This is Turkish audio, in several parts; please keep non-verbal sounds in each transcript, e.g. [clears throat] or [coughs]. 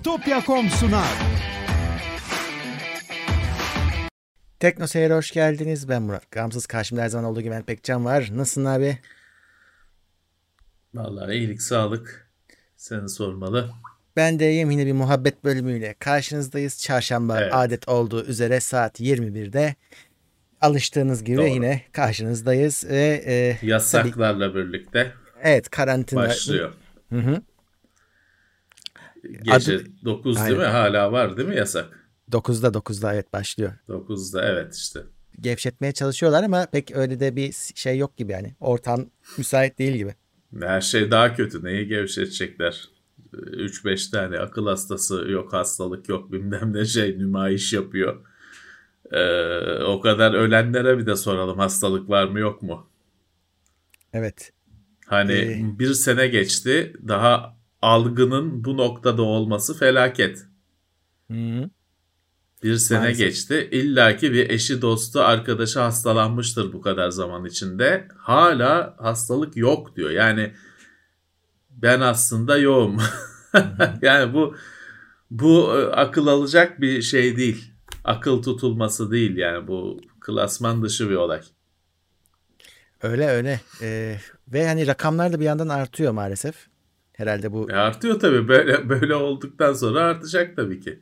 İtopya.com sunar. Tekno Seyir'e hoş geldiniz. Ben Murat. Gamsız karşımda her zaman olduğu gibi ben Pekcan var. Nasılsın abi? Vallahi iyilik sağlık. Seni sormalı. Ben de yine bir muhabbet bölümüyle karşınızdayız. Çarşamba Evet. adet olduğu üzere saat 21'de alıştığınız gibi Doğru. yine karşınızdayız. Ve e, tabii- Yasaklarla birlikte evet karantina başlıyor. Hı hı. Gece Adı- 9 değil mi? Hala var değil mi yasak? 9'da 9'da evet başlıyor. 9'da evet işte. Gevşetmeye çalışıyorlar ama pek öyle de bir şey yok gibi yani. Ortam müsait değil gibi. Her şey daha kötü. Neyi gevşetecekler? 3-5 tane akıl hastası yok hastalık yok bilmem ne şey nümayiş yapıyor. Ee, o kadar ölenlere bir de soralım hastalık var mı yok mu? Evet. Hani Ee, bir sene geçti daha algının bu noktada olması felaket. Hı hı. Bir sene Maalesef. geçti. İlla ki bir eşi, dostu, arkadaşı hastalanmıştır bu kadar zaman içinde. Hala hastalık yok diyor. Yani ben aslında yoğum. [laughs] yani bu bu e, akıl alacak bir şey değil. Akıl tutulması değil yani bu klasman dışı bir olay. Öyle öyle. Ee, ve hani rakamlar da bir yandan artıyor maalesef. Herhalde bu E artıyor tabii böyle [laughs] böyle olduktan sonra artacak tabii ki.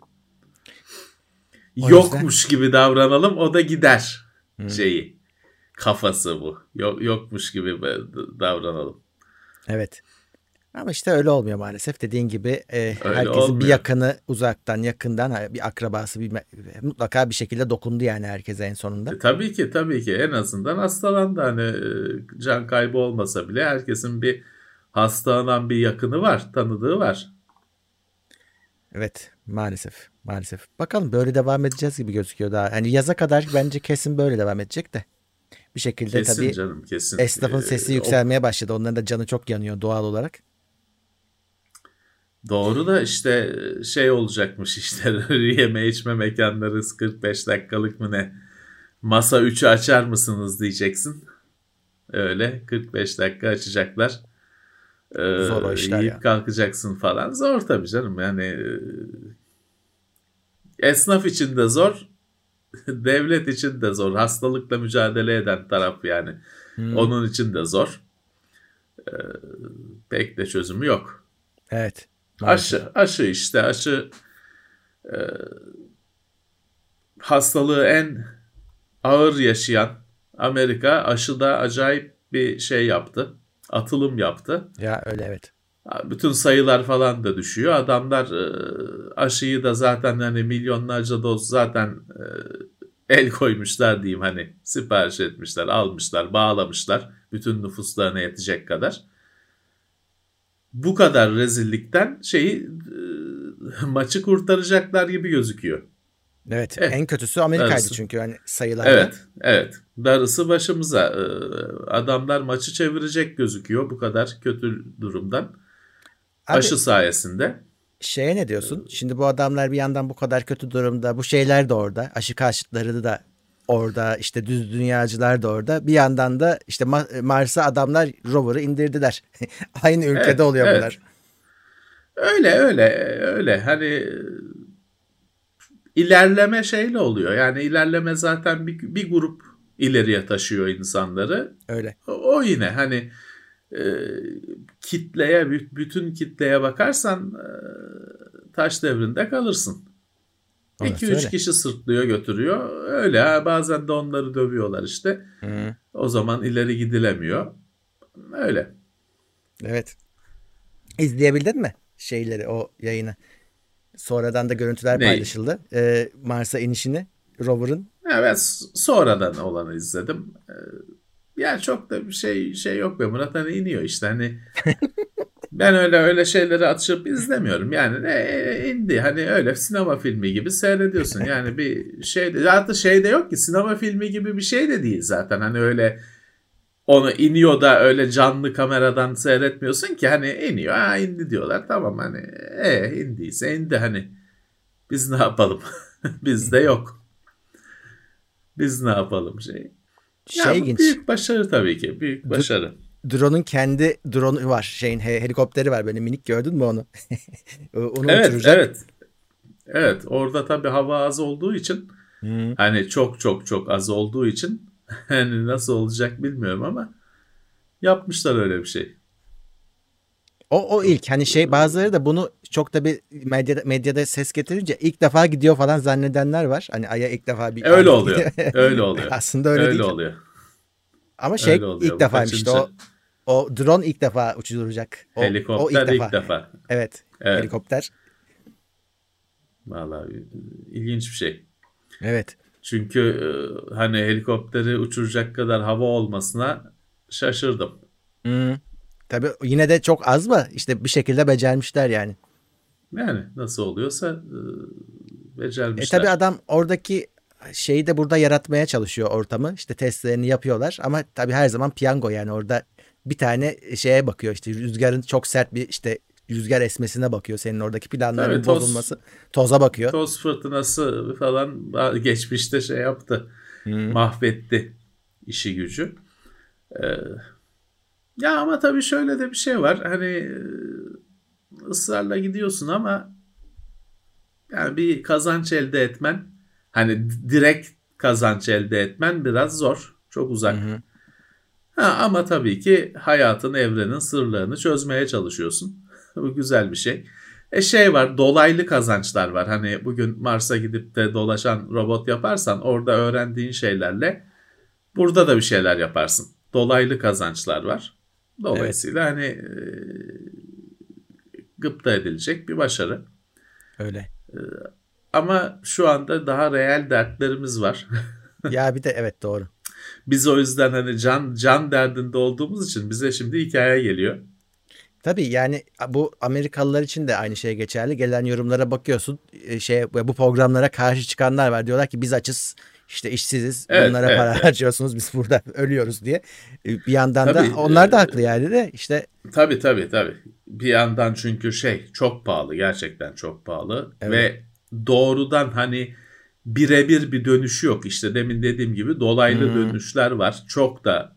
O Yokmuş gibi davranalım o da gider Hı. şeyi. Kafası bu. Yok, yokmuş gibi davranalım. evet. Ama işte öyle olmuyor maalesef. Dediğin gibi e, herkesin bir olmuyor. yakını uzaktan yakından bir akrabası bir mutlaka bir şekilde dokundu yani herkese en sonunda. E, tabii ki tabii ki en azından hastalandı hani e, can kaybı olmasa bile herkesin bir hastalanan bir yakını var, tanıdığı var. Evet maalesef maalesef. Bakalım böyle devam edeceğiz gibi gözüküyor daha. Hani yaza kadar bence kesin böyle devam edecek de. Bir şekilde Kesin tabii canım kesin. esnafın E, sesi o- yükselmeye başladı. Onların da canı çok yanıyor doğal olarak. Doğru da işte şey olacakmış işte [laughs] yeme içme mekanları 45 dakikalık mı ne? Masa 3'ü açar mısınız diyeceksin. Öyle 45 dakika açacaklar. Ee, Zor o işler yiyip ya. kalkacaksın falan. Zor tabii canım yani. e, Esnaf için de zor. [laughs] Devlet için de zor. Hastalıkla mücadele eden taraf yani. Hmm. Onun için de zor. Ee, pek de çözümü yok. Evet. maalesef. Aşı, aşı işte aşı e, hastalığı en ağır yaşayan Amerika aşıda acayip bir şey yaptı. Atılım yaptı. Ya öyle evet. Bütün sayılar falan da düşüyor. Adamlar e, aşıyı da zaten hani milyonlarca doz zaten e, el koymuşlar diyeyim hani sipariş etmişler, almışlar, bağlamışlar bütün nüfuslarına yetecek kadar. Bu kadar rezillikten şeyi e, maçı kurtaracaklar gibi gözüküyor. Evet. Evet. En kötüsü Amerika'ydı Darısı. çünkü hani sayılarda. Evet, evet. Darısı başımıza. Ee, Adamlar maçı çevirecek gözüküyor bu kadar kötü durumdan. Abi, Aşı sayesinde. şeye ne diyorsun? Şimdi bu adamlar bir yandan bu kadar kötü durumda. Bu şeyler de orada. Aşı karşıtları da orada. işte düz dünyacılar da orada. Bir yandan da işte Ma- Mars'a adamlar rover'ı indirdiler. [laughs] Aynı ülkede Evet, oluyor evet. bunlar. Öyle öyle öyle hani ilerleme şeyle oluyor. Yani ilerleme zaten bir, bir grup ileriye taşıyor insanları. Öyle. O, o yine hani e, kitleye bü- bütün kitleye bakarsan e, taş devrinde kalırsın. Orası 2-3 öyle. kişi sırtlıyor götürüyor. Öyle ha, bazen de onları dövüyorlar işte. Hı. O zaman ileri gidilemiyor. Öyle. Evet. İzleyebildin mi şeyleri o yayını? Sonradan da görüntüler Neyi? paylaşıldı. Ee, Mars'a inişini rover'ın. Evet s- sonradan olanı izledim. Ee, Yani çok da bir şey şey yok be Murat hani iniyor işte hani [laughs] ben öyle öyle şeyleri açıp izlemiyorum yani e, indi hani öyle sinema filmi gibi seyrediyorsun yani bir şey de zaten şey de yok ki sinema filmi gibi bir şey de değil zaten hani öyle onu iniyor da öyle canlı kameradan seyretmiyorsun ki hani iniyor ha indi diyorlar tamam hani e indiyse indi hani biz ne yapalım [laughs] bizde yok biz ne yapalım şey. Ya Şey ilginç. büyük başarı tabii ki büyük başarı. drone'un kendi drone'u var. Şeyin helikopteri var böyle minik gördün mü onu? [laughs] onu evet, uçuracak. Evet. Evet, orada tabii hava az olduğu için hmm. hani çok çok çok az olduğu için [laughs] hani nasıl olacak bilmiyorum ama yapmışlar öyle bir şey. O, o ilk hani şey bazıları da bunu çok da bir medyada, medyada ses getirince ilk defa gidiyor falan zannedenler var. Hani Ay'a ilk defa bir... [laughs] Öyle oluyor. öyle [laughs] oluyor. Aslında öyle, öyle değil. oluyor. Ama şey öyle oluyor. ilk defaymış işte o, o drone ilk defa uçurulacak. O, helikopter o ilk, defa. ilk defa. Evet, evet. Helikopter. Vallahi ilginç bir şey. Evet. Çünkü e, hani helikopteri uçuracak kadar hava olmasına şaşırdım. Hmm. Tabii yine de çok az mı? İşte bir şekilde becermişler yani. Yani nasıl oluyorsa e, becermişler. E tabii adam oradaki şeyi de burada yaratmaya çalışıyor ortamı. İşte testlerini yapıyorlar ama tabii her zaman piyango yani orada bir tane şeye bakıyor işte rüzgarın çok sert bir işte rüzgar esmesine bakıyor senin oradaki planların Tabii, bozulması. Toza bakıyor. Toz fırtınası falan geçmişte şey yaptı. Hmm. Mahvetti işi gücü. Ee, ya ama tabii şöyle de bir şey var. Hani e, ısrarla gidiyorsun ama yani bir kazanç elde etmen hani direkt kazanç elde etmen biraz zor. Çok uzak. Hı hı. Ha, ama tabii ki hayatın, evrenin sırlarını çözmeye çalışıyorsun. Bu güzel bir şey. E şey var dolaylı kazançlar var. Hani bugün Mars'a gidip de dolaşan robot yaparsan orada öğrendiğin şeylerle burada da bir şeyler yaparsın. Dolaylı kazançlar var. Dolayısıyla evet. hani e, gıpta edilecek bir başarı. Öyle. E, ama şu anda daha reel dertlerimiz var. [laughs] ya bir de evet doğru. Biz o yüzden hani can can derdinde olduğumuz için bize şimdi hikaye geliyor. Tabii yani bu Amerikalılar için de aynı şey geçerli. Gelen yorumlara bakıyorsun. E, şey bu programlara karşı çıkanlar var. Diyorlar ki biz açız işte işsiziz. Evet, bunlara evet, para evet. harcıyorsunuz. Biz burada [laughs] ölüyoruz diye. E, bir yandan tabii, da onlar da e, haklı yani de işte. Tabii tabii tabii. Bir yandan çünkü şey çok pahalı. Gerçekten çok pahalı. Evet. Ve doğrudan hani birebir bir dönüşü yok. İşte demin dediğim gibi dolaylı hmm. dönüşler var. Çok da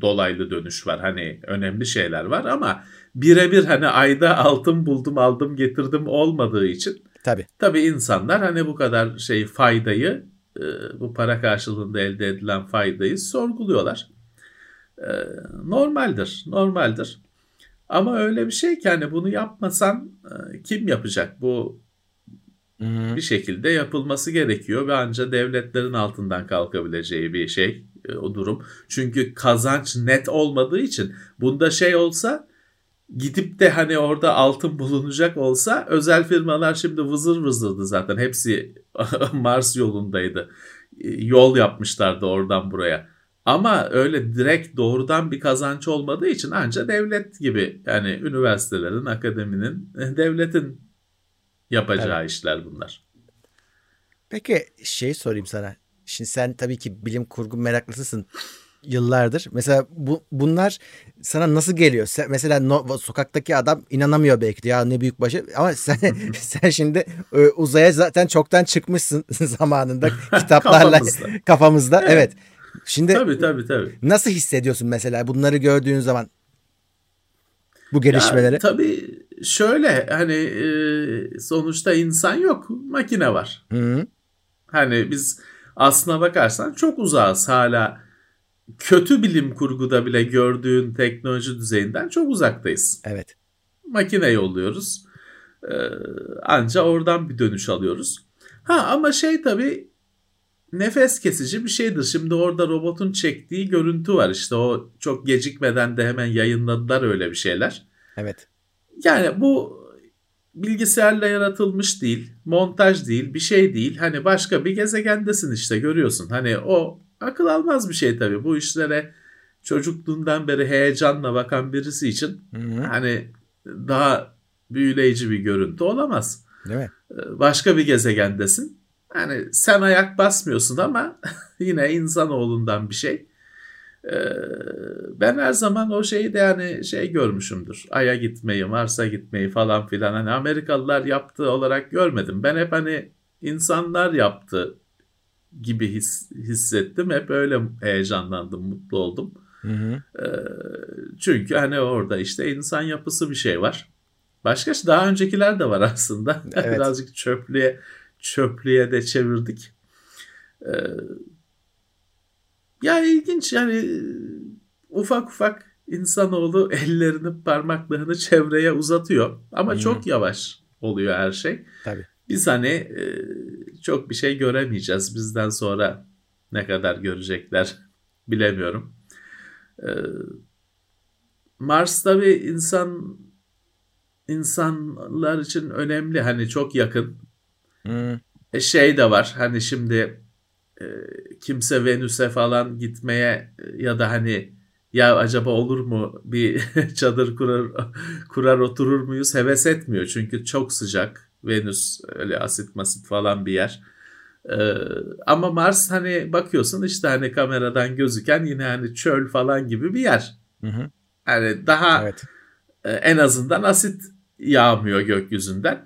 dolaylı dönüş var. Hani önemli şeyler var ama birebir hani ayda altın buldum aldım getirdim olmadığı için tabii tabii insanlar hani bu kadar şey faydayı e, bu para karşılığında elde edilen faydayı sorguluyorlar. E, normaldir, normaldir. Ama öyle bir şey ki hani bunu yapmasan e, kim yapacak? Bu bir şekilde yapılması gerekiyor ve ancak devletlerin altından kalkabileceği bir şey o durum. Çünkü kazanç net olmadığı için bunda şey olsa gidip de hani orada altın bulunacak olsa özel firmalar şimdi vızır vızırdı zaten. Hepsi [laughs] Mars yolundaydı. Yol yapmışlardı oradan buraya. Ama öyle direkt doğrudan bir kazanç olmadığı için ancak devlet gibi yani üniversitelerin, akademinin, devletin yapacağı evet. işler bunlar. Peki şey sorayım sana. Şimdi sen tabii ki bilim kurgu meraklısısın yıllardır. Mesela bu, bunlar sana nasıl geliyor? Sen, mesela no, sokaktaki adam inanamıyor belki de ya ne büyük başı ama sen [laughs] sen şimdi e, uzaya zaten çoktan çıkmışsın [laughs] zamanında [laughs] kitaplarla kafamızda. kafamızda. Evet. evet. Şimdi tabii tabii tabii. Nasıl hissediyorsun mesela bunları gördüğün zaman? Bu gelişmeleri. Ya, tabii şöyle hani e, sonuçta insan yok, makine var. Hı-hı. Hani biz aslına bakarsan çok uzağız hala kötü bilim kurguda bile gördüğün teknoloji düzeyinden çok uzaktayız. Evet. Makine yolluyoruz. Ee, anca oradan bir dönüş alıyoruz. Ha ama şey tabii nefes kesici bir şeydir. Şimdi orada robotun çektiği görüntü var. İşte o çok gecikmeden de hemen yayınladılar öyle bir şeyler. Evet. Yani bu bilgisayarla yaratılmış değil, montaj değil, bir şey değil. Hani başka bir gezegendesin işte görüyorsun. Hani o akıl almaz bir şey tabii. Bu işlere çocukluğundan beri heyecanla bakan birisi için Hı-hı. hani daha büyüleyici bir görüntü olamaz. Değil mi? Ee, başka bir gezegendesin. Hani sen ayak basmıyorsun ama [laughs] yine insanoğlundan bir şey. Ee, ben her zaman o şeyi de yani şey görmüşümdür. Ay'a gitmeyi, Mars'a gitmeyi falan filan. Hani Amerikalılar yaptığı olarak görmedim. Ben hep hani insanlar yaptı gibi his, hissettim. Hep öyle heyecanlandım, mutlu oldum. Hı hı. E, çünkü hani orada işte insan yapısı bir şey var. Başka şey, daha öncekiler de var aslında. [laughs] Evet. Birazcık çöplüğe çöplüğe de çevirdik. Ee, ya ilginç yani ufak ufak insanoğlu [laughs] ellerini parmaklarını çevreye uzatıyor. Ama hmm. çok yavaş oluyor her şey. Tabii. Biz hani e, çok bir şey göremeyeceğiz. Bizden sonra ne kadar görecekler [laughs] bilemiyorum. E, Mars tabii insan insanlar için önemli. Hani çok yakın. Hmm. E şey de var. Hani şimdi e, kimse Venüs'e falan gitmeye ya da hani ya acaba olur mu bir [laughs] çadır kurar kurar oturur muyuz heves etmiyor. Çünkü çok sıcak. Venüs öyle asit masit falan bir yer. Ee, ama Mars hani bakıyorsun işte hani kameradan gözüken yine hani çöl falan gibi bir yer. Hı hı. Yani daha evet. e, en azından asit yağmıyor gökyüzünden.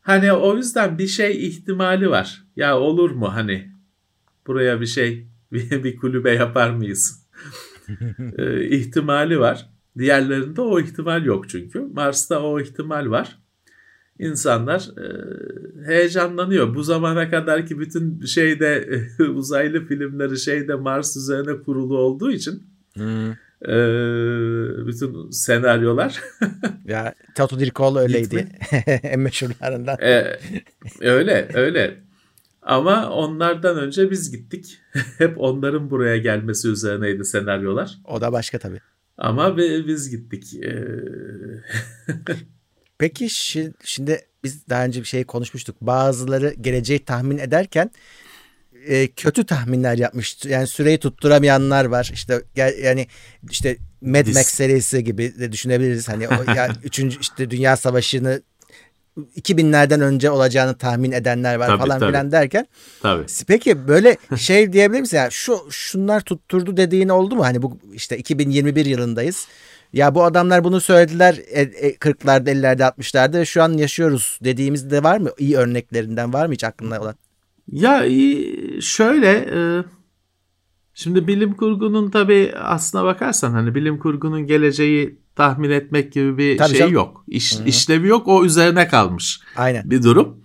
Hani o yüzden bir şey ihtimali var. Ya olur mu hani buraya bir şey [laughs] bir, kulübe yapar mıyız? [laughs] e, ihtimali var. Diğerlerinde o ihtimal yok çünkü. Mars'ta o ihtimal var. İnsanlar e, heyecanlanıyor. Bu zamana kadar ki bütün şeyde [laughs] uzaylı filmleri şeyde Mars üzerine kurulu olduğu için hmm. e, bütün senaryolar. [laughs] ya Tato Dirkoğlu öyleydi. [laughs] en meşhurlarından. E, öyle öyle. Ama onlardan önce biz gittik. Hep onların buraya gelmesi üzerineydi senaryolar. O da başka tabii. Ama biz gittik. Peki şimdi biz daha önce bir şey konuşmuştuk. Bazıları geleceği tahmin ederken e, kötü tahminler yapmış. Yani süreyi tutturamayanlar var. İşte yani işte Mad Max serisi gibi de düşünebiliriz. Hani o ya [laughs] üçüncü işte Dünya Savaşı'nı 2000'lerden önce olacağını tahmin edenler var tabii, falan tabii. filan derken. Tabii. Peki böyle şey diyebilir misin? Yani şu şunlar tutturdu dediğin oldu mu? Hani bu işte 2021 yılındayız. Ya bu adamlar bunu söylediler 40'larda, 50'lerde, 60'larda şu an yaşıyoruz dediğimiz de var mı? İyi örneklerinden var mı hiç aklında olan? Ya şöyle e, şimdi bilim kurgunun tabii aslına bakarsan hani bilim kurgunun geleceği tahmin etmek gibi bir Tabii şey canım. yok. İş, işlevi yok o üzerine kalmış Aynen. bir durum.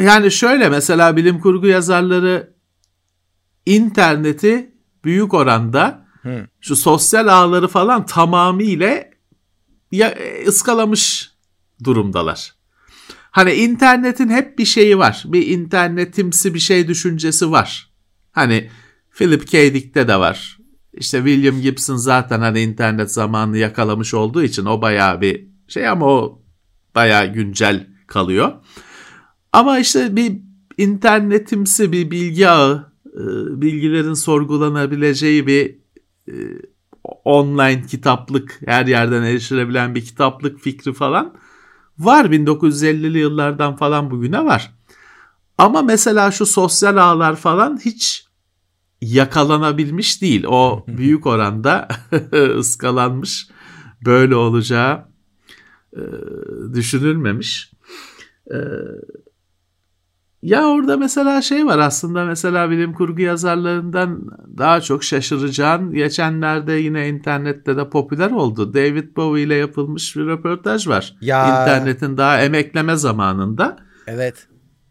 Yani şöyle mesela bilim kurgu yazarları interneti büyük oranda Hı. şu sosyal ağları falan tamamıyla ya, ıskalamış durumdalar. Hani internetin hep bir şeyi var. Bir internetimsi bir şey düşüncesi var. Hani Philip K. Dick'te de var. İşte William Gibson zaten hani internet zamanını yakalamış olduğu için o bayağı bir şey ama o bayağı güncel kalıyor. Ama işte bir internetimsi bir bilgi ağı, e, bilgilerin sorgulanabileceği bir e, online kitaplık, her yerden erişilebilen bir kitaplık fikri falan var 1950'li yıllardan falan bugüne var. Ama mesela şu sosyal ağlar falan hiç yakalanabilmiş değil. O [laughs] büyük oranda [laughs] ıskalanmış. Böyle olacağı e, düşünülmemiş. E, ya orada mesela şey var aslında mesela bilim kurgu yazarlarından daha çok şaşıracağın geçenlerde yine internette de popüler oldu. David Bowie ile yapılmış bir röportaj var. Ya. İnternetin daha emekleme zamanında. Evet.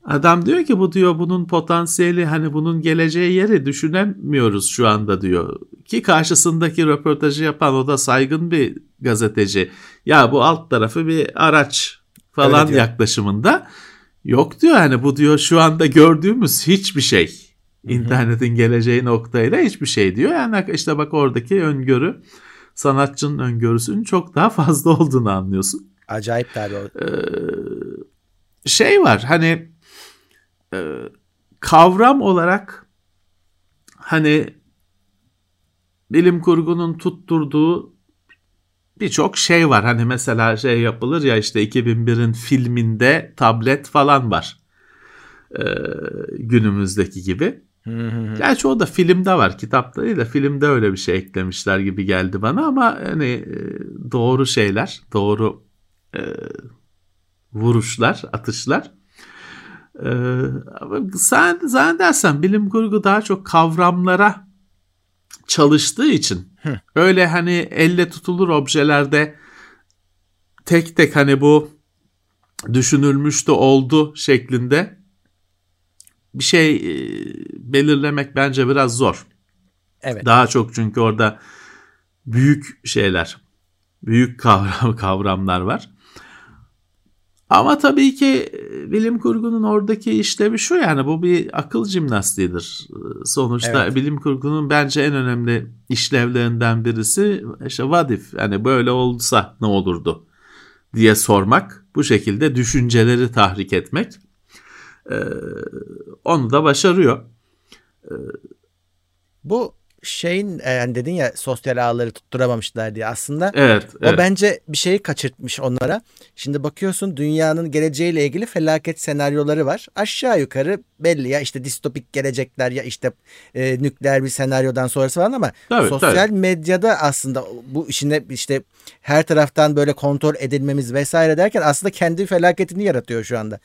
Adam diyor ki bu diyor bunun potansiyeli hani bunun geleceği yeri düşünemiyoruz şu anda diyor. Ki karşısındaki röportajı yapan o da saygın bir gazeteci. Ya bu alt tarafı bir araç falan evet, yaklaşımında. Yok diyor hani bu diyor şu anda gördüğümüz hiçbir şey. İnternetin geleceği noktayla hiçbir şey diyor. Yani işte bak oradaki öngörü sanatçının öngörüsünün çok daha fazla olduğunu anlıyorsun. Acayip tabii. Ee, şey var hani e, kavram olarak hani bilim kurgunun tutturduğu birçok şey var. Hani mesela şey yapılır ya işte 2001'in filminde tablet falan var. Ee, günümüzdeki gibi. Gerçi o da filmde var. Kitapta değil de filmde öyle bir şey eklemişler gibi geldi bana ama hani e, doğru şeyler, doğru e, vuruşlar, atışlar. Sen zannedersen bilim kurgu daha çok kavramlara çalıştığı için Hı. öyle hani elle tutulur objelerde tek tek hani bu düşünülmüş de oldu şeklinde bir şey e, belirlemek bence biraz zor. Evet. Daha çok çünkü orada büyük şeyler, büyük kavram [laughs] kavramlar var. Ama tabii ki e, bilim kurgunun oradaki işlevi şu yani bu bir akıl jimnastiğidir. E, Sonuçta Evet. bilim kurgunun bence en önemli işlevlerinden birisi işte what if yani böyle olsa ne olurdu diye sormak. Bu şekilde düşünceleri tahrik etmek. Ee, onu da başarıyor. Bu şeyin e, yani dedin ya sosyal ağları tutturamamışlar diye aslında Evet. o evet. bence bir şeyi kaçırtmış onlara. Şimdi bakıyorsun dünyanın geleceğiyle ilgili felaket senaryoları var. Aşağı yukarı belli ya işte distopik gelecekler ya işte e, nükleer bir senaryodan sonrası var ama Tabii, sosyal tabii. medyada aslında bu işine işte her taraftan böyle kontrol edilmemiz vesaire derken aslında kendi felaketini yaratıyor şu anda.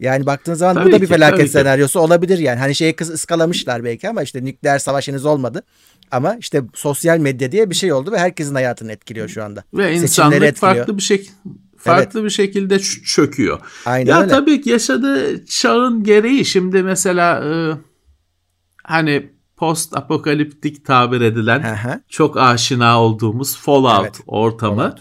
Yani baktığın zaman Tabii bu da bir ki, felaket tabii ki. senaryosu olabilir yani. Hani şeyi kız ıskalamışlar belki ama işte nükleer savaş henüz olmadı. Ama işte sosyal medya diye bir şey oldu ve herkesin hayatını etkiliyor şu anda. Ve Seçimleri insanlık etkiliyor. farklı bir şey farklı bir şekilde çöküyor. Aynen ya öyle. tabii ki yaşadığı çağın gereği şimdi mesela e, hani post apokaliptik tabir edilen hı. çok aşina olduğumuz Fallout Evet, ortamı. Fallout.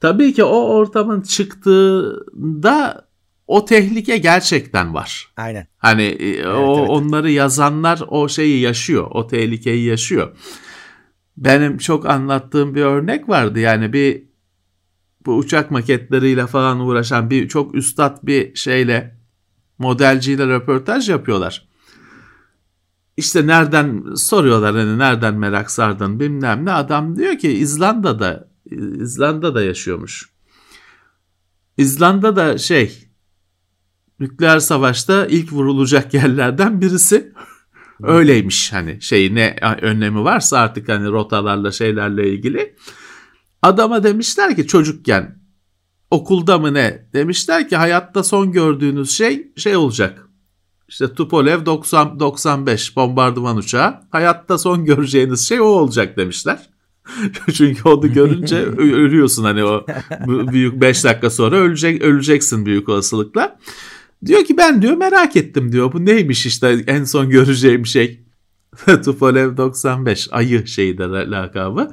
Tabii ki o ortamın çıktığında o tehlike gerçekten var. Aynen. Hani e, o evet. onları yazanlar o şeyi yaşıyor, o tehlikeyi yaşıyor. Benim çok anlattığım bir örnek vardı. Yani bir bu uçak maketleriyle falan uğraşan bir çok üstad bir şeyle modelciyle röportaj yapıyorlar. İşte nereden soruyorlar hani nereden merak sardın bilmem ne adam diyor ki İzlanda'da İzlanda'da yaşıyormuş. İzlanda'da şey nükleer savaşta ilk vurulacak yerlerden birisi öyleymiş hani şey ne önlemi varsa artık hani rotalarla şeylerle ilgili. Adama demişler ki çocukken okulda mı ne demişler ki hayatta son gördüğünüz şey şey olacak. İşte Tupolev 90 95 bombardıman uçağı hayatta son göreceğiniz şey o olacak demişler. [laughs] Çünkü onu görünce [laughs] ölüyorsun hani o büyük 5 dakika sonra ölecek öleceksin büyük olasılıkla. Diyor ki ben diyor merak ettim diyor. Bu neymiş işte en son göreceğim şey. [laughs] Tupolev 95 ayı şeyi de lakabı.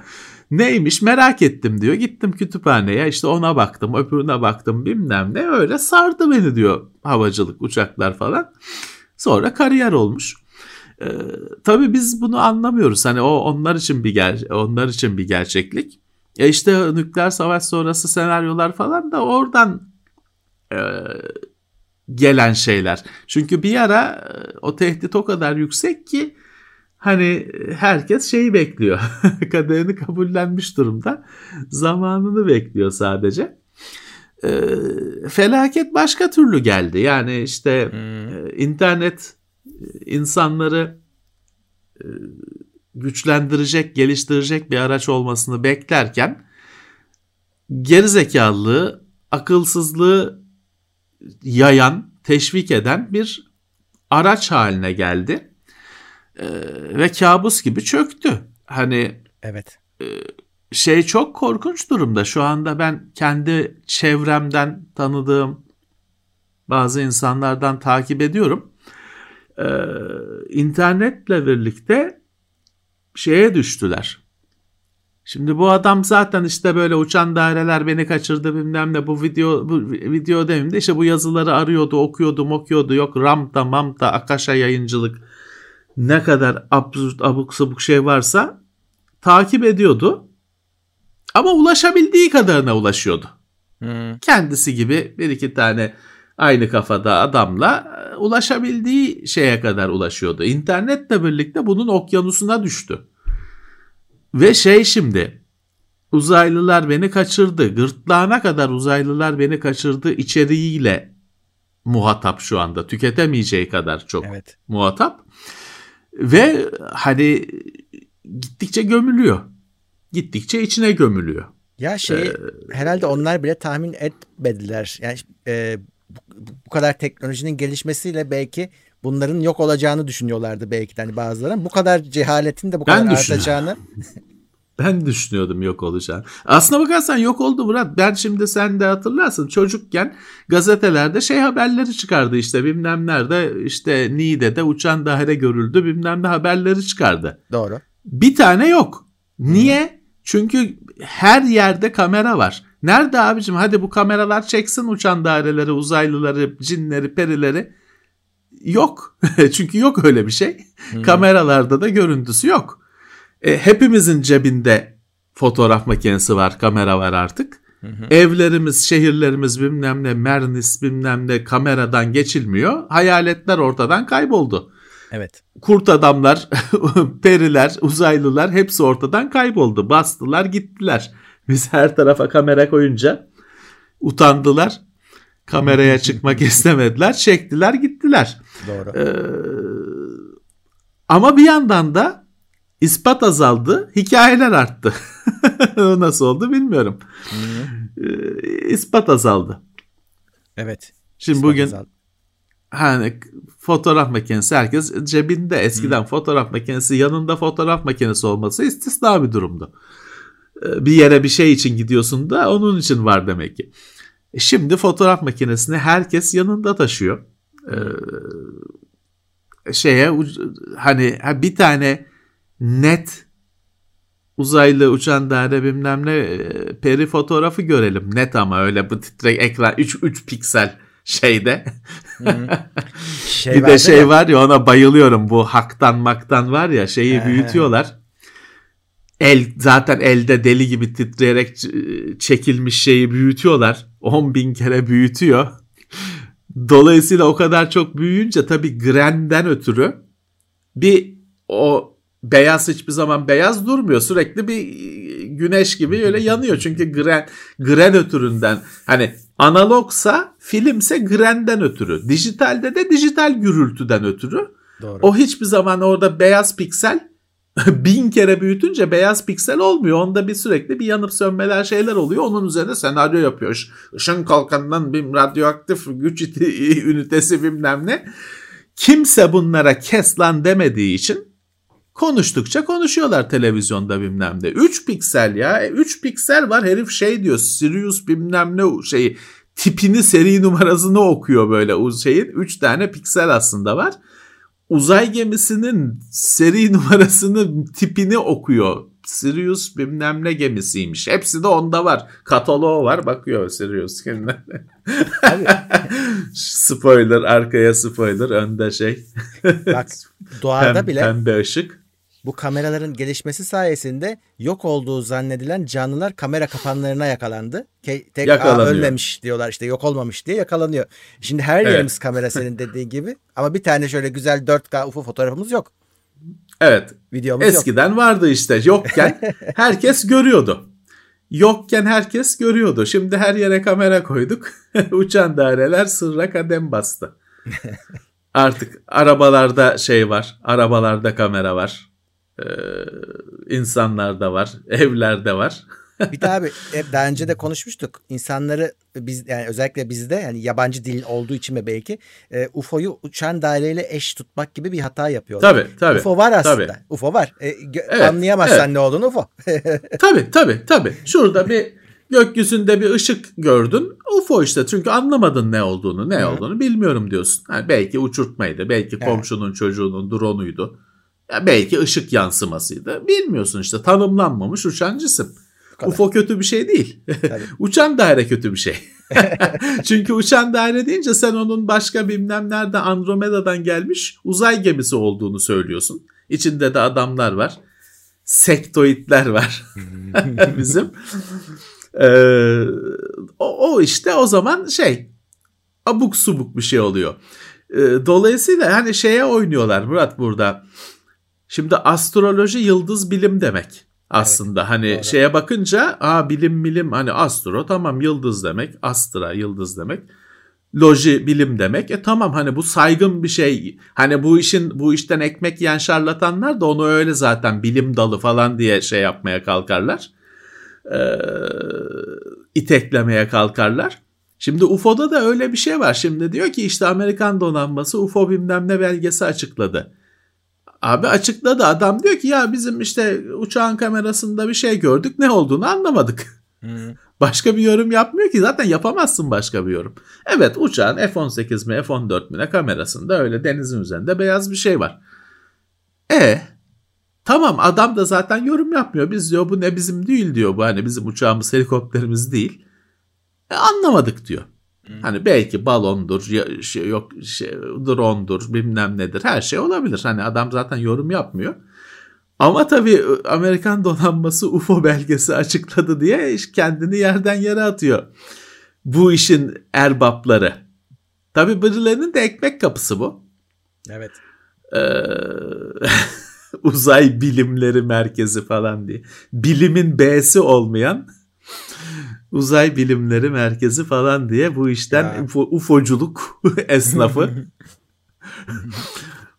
Neymiş merak ettim diyor. Gittim kütüphaneye işte ona baktım öbürüne baktım bilmem ne öyle sardı beni diyor havacılık uçaklar falan. Sonra kariyer olmuş. Ee, tabii biz bunu anlamıyoruz. Hani o onlar için bir ger onlar için bir gerçeklik. Ya işte nükleer savaş sonrası senaryolar falan da oradan e, gelen şeyler. Çünkü bir ara e, o tehdit o kadar yüksek ki hani herkes şeyi bekliyor. [laughs] Kaderini kabullenmiş durumda. Zamanını bekliyor sadece. Ee, felaket başka türlü geldi. Yani işte Hmm. e, internet e, insanları e, güçlendirecek, geliştirecek bir araç olmasını beklerken gerizekalılığı, akılsızlığı yayan, teşvik eden bir araç haline geldi. Ee, ve kabus gibi çöktü. Hani Evet. şey çok korkunç durumda. Şu anda ben kendi çevremden tanıdığım bazı insanlardan takip ediyorum. Ee, internetle birlikte şeye düştüler. Şimdi bu adam zaten işte böyle uçan daireler beni kaçırdı bilmem ne bu video bu video demeyeyim de işte bu yazıları arıyordu okuyordu okuyordu yok Ramta Mamta Akasha yayıncılık ne kadar absürt abuk sabuk şey varsa takip ediyordu. Ama ulaşabildiği kadarına ulaşıyordu. Hmm. Kendisi gibi bir iki tane aynı kafada adamla e, ulaşabildiği şeye kadar ulaşıyordu. İnternetle birlikte bunun okyanusuna düştü. Ve şey şimdi uzaylılar beni kaçırdı. Gırtlağına kadar uzaylılar beni kaçırdı içeriğiyle muhatap şu anda. Tüketemeyeceği kadar çok Evet. muhatap. Ve hani gittikçe gömülüyor. Gittikçe içine gömülüyor. Ya şey Ee, herhalde onlar bile tahmin etmediler. Yani e, bu kadar teknolojinin gelişmesiyle belki bunların yok olacağını düşünüyorlardı belki de hani bazıları. Bu kadar cehaletin de bu kadar Ben artacağını. [laughs] Ben düşünüyordum yok olacağını. Aslına bakarsan yok oldu Murat. Ben şimdi sen de hatırlarsın çocukken gazetelerde şey haberleri çıkardı işte bilmem nerede işte Niğde'de uçan daire görüldü bilmem ne haberleri çıkardı. Doğru. Bir tane yok. Niye? Çünkü her yerde kamera var. Nerede abicim hadi bu kameralar çeksin uçan daireleri, uzaylıları, cinleri, perileri. Yok. [laughs] Çünkü yok öyle bir şey. Kameralarda da görüntüsü yok. E, hepimizin cebinde fotoğraf makinesi var, kamera var artık. Evlerimiz, şehirlerimiz bilmem ne, mernis bilmem ne kameradan geçilmiyor. Hayaletler ortadan kayboldu. Evet. Kurt adamlar, [laughs] periler, uzaylılar hepsi ortadan kayboldu. Bastılar gittiler. Biz her tarafa kamera koyunca utandılar. Kameraya çıkmak [laughs] istemediler. Çektiler gittiler. Doğru. Ee, ama bir yandan da ispat azaldı, hikayeler arttı. [laughs] nasıl oldu bilmiyorum. Ee, ispat azaldı. Evet. Şimdi İspat bugün azaldı. hani fotoğraf makinesi herkes cebinde. Eskiden fotoğraf makinesi yanında fotoğraf makinesi olması istisna bir durumdu. Ee, Bir yere bir şey için gidiyorsun da onun için var demek ki. E Şimdi fotoğraf makinesini herkes yanında taşıyor. Ee, şeye hani ha bir tane net uzaylı uçan daire bilmem ne e, peri fotoğrafı görelim. Net ama öyle bu titrek ekran 3 3 piksel şeyde. [laughs] Şey bir de şey ya, var ya ona bayılıyorum. Bu haktan maktan var ya şeyi büyütüyorlar. El zaten elde deli gibi titreyerek çekilmiş şeyi büyütüyorlar. 10 bin kere büyütüyor. Dolayısıyla o kadar çok büyüyünce tabii grenden ötürü bir o beyaz hiçbir zaman beyaz durmuyor. Sürekli bir güneş gibi öyle yanıyor. Çünkü gren, gren ötüründen hani analogsa filmse grenden ötürü. Dijitalde de dijital gürültüden ötürü. Doğru. O hiçbir zaman orada beyaz piksel [laughs] bin kere büyütünce beyaz piksel olmuyor. Onda bir sürekli bir yanıp sönmeler şeyler oluyor. Onun üzerine senaryo yapıyor. Işın kalkanından bir radyoaktif güç [laughs] ünitesi bilmem ne. Kimse bunlara kes lan demediği için konuştukça konuşuyorlar televizyonda bilmem ne. 3 piksel ya. 3 piksel var herif şey diyor. Sirius bilmem ne şeyi tipini seri numarasını [laughs] okuyor böyle o şeyin. 3 tane piksel aslında var. Uzay gemisinin seri [laughs] numarasını tipini okuyor. Sirius bilmem ne gemisiymiş. Hepsi de onda var. Kataloğu var. Bakıyor Sirius. Tabii. [laughs] spoiler arkaya spoiler önde şey. Bak doğada [laughs] Pem- bile Pembe ışık. Bu kameraların gelişmesi sayesinde yok olduğu zannedilen canlılar kamera kapanlarına yakalandı. Ke- tek "Aa, Yakalanıyor. ölmemiş diyorlar işte yok olmamış diye yakalanıyor. Şimdi her Evet. yerimiz kamera senin dediğin gibi ama bir tane şöyle güzel 4K UFO fotoğrafımız yok. Evet. Videomuz yok. Eskiden vardı işte. Yokken [laughs] herkes görüyordu. Yokken herkes görüyordu. Şimdi her yere kamera koyduk. [laughs] Uçan daireler sırra kadem bastı. [laughs] Artık arabalarda şey var. Arabalarda kamera var. Ee, insanlarda var. [laughs] Evlerde var. Bir de abi hep daha önce de konuşmuştuk. İnsanları biz yani özellikle bizde yani yabancı dil olduğu için mi belki e, UFO'yu uçan daireyle eş tutmak gibi bir hata yapıyorlar. Tabii tabii. UFO var aslında. Tabii. UFO var. E, Evet, anlayamazsan evet. ne olduğunu UFO. [laughs] Tabii tabii tabii. Şurada bir gökyüzünde bir ışık gördün. UFO işte çünkü anlamadın ne olduğunu ne Hı. olduğunu bilmiyorum diyorsun. Ha, belki uçurtmaydı. Belki Evet. komşunun çocuğunun drone'uydu. Ya belki ışık yansımasıydı. Bilmiyorsun işte tanımlanmamış uçan cisim. kadar. UFO kötü bir şey değil. [laughs] Uçan daire kötü bir şey. [laughs] Çünkü uçan daire deyince sen onun başka bilmem nerede Andromeda'dan gelmiş uzay gemisi olduğunu söylüyorsun. İçinde de adamlar var. Sektoidler var. [laughs] Bizim. Ee, o, o işte o zaman şey abuk subuk bir şey oluyor. Ee, dolayısıyla hani şeye oynuyorlar Murat burada. Şimdi astroloji yıldız bilim demek aslında. hani doğru. şeye bakınca aa bilim bilim hani astro tamam yıldız demek. Astra yıldız demek. Loji bilim demek. E tamam hani bu saygın bir şey. Hani bu işin bu işten ekmek yiyen şarlatanlar da onu öyle zaten bilim dalı falan diye şey yapmaya kalkarlar. Ee, iteklemeye kalkarlar. Şimdi UFO'da da öyle bir şey var. Şimdi diyor ki işte Amerikan donanması UFO bilmem ne belgesi açıkladı. Abi açıkladı adam diyor ki ya bizim işte uçağın kamerasında bir şey gördük ne olduğunu anlamadık. Hı. Başka bir yorum yapmıyor ki zaten yapamazsın başka bir yorum. Evet uçağın F-18 mi F-14 mi ne kamerasında öyle denizin üzerinde beyaz bir şey var. E tamam adam da zaten yorum yapmıyor. Biz diyor bu ne bizim değil diyor bu hani bizim uçağımız helikopterimiz değil. E, anlamadık diyor. Hmm. Hani belki balondur, şey, yok şey, drone'dur, bilmem nedir her şey olabilir. Hani adam zaten yorum yapmıyor. Ama tabii Amerikan donanması [laughs] UFO belgesi açıkladı diye kendini yerden yere atıyor. Bu işin erbapları. Tabii birilerinin de ekmek kapısı bu. Evet. Ee, [laughs] uzay bilimleri merkezi falan diye. Bilimin B'si olmayan uzay bilimleri merkezi falan diye bu işten UFO, UFO'culuk [laughs] esnafı. [laughs]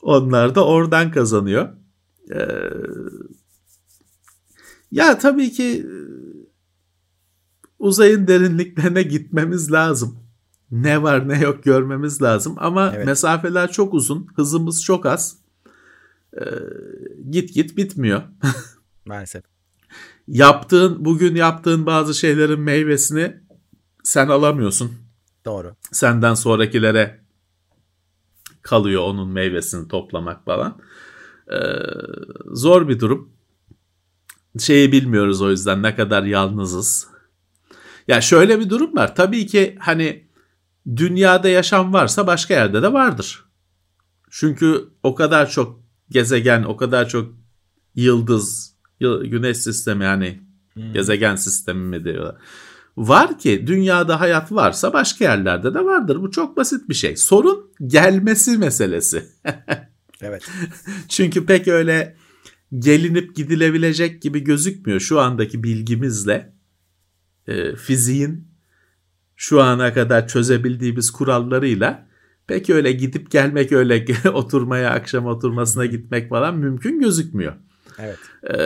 Onlar da oradan kazanıyor. Ee, ya tabii ki uzayın derinliklerine gitmemiz lazım. Ne var ne yok görmemiz lazım ama evet. mesafeler çok uzun, hızımız çok az. Ee, git git bitmiyor. [laughs] Maalesef. Yaptığın bugün yaptığın bazı şeylerin meyvesini sen alamıyorsun. Doğru. Senden sonrakilere kalıyor onun meyvesini toplamak falan. Ee, zor bir durum. Şeyi bilmiyoruz o yüzden ne kadar yalnızız. Ya şöyle bir durum var. Tabii ki hani dünyada yaşam varsa başka yerde de vardır. Çünkü o kadar çok gezegen, o kadar çok yıldız, güneş sistemi yani hmm. gezegen sistemi mi diyorlar. Var ki dünyada hayat varsa başka yerlerde de vardır. Bu çok basit bir şey. Sorun gelmesi meselesi. [laughs] evet. Çünkü pek öyle gelinip gidilebilecek gibi gözükmüyor şu andaki bilgimizle. E, fiziğin şu ana kadar çözebildiğimiz kurallarıyla pek öyle gidip gelmek öyle [laughs] oturmaya akşam oturmasına gitmek falan mümkün gözükmüyor. Evet. Ee,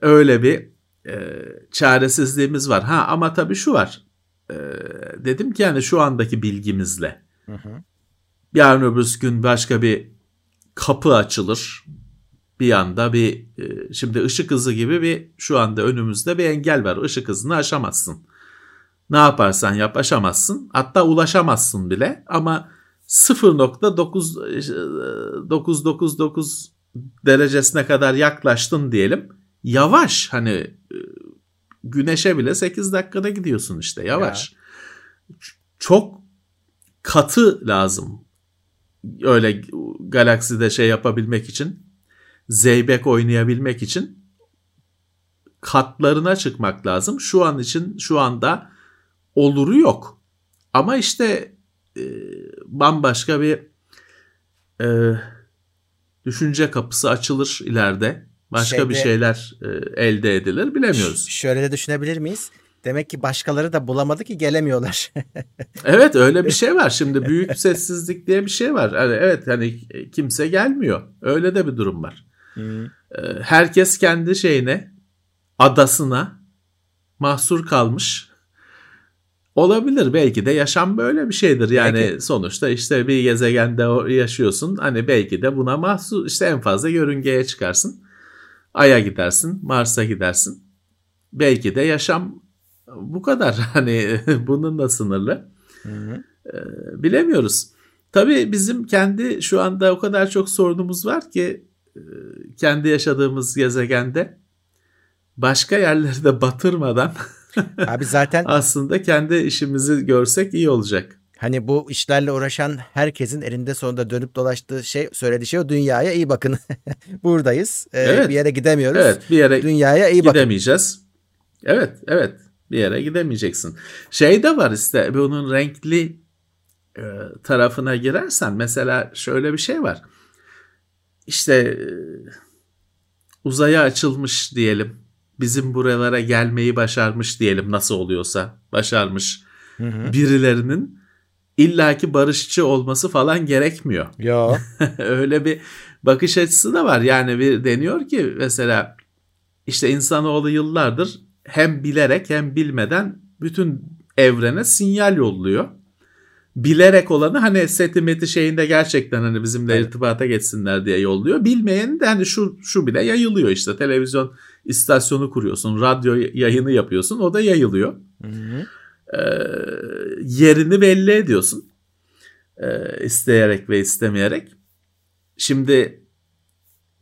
öyle bir e, çaresizliğimiz var. Ha ama tabii şu var. Ee, dedim ki yani şu andaki bilgimizle. Hı hı. Yarın öbür gün başka bir kapı açılır. Bir anda bir e, şimdi ışık hızı gibi bir şu anda önümüzde bir engel var. Işık hızını aşamazsın. Ne yaparsan yap aşamazsın. Hatta ulaşamazsın bile ama 0.999 derecesine kadar yaklaştın diyelim. Yavaş hani e, güneşe bile 8 dakikada gidiyorsun işte yavaş. Ya. Çok katı lazım. Öyle galakside şey yapabilmek için zeybek oynayabilmek için katlarına çıkmak lazım. Şu an için şu anda oluru yok. Ama işte e, bambaşka bir e, düşünce kapısı açılır ileride. Başka Şeyde, bir şeyler e, elde edilir bilemiyoruz. Şöyle de düşünebilir miyiz? Demek ki başkaları da bulamadı ki gelemiyorlar. [laughs] evet öyle bir şey var. Şimdi büyük sessizlik diye bir şey var. Yani evet hani kimse gelmiyor. Öyle de bir durum var. Hmm. Herkes kendi şeyine, adasına mahsur kalmış. Olabilir belki de yaşam böyle bir şeydir. Yani belki. sonuçta işte bir gezegende yaşıyorsun. Hani belki de buna mahsus işte en fazla yörüngeye çıkarsın. Ay'a gidersin, Mars'a gidersin. Belki de yaşam bu kadar. [laughs] Hani [laughs] bununla sınırlı. Hı hı. Ee, bilemiyoruz. Tabii bizim kendi şu anda o kadar çok sorunumuz var ki e, kendi yaşadığımız gezegende başka yerleri de batırmadan [laughs] [laughs] Abi zaten aslında kendi işimizi görsek iyi olacak. Hani bu işlerle uğraşan herkesin elinde sonunda dönüp dolaştığı şey söylediği şey o dünyaya iyi bakın. [laughs] Buradayız. Ee, evet. Bir yere gidemiyoruz. Evet, bir yere dünyaya iyi gidemeyeceğiz. Bakın. Evet, evet. Bir yere gidemeyeceksin. Şey de var işte bunun renkli e, tarafına girersen mesela şöyle bir şey var. İşte e, uzaya açılmış diyelim bizim buralara gelmeyi başarmış diyelim nasıl oluyorsa başarmış hı hı. birilerinin illaki barışçı olması falan gerekmiyor. Ya. [laughs] Öyle bir bakış açısı da var. Yani bir deniyor ki mesela işte insanoğlu yıllardır hem bilerek hem bilmeden bütün evrene sinyal yolluyor. Bilerek olanı hani seti meti şeyinde gerçekten hani bizimle Evet. irtibata geçsinler diye yolluyor. Bilmeyeni de hani şu şu bile yayılıyor işte. Televizyon istasyonu kuruyorsun, radyo yayını yapıyorsun. O da yayılıyor. Hı hı. Ee, yerini belli ediyorsun. Ee, isteyerek ve istemeyerek. Şimdi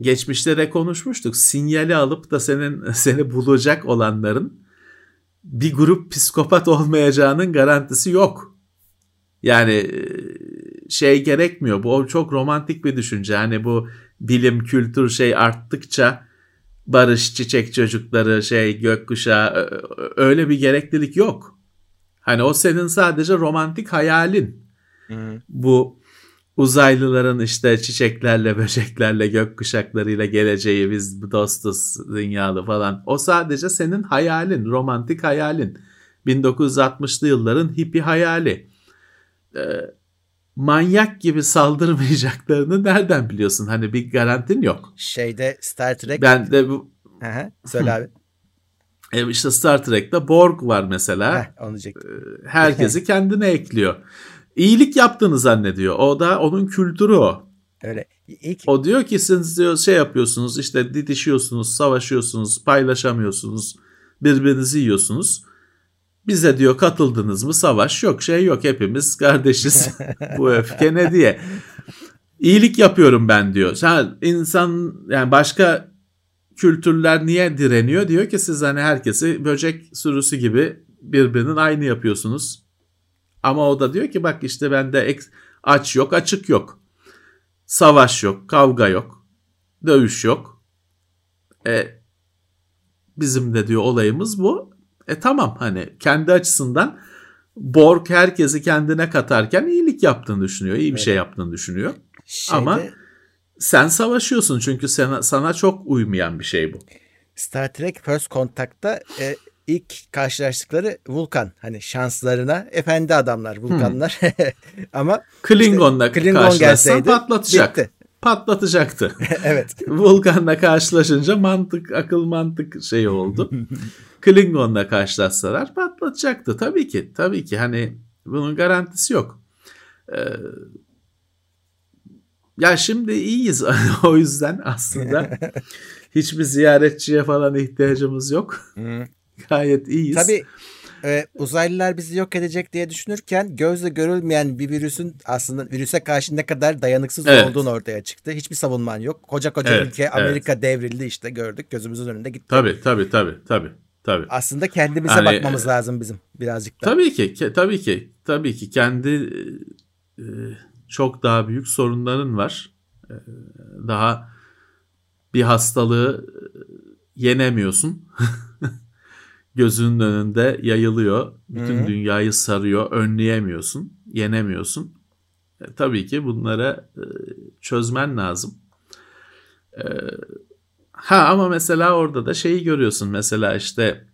geçmişte de konuşmuştuk. Sinyali alıp da senin [laughs] seni bulacak olanların bir grup psikopat olmayacağının garantisi yok. Yani e, şey gerekmiyor. Bu çok romantik bir düşünce. Hani bu bilim, kültür şey arttıkça barış, çiçek çocukları, şey gökkuşağı öyle bir gereklilik yok. Hani o senin sadece romantik hayalin. Hı. Bu uzaylıların işte çiçeklerle, [laughs] böceklerle, gökkuşaklarıyla geleceği biz dostuz dünyalı falan. O sadece senin hayalin, romantik hayalin. 1960'lı yılların hippie hayali. Ee, manyak gibi saldırmayacaklarını nereden biliyorsun? Hani bir garantin yok. Şeyde Star Trek. Ben de bu Hı hı. Söyle abi. [laughs] e, işte Star Trek'te Borg var mesela. Heh, onu. Herkesi [laughs] kendine ekliyor. İyilik yaptığını zannediyor. O da onun kültürü o. Öyle. İlk O diyor ki siz diyor şey yapıyorsunuz işte didişiyorsunuz, savaşıyorsunuz, paylaşamıyorsunuz, birbirinizi yiyorsunuz. Bize diyor katıldınız mı savaş yok şey yok hepimiz kardeşiz [laughs] bu öfke ne diye. İyilik yapıyorum ben diyor. Sen insan yani başka kültürler niye direniyor? Diyor ki siz hani herkesi böcek sürüsü gibi birbirinin aynı yapıyorsunuz. Ama o da diyor ki bak işte bende aç yok açık yok. Savaş yok, kavga yok, dövüş yok. E, bizim de diyor olayımız bu. E tamam hani kendi açısından Borg herkesi kendine katarken iyilik yaptığını düşünüyor, iyi bir şey yaptığını düşünüyor. şeyde Ama- Sen savaşıyorsun çünkü sana, sana çok uymayan bir şey bu. Star Trek First Contact'ta e, ilk karşılaştıkları Vulkan. Hani şanslarına efendi adamlar Vulkanlar. [laughs] Ama Klingon'la Klingon karşılaşsan gelseydi patlatacak. bitti. Patlatacaktı. [laughs] evet. Vulkan'la karşılaşınca mantık, akıl mantık şeyi oldu. [laughs] Klingon'la karşılaşsalar patlatacaktı. Tabii ki, tabii ki. Hani bunun garantisi yok. Ee, ya şimdi iyiyiz [laughs] o yüzden aslında hiçbir ziyaretçiye falan ihtiyacımız yok. Gayet iyiyiz. Tabii e, uzaylılar bizi yok edecek diye düşünürken gözle görülmeyen bir virüsün aslında virüse karşı ne kadar dayanıksız Evet. olduğunu ortaya çıktı. Hiçbir savunman yok. Koca koca Evet, ülke Amerika devrildi işte gördük gözümüzün önünde gitti. Tabii tabii tabii tabii. tabii. Aslında kendimize Hani- bakmamız lazım bizim birazcık da. Tabii ki, ke- tabii ki, tabii ki kendi e, çok daha büyük sorunların var. E, daha bir hastalığı e, yenemiyorsun. [laughs] Gözünün önünde yayılıyor. Bütün Hı. dünyayı sarıyor. Önleyemiyorsun, yenemiyorsun. E, tabii ki bunlara e, çözmen lazım. E, ha ama mesela orada da şeyi görüyorsun. Mesela işte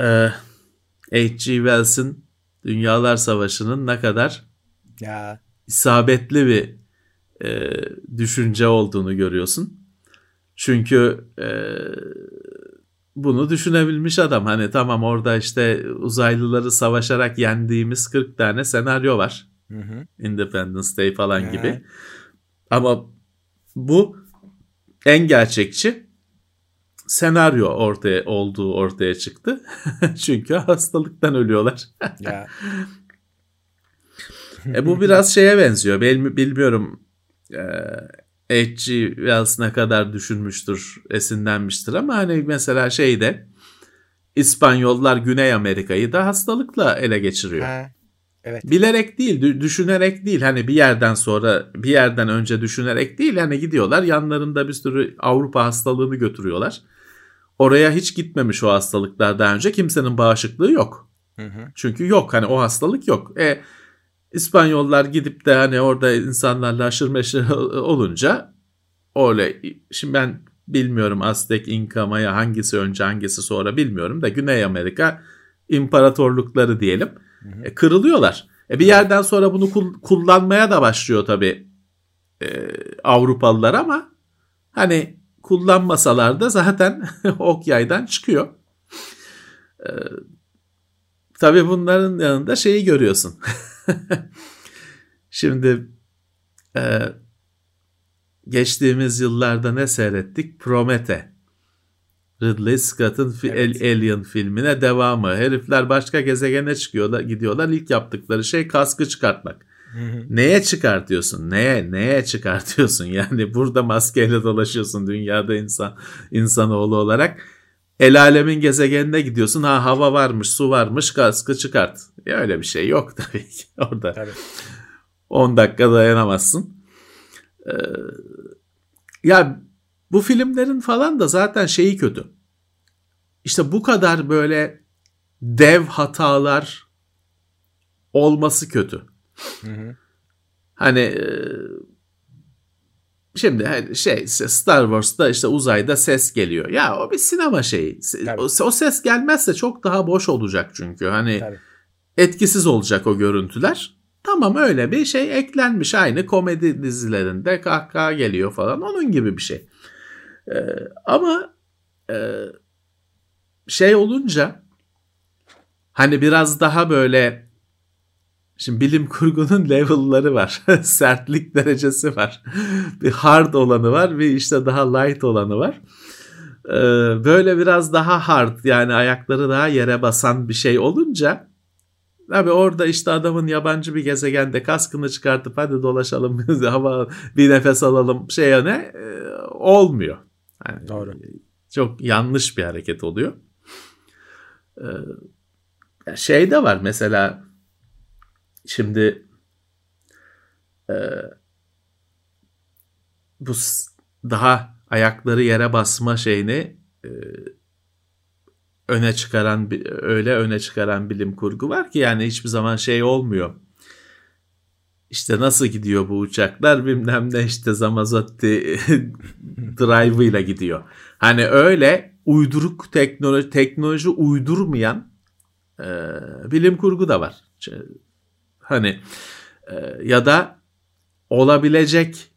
e, H.G. Wells'in Dünyalar Savaşı'nın ne kadar Ya isabetli bir e, düşünce olduğunu görüyorsun. Çünkü e, bunu düşünebilmiş adam. Hani tamam orada işte uzaylıları savaşarak yendiğimiz 40 tane senaryo var. Hı hı. Independence Day falan Ha. gibi. Ama bu en gerçekçi senaryo ortaya olduğu ortaya çıktı. [laughs] Çünkü hastalıktan ölüyorlar. [laughs] Ya. E bu biraz şeye benziyor. Benim bilmiyorum e, H.G. Wells ne kadar düşünmüştür, esinlenmiştir ama hani mesela şeyde İspanyollar Güney Amerika'yı da hastalıkla ele geçiriyor. Ha. Evet. Bilerek değil, dü- düşünerek değil. Hani bir yerden sonra, bir yerden önce düşünerek değil. Hani gidiyorlar yanlarında bir sürü Avrupa hastalığını götürüyorlar. Oraya hiç gitmemiş o hastalıklar daha önce. Kimsenin bağışıklığı yok. Hı hı. Çünkü yok hani o hastalık yok. E İspanyollar gidip de hani orada insanlarla aşırı meşır [laughs] olunca öyle şimdi ben bilmiyorum Aztek, İnka, Maya hangisi önce hangisi sonra bilmiyorum da Güney Amerika imparatorlukları diyelim e, kırılıyorlar. E, bir yerden sonra bunu kul- kullanmaya da başlıyor tabii e, Avrupalılar ama hani kullanmasalar da zaten [laughs] ok yaydan çıkıyor. E, tabii bunların yanında şeyi görüyorsun. [laughs] [laughs] Şimdi e, geçtiğimiz yıllarda ne seyrettik? Promete. Ridley Scott'ın evet. Alien filmine devamı. Herifler başka gezegene çıkıyorlar, gidiyorlar. İlk yaptıkları şey kaskı çıkartmak. Neye çıkartıyorsun? Neye? Neye çıkartıyorsun? [laughs] Yani burada maskeyle dolaşıyorsun dünyada insan insanoğlu olarak. El alemin gezegenine gidiyorsun. Ha hava varmış, su varmış, kaskı çıkart. Ya öyle bir şey yok [laughs] tabii ki orada. Tabii. 10 dakika dayanamazsın. Ee, ya bu filmlerin falan da zaten şeyi kötü. İşte bu kadar böyle dev hatalar olması kötü. Hı hı. Hani e, şimdi hani şey Star Wars'ta işte uzayda ses geliyor. Ya o bir sinema şeyi. O, o ses gelmezse çok daha boş olacak çünkü. Hani Tabii. etkisiz olacak o görüntüler. Tamam öyle bir şey eklenmiş aynı komedi dizilerinde kahkaha geliyor falan onun gibi bir şey. Ee, ama e, şey olunca hani biraz daha böyle Şimdi bilim kurgunun level'ları var. [laughs] Sertlik derecesi var. bir hard olanı var, bir işte daha light olanı var. Ee, böyle biraz daha hard yani ayakları daha yere basan bir şey olunca Abi orada işte adamın yabancı bir gezegende kaskını çıkartıp hadi dolaşalım [laughs] hava bir nefes alalım şeye ne e, olmuyor. Yani Doğru. Çok yanlış bir hareket oluyor. Ee, şey de var mesela şimdi e, bu daha ayakları yere basma şeyini e, öne çıkaran öyle öne çıkaran bilim kurgu var ki yani hiçbir zaman şey olmuyor. İşte nasıl gidiyor bu uçaklar bilmem ne işte Zamazotti [laughs] drive ile gidiyor. Hani öyle uyduruk teknoloji teknoloji uydurmayan e, bilim kurgu da var. Hani e, ya da olabilecek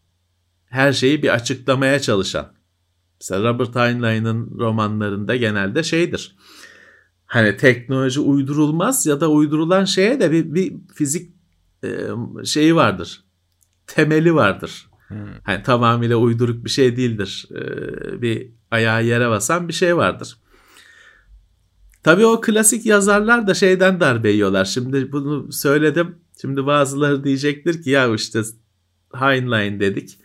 her şeyi bir açıklamaya çalışan. Mesela Robert Heinlein'in romanlarında genelde şeydir. Hani teknoloji uydurulmaz ya da uydurulan şeye de bir, bir fizik e, şeyi vardır. Temeli vardır. Hmm. Hani tamamıyla uyduruk bir şey değildir. E, bir ayağı yere basan bir şey vardır. Tabii o klasik yazarlar da şeyden darbe yiyorlar. Şimdi bunu söyledim. Şimdi bazıları diyecektir ki ya işte Heinlein dedik.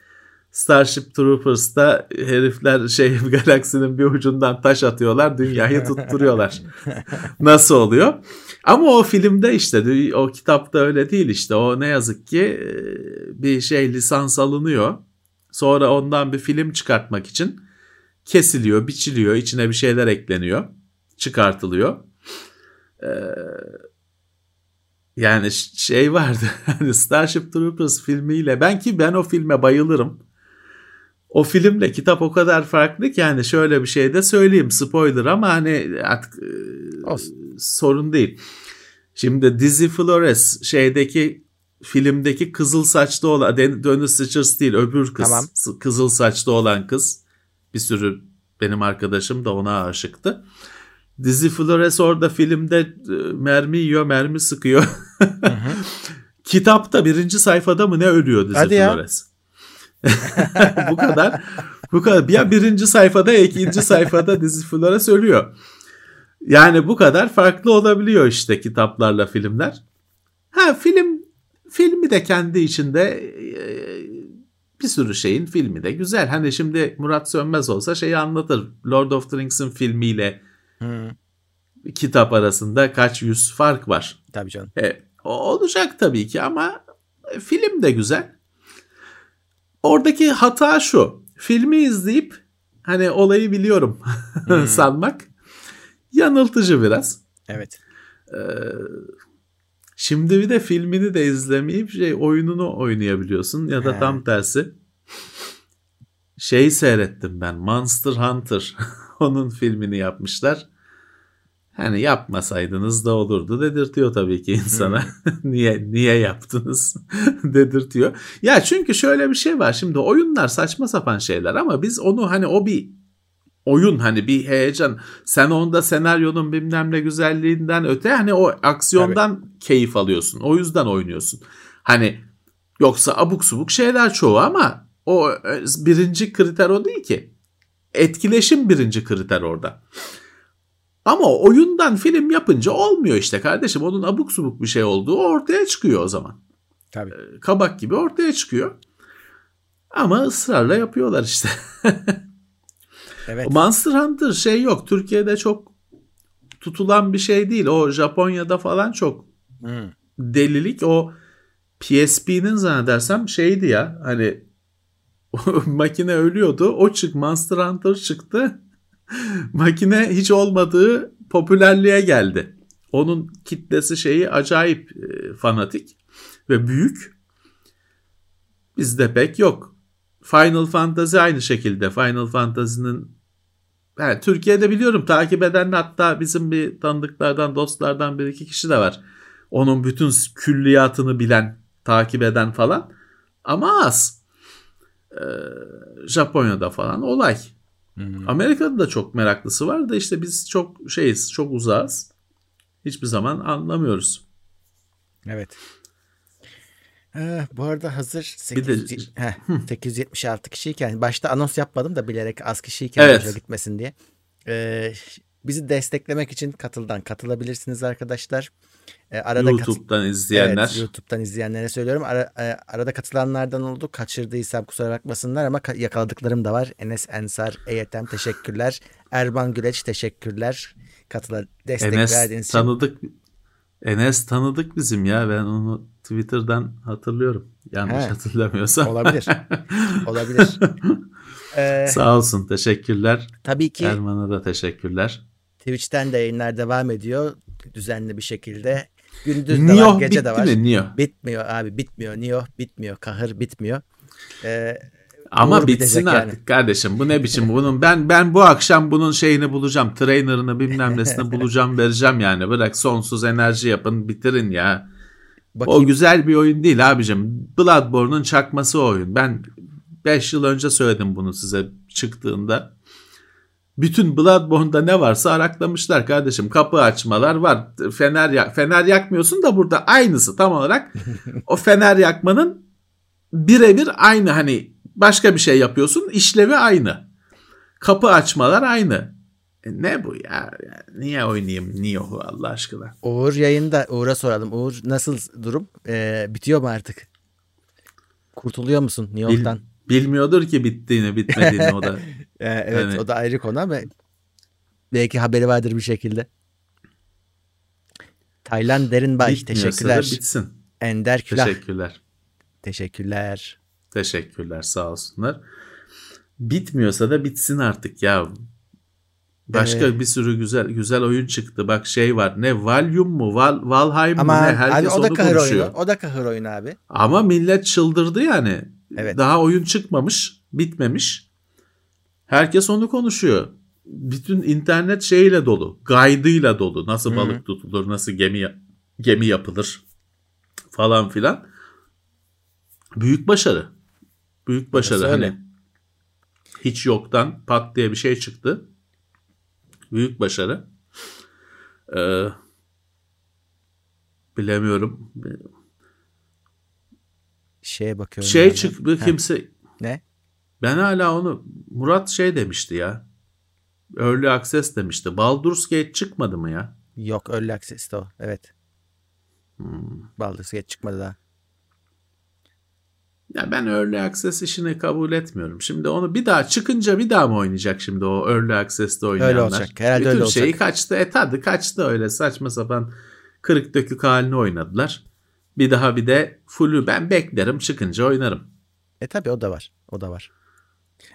Starship Troopers'ta herifler şey [laughs] galaksinin bir ucundan taş atıyorlar, dünyayı tutturuyorlar. [laughs] Nasıl oluyor? Ama o filmde işte o kitapta öyle değil işte. O ne yazık ki bir şey lisans alınıyor. Sonra ondan bir film çıkartmak için kesiliyor, biçiliyor, içine bir şeyler ekleniyor, çıkartılıyor. Ee, yani şey vardı [laughs] hani Starship Troopers filmiyle ben ki ben o filme bayılırım. O filmle kitap o kadar farklı ki yani şöyle bir şey de söyleyeyim spoiler ama hani artık e, Olsun. sorun değil. Şimdi Dizzy Flores şeydeki filmdeki kızıl saçlı olan Dennis Richards değil öbür kız tamam. kızıl saçlı olan kız bir sürü benim arkadaşım da ona aşıktı. Dizzy Flores orada filmde e, mermi yiyor mermi sıkıyor. [laughs] Kitapta birinci sayfada mı ne ölüyor Dizzy Hadi Flores? Ya. [laughs] bu kadar. Bu kadar. Ya birinci sayfada ikinci sayfada dizi Flora söylüyor. Yani bu kadar farklı olabiliyor işte kitaplarla filmler. Ha film filmi de kendi içinde e, bir sürü şeyin filmi de güzel. Hani şimdi Murat Sönmez olsa şeyi anlatır. Lord of the Rings'in filmiyle hmm. kitap arasında kaç yüz fark var. Tabii canım. E, olacak tabii ki ama film de güzel. Oradaki hata şu. Filmi izleyip hani olayı biliyorum [laughs] hmm. sanmak yanıltıcı biraz. Evet. Ee, şimdi bir de filmini de izlemeyip şey oyununu oynayabiliyorsun ya da He. tam tersi. Şeyi seyrettim ben Monster Hunter. [laughs] Onun filmini yapmışlar. Hani yapmasaydınız da olurdu dedirtiyor tabii ki insana. [laughs] niye niye yaptınız [laughs] dedirtiyor. Ya çünkü şöyle bir şey var. Şimdi oyunlar saçma sapan şeyler ama biz onu hani o bir oyun hani bir heyecan. Sen onda senaryonun bilmem ne güzelliğinden öte hani o aksiyondan Tabii. keyif alıyorsun. O yüzden oynuyorsun. Hani yoksa abuk subuk şeyler çoğu ama o e, birinci kriter o değil ki. Etkileşim birinci kriter orada. Ama oyundan film yapınca olmuyor işte kardeşim. Onun abuk subuk bir şey olduğu ortaya çıkıyor o zaman. Tabii. Ee, kabak gibi ortaya çıkıyor. Ama ısrarla yapıyorlar işte. [laughs] evet. Monster Hunter şey yok. Türkiye'de çok tutulan bir şey değil. O Japonya'da falan çok hmm. delilik. O PSP'nin zannedersem şeydi ya hani [laughs] makine ölüyordu. O çık Monster Hunter çıktı. Makine hiç olmadığı popülerliğe geldi. Onun kitlesi şeyi acayip e, fanatik ve büyük. Bizde pek yok. Final Fantasy aynı şekilde. Final Fantasy'nin yani Türkiye'de biliyorum takip eden hatta bizim bir tanıdıklardan, dostlardan bir iki kişi de var. Onun bütün külliyatını bilen, takip eden falan. Ama az. Ee, Japonya'da falan olay. Hmm. Amerika'da da çok meraklısı var da işte biz çok şeyiz, çok uzağız. Hiçbir zaman anlamıyoruz. Evet. Ee, bu arada hazır 800, de, [laughs] heh, 876 kişiyken başta anons yapmadım da bilerek az kişiyken evet. gitmesin diye. Ee, bizi desteklemek için katıldan katılabilirsiniz arkadaşlar. Ee, arada YouTube'dan kat- izleyenler. Evet, YouTube'dan izleyenlere söylüyorum. Ara, e, arada katılanlardan oldu. Kaçırdıysam kusura bakmasınlar ama ka- yakaladıklarım da var. Enes Ensar, EYTM teşekkürler. Erban Güleç teşekkürler. Katıla destek Enes verdiğiniz için. tanıdık Enes tanıdık bizim ya. Ben onu Twitter'dan hatırlıyorum. Yanlış He. hatırlamıyorsam. Olabilir. [laughs] Olabilir. ee, Sağ olsun. Teşekkürler. Tabii ki. Erman'a da teşekkürler. Twitch'ten de yayınlar devam ediyor. Düzenli bir şekilde. Gündüz de var, gece de var. Mi? Nio. Bitmiyor abi, bitmiyor. Nio bitmiyor. Kahır bitmiyor. Ee, ama bitsin artık yani. kardeşim. Bu ne biçim bunun ben ben bu akşam bunun şeyini bulacağım. Trainer'ını bilmem nesini [laughs] bulacağım vereceğim yani. Bırak sonsuz enerji yapın bitirin ya. Bakayım. O güzel bir oyun değil abicim. Bloodborne'un çakması oyun. Ben 5 yıl önce söyledim bunu size çıktığında. Bütün Bloodborne'da ne varsa araklamışlar kardeşim. Kapı açmalar var. Fener yak fener yakmıyorsun da burada aynısı tam olarak. [laughs] o fener yakmanın birebir aynı hani başka bir şey yapıyorsun işlevi aynı. Kapı açmalar aynı. E ne bu ya? Niye oynayayım Nioh'u Allah aşkına? Uğur yayında. Uğur'a soralım. Uğur nasıl durum? Ee, bitiyor mu artık? Kurtuluyor musun Nioh'tan? Bil, bilmiyordur ki bittiğini bitmediğini o da. [laughs] ee, evet yani... o da ayrı konu ama belki haberi vardır bir şekilde. Taylan Derinbay teşekkürler. Bitsin. Ender Külah. Teşekkürler. Teşekkürler. Teşekkürler sağ olsunlar. Bitmiyorsa da bitsin artık ya. Başka evet. bir sürü güzel güzel oyun çıktı. Bak şey var. Ne Valium mu? Val, Valheim Ama mı ne? Herkes abi, o da kahır konuşuyor. Oyunu. O da kahır oyunu abi. Ama millet çıldırdı yani. Evet. Daha oyun çıkmamış. Bitmemiş. Herkes onu konuşuyor. Bütün internet şeyle dolu. Guide'ıyla dolu. Nasıl Hı-hı. balık tutulur, nasıl gemi gemi yapılır falan filan. Büyük başarı. Büyük başarı. Hani hiç yoktan pat diye bir şey çıktı. Büyük başarı. Ee, bilemiyorum. Şeye bakıyorum. Şey çıktı kimse. Ne? Ben hala onu Murat şey demişti ya. Early Access demişti. Baldur's Gate çıkmadı mı ya? Yok Early Access'te o. Evet. Hmm. Baldur's Gate çıkmadı daha. Ya ben Early Access işini kabul etmiyorum. Şimdi onu bir daha çıkınca bir daha mı oynayacak şimdi o Early Access'te oynayanlar? Öyle olacak. Herhalde Bütün öyle olacak. şeyi kaçtı. E tadı kaçtı öyle saçma sapan kırık dökük halini oynadılar. Bir daha bir de full'ü ben beklerim çıkınca oynarım. E tabi o da var. O da var.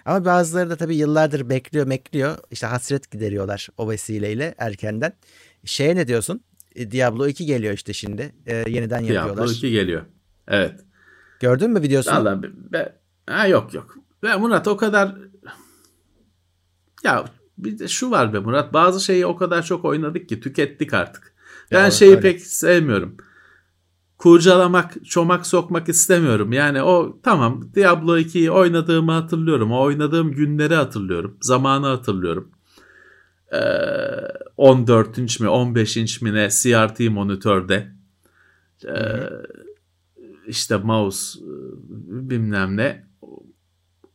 Ama bazıları da tabii yıllardır bekliyor bekliyor. İşte hasret gideriyorlar o vesileyle erkenden. Şeye ne diyorsun? E, Diablo 2 geliyor işte şimdi. E, yeniden yapıyorlar. Diablo 2 geliyor. Evet. Gördün mü videosunu? Valla be, ha yok yok. Ve Murat o kadar ya bir de şu var be Murat bazı şeyi o kadar çok oynadık ki tükettik artık. Ben ya, şeyi öyle. pek sevmiyorum. Kurcalamak, çomak sokmak istemiyorum. Yani o tamam Diablo 2'yi oynadığımı hatırlıyorum. O oynadığım günleri hatırlıyorum. Zamanı hatırlıyorum. Ee, 14 inç mi 15 inç mi ne CRT monitörde. Ee, işte mouse bilmem ne.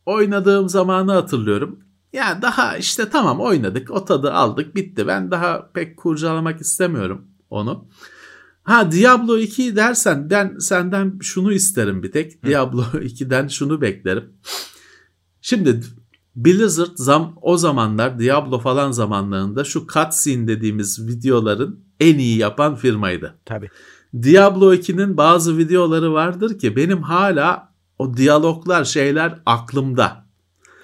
Oynadığım zamanı hatırlıyorum. Ya daha işte tamam oynadık o tadı aldık bitti. Ben daha pek kurcalamak istemiyorum onu. Ha Diablo 2 dersen ben senden şunu isterim bir tek. Hı. Diablo [laughs] 2'den şunu beklerim. Şimdi Blizzard zam o zamanlar Diablo falan zamanlarında şu cutscene dediğimiz videoların en iyi yapan firmaydı. Tabii. Diablo 2'nin bazı videoları vardır ki benim hala o diyaloglar şeyler aklımda.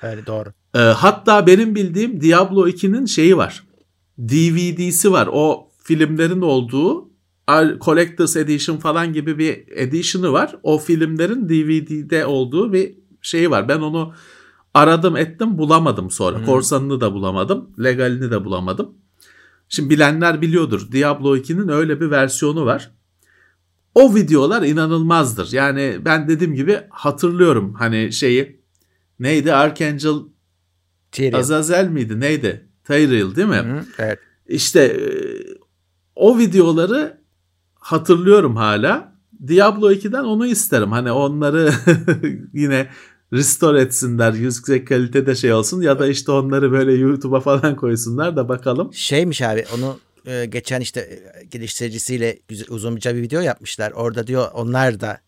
Evet doğru. Ee, hatta benim bildiğim Diablo 2'nin şeyi var. DVD'si var. O filmlerin olduğu Collector's Edition falan gibi bir edition'ı var. O filmlerin DVD'de olduğu bir şeyi var. Ben onu aradım ettim bulamadım sonra. Hmm. Korsanını da bulamadım. Legalini de bulamadım. Şimdi bilenler biliyordur. Diablo 2'nin öyle bir versiyonu var. O videolar inanılmazdır. Yani ben dediğim gibi hatırlıyorum hani şeyi. Neydi? Archangel Tyrion. Azazel miydi? Neydi? Tyrael değil mi? Hı, evet. İşte e, o videoları hatırlıyorum hala. Diablo 2'den onu isterim. Hani onları [laughs] yine restore etsinler. Yüksek kalitede şey olsun ya da işte onları böyle YouTube'a falan koysunlar da bakalım. Şeymiş abi onu e, geçen işte e, geliştiricisiyle uzun bir video yapmışlar. Orada diyor onlar da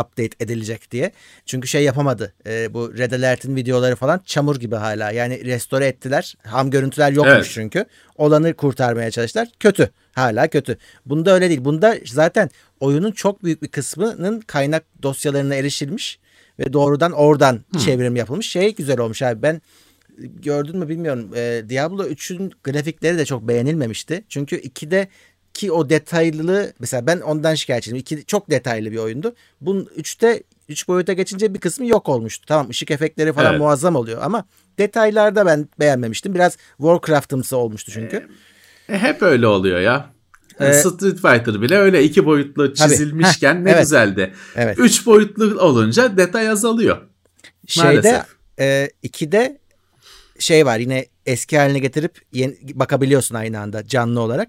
update edilecek diye. Çünkü şey yapamadı. E, bu Red Alert'in videoları falan çamur gibi hala. Yani restore ettiler. Ham görüntüler yokmuş evet. çünkü. Olanı kurtarmaya çalıştılar. Kötü. Hala kötü. Bunda öyle değil. Bunda zaten oyunun çok büyük bir kısmının kaynak dosyalarına erişilmiş ve doğrudan oradan hmm. çevrim yapılmış. Şey güzel olmuş abi. Ben gördün mü bilmiyorum. E, Diablo 3'ün grafikleri de çok beğenilmemişti. Çünkü 2'de ki o detaylı mesela ben ondan şikayetçiyim. İki çok detaylı bir oyundu. Bunun 3'te 3 boyuta geçince bir kısmı yok olmuştu. Tamam ışık efektleri falan evet. muazzam oluyor ama detaylarda ben beğenmemiştim. Biraz Warcraft'ımsı olmuştu çünkü. E, hep öyle oluyor ya. Ee, Street Fighter bile öyle iki boyutlu çizilmişken Heh, ne evet. güzeldi. Evet. Üç boyutlu olunca detay azalıyor. Şeyde e, ikide şey var yine eski haline getirip yeni, bakabiliyorsun aynı anda canlı olarak.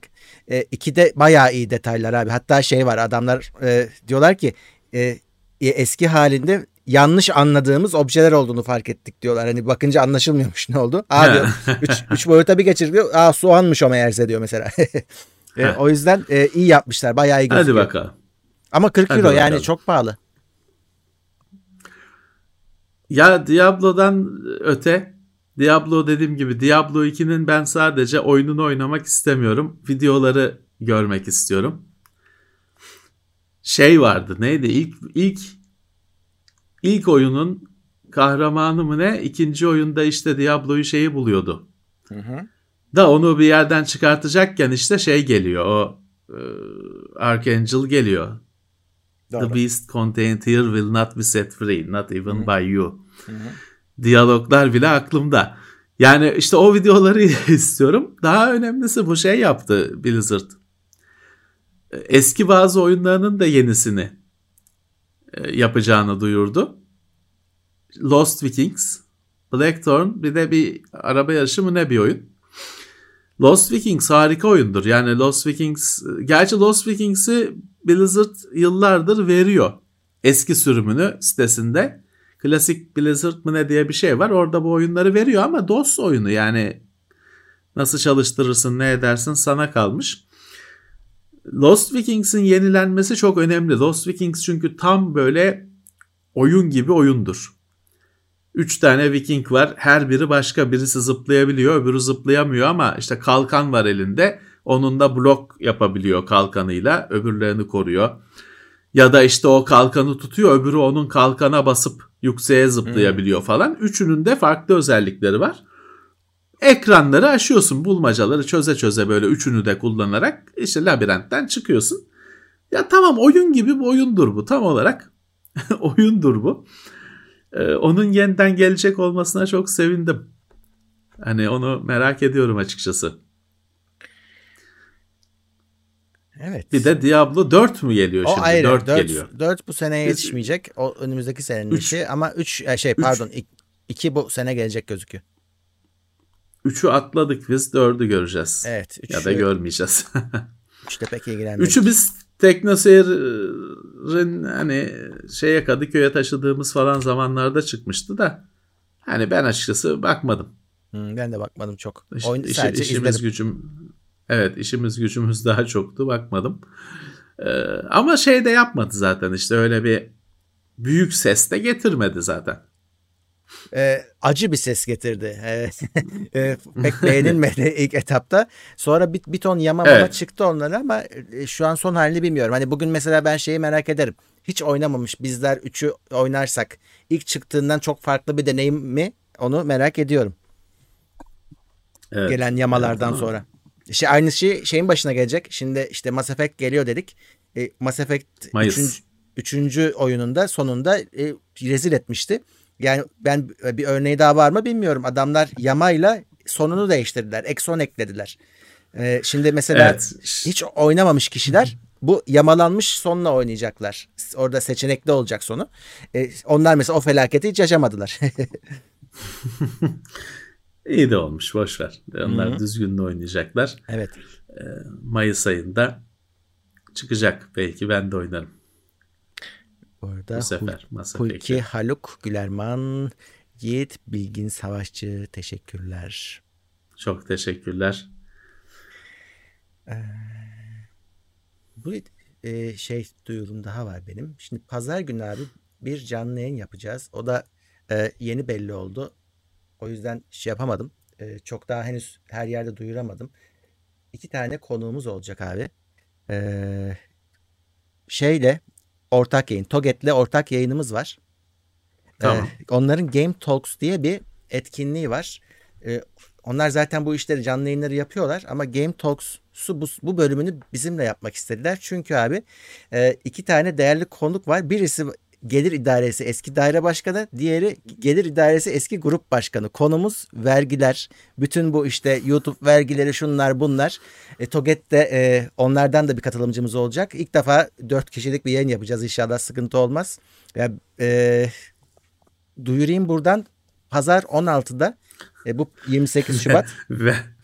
E, ikide bayağı iyi detaylar abi. Hatta şey var adamlar e, diyorlar ki e, eski halinde yanlış anladığımız objeler olduğunu fark ettik diyorlar. Hani bakınca anlaşılmıyormuş ne oldu. Aa diyor [laughs] 3 boyuta bir geçir diyor. Aa soğanmış o meğerse diyor mesela. [laughs] e, o yüzden e, iyi yapmışlar. Bayağı iyi gözüküyor. Hadi bakalım. Ama 40 Hadi euro bakalım. yani çok pahalı. Ya Diablo'dan öte Diablo dediğim gibi Diablo 2'nin ben sadece oyununu oynamak istemiyorum. Videoları görmek istiyorum. Şey vardı neydi ilk ilk ilk oyunun kahramanı mı ne ikinci oyunda işte Diablo'yu şeyi buluyordu. Hı hı. Da onu bir yerden çıkartacakken işte şey geliyor o e, Archangel geliyor. Doğru. The beast contained here will not be set free, not even hı. by you. Hı hı diyaloglar bile aklımda. Yani işte o videoları [laughs] istiyorum. Daha önemlisi bu şey yaptı Blizzard. Eski bazı oyunlarının da yenisini e, yapacağını duyurdu. Lost Vikings, Blackthorn bir de bir araba yarışı mı ne bir oyun. Lost Vikings harika oyundur. Yani Lost Vikings, gerçi Lost Vikings'i Blizzard yıllardır veriyor. Eski sürümünü sitesinde. Klasik Blizzard mı ne diye bir şey var. Orada bu oyunları veriyor ama DOS oyunu yani nasıl çalıştırırsın ne edersin sana kalmış. Lost Vikings'in yenilenmesi çok önemli. Lost Vikings çünkü tam böyle oyun gibi oyundur. Üç tane Viking var. Her biri başka. Birisi zıplayabiliyor, öbürü zıplayamıyor ama işte kalkan var elinde. Onun da blok yapabiliyor kalkanıyla. Öbürlerini koruyor. Ya da işte o kalkanı tutuyor, öbürü onun kalkana basıp yükseğe zıplayabiliyor hmm. falan. Üçünün de farklı özellikleri var. Ekranları aşıyorsun. Bulmacaları çöze çöze böyle üçünü de kullanarak işte labirentten çıkıyorsun. Ya tamam oyun gibi bir oyundur bu tam olarak. [laughs] oyundur bu. Ee, onun yeniden gelecek olmasına çok sevindim. Hani onu merak ediyorum açıkçası. Evet. Bir de Diablo 4 mü geliyor o şimdi? ayrı. 4, 4, geliyor. 4 bu seneye yetişmeyecek. O önümüzdeki senenin Üç. işi ama 3 şey pardon 2 bu sene gelecek gözüküyor. 3'ü atladık biz 4'ü göreceğiz. Evet. 3 Ya da görmeyeceğiz. [laughs] üçte pek ilgilenmedik. Üçü biz Teknoseyir'in hani şeye Kadıköy'e taşıdığımız falan zamanlarda çıkmıştı da hani ben açıkçası bakmadım. Hmm, ben de bakmadım çok. İş- Oyun işi- sadece işimiz izledim. gücüm evet işimiz gücümüz daha çoktu bakmadım. Ee, ama şey de yapmadı zaten işte öyle bir büyük ses de getirmedi zaten. Ee, acı bir ses getirdi. Evet. Ee, [laughs] pek beğenilmedi ilk etapta. Sonra bir, bir ton yama Evet. çıktı onlara ama e, şu an son halini bilmiyorum. Hani bugün mesela ben şeyi merak ederim. Hiç oynamamış bizler üçü oynarsak ilk çıktığından çok farklı bir deneyim mi? Onu merak ediyorum. Evet. Gelen yamalardan Evet, sonra. İşte aynı şey şeyin başına gelecek. Şimdi işte Mass Effect geliyor dedik. E, Mass Effect Mayıs. üçüncü, üçüncü oyununda sonunda e, rezil etmişti. Yani ben e, bir örneği daha var mı bilmiyorum. Adamlar yamayla sonunu değiştirdiler. Exon eklediler. E, şimdi mesela Evet. hiç oynamamış kişiler bu yamalanmış sonla oynayacaklar. Orada seçenekli olacak sonu. E, onlar mesela o felaketi hiç yaşamadılar. [laughs] İyi de olmuş boş ver. Onlar Hı. düzgün de oynayacaklar. evet. Mayıs ayında çıkacak. Belki ben de oynarım Orada bu sefer. Mass Hulki Effect'i. Haluk Gülerman Yiğit Bilgin Savaşçı teşekkürler. Çok teşekkürler. Bu e, şey duyurum daha var benim. Şimdi pazar günü abi bir canlı yayın yapacağız. O da e, yeni belli oldu. O yüzden şey yapamadım. E, çok daha henüz her yerde duyuramadım. İki tane konuğumuz olacak abi. E, şeyle ortak yayın. Toget'le ortak yayınımız var. Tamam. Ee, onların Game Talks diye bir etkinliği var. Ee, onlar zaten bu işleri canlı yayınları yapıyorlar ama Game Talks'u bu, bu bölümünü bizimle yapmak istediler. Çünkü abi e, iki tane değerli konuk var. Birisi Gelir İdaresi eski daire başkanı, diğeri Gelir İdaresi eski grup başkanı. Konumuz vergiler. Bütün bu işte YouTube vergileri şunlar bunlar. E, Toget'te e, onlardan da bir katılımcımız olacak. İlk defa dört kişilik bir yayın yapacağız inşallah sıkıntı olmaz. Ya, e, duyurayım buradan. Pazar 16'da e, bu 28 Şubat. [laughs]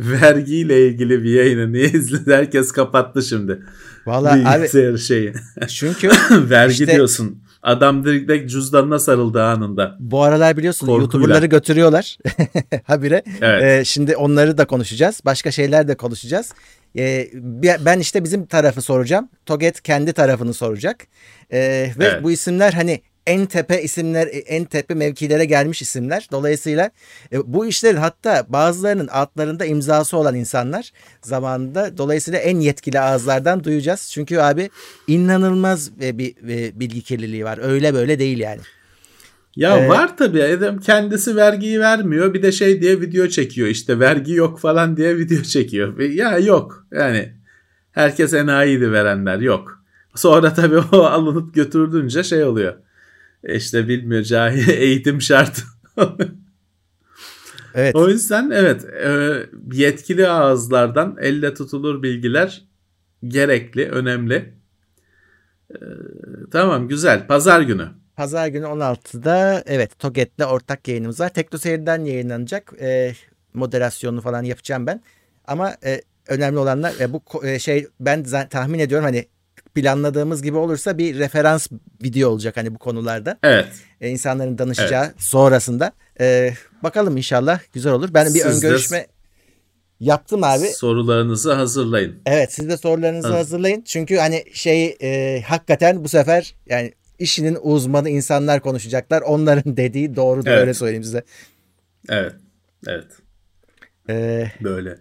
Ve [laughs] vergiyle ilgili bir yayını niye izledi? Herkes kapattı şimdi. Vallahi abi şeyi. çünkü [laughs] Vergi İşte- diyorsun. Adam direkt cüzdanına sarıldı anında. bu aralar biliyorsun Korkuyla. YouTuber'ları götürüyorlar [laughs] habire. Evet. E, şimdi onları da konuşacağız. Başka şeyler de konuşacağız. E, bir- ben işte bizim tarafı soracağım. Toget kendi tarafını soracak. E, ve Evet. bu isimler hani en tepe isimler, en tepe mevkilere gelmiş isimler. Dolayısıyla e, bu işlerin hatta bazılarının altlarında imzası olan insanlar zamanında dolayısıyla en yetkili ağızlardan duyacağız. Çünkü abi inanılmaz e, bir e, bilgi kirliliği var. Öyle böyle değil yani. Ya Ee, var tabii adam kendisi vergiyi vermiyor bir de şey diye video çekiyor işte vergi yok falan diye video [laughs] çekiyor. Ve Ya yok yani herkes enayiydi verenler yok. Sonra tabii [laughs] o alınıp götürülünce şey oluyor. İşte bilmiyor cahil [laughs] eğitim şart. Evet. o yüzden evet e, yetkili ağızlardan elle tutulur bilgiler gerekli önemli. E, Tamam güzel pazar günü. Pazar günü 16'da evet Toget'le ortak yayınımız var. Tekno Seyir'den yayınlanacak. E, moderasyonunu falan yapacağım ben. Ama e, önemli olanlar e, bu e, şey ben tahmin ediyorum hani planladığımız gibi olursa bir referans video olacak hani bu konularda. Evet. E, insanların danışacağı sonrasında. E, bakalım inşallah güzel olur. Ben bir Siz ön görüşme yaptım abi. Sorularınızı hazırlayın. Evet siz de sorularınızı Hazır. hazırlayın. Çünkü hani şey e, hakikaten bu sefer yani işinin uzmanı insanlar konuşacaklar. Onların [laughs] dediği doğrudur Evet. öyle söyleyeyim size. Evet. Evet. E, Böyle.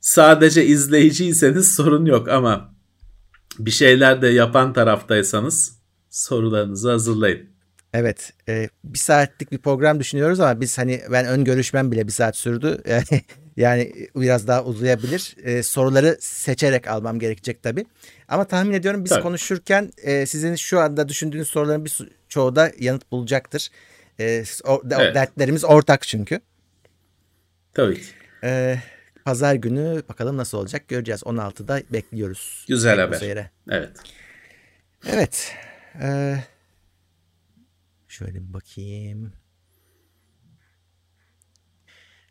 Sadece izleyiciyseniz sorun yok ama bir şeyler de yapan taraftaysanız sorularınızı hazırlayın. evet e, bir saatlik bir program düşünüyoruz ama biz hani ben ön görüşmem bile bir saat sürdü. [laughs] Yani, yani biraz daha uzayabilir. E, soruları seçerek almam gerekecek tabii. Ama tahmin ediyorum biz Tabii. konuşurken e, sizin şu anda düşündüğünüz soruların bir çoğu da yanıt bulacaktır. E, o, Evet. Dertlerimiz ortak çünkü. Tabii ki. Ee, Pazar günü bakalım nasıl olacak göreceğiz. 16'da bekliyoruz. Güzel haber. Seyre. Evet. Evet. Ee, şöyle bir bakayım.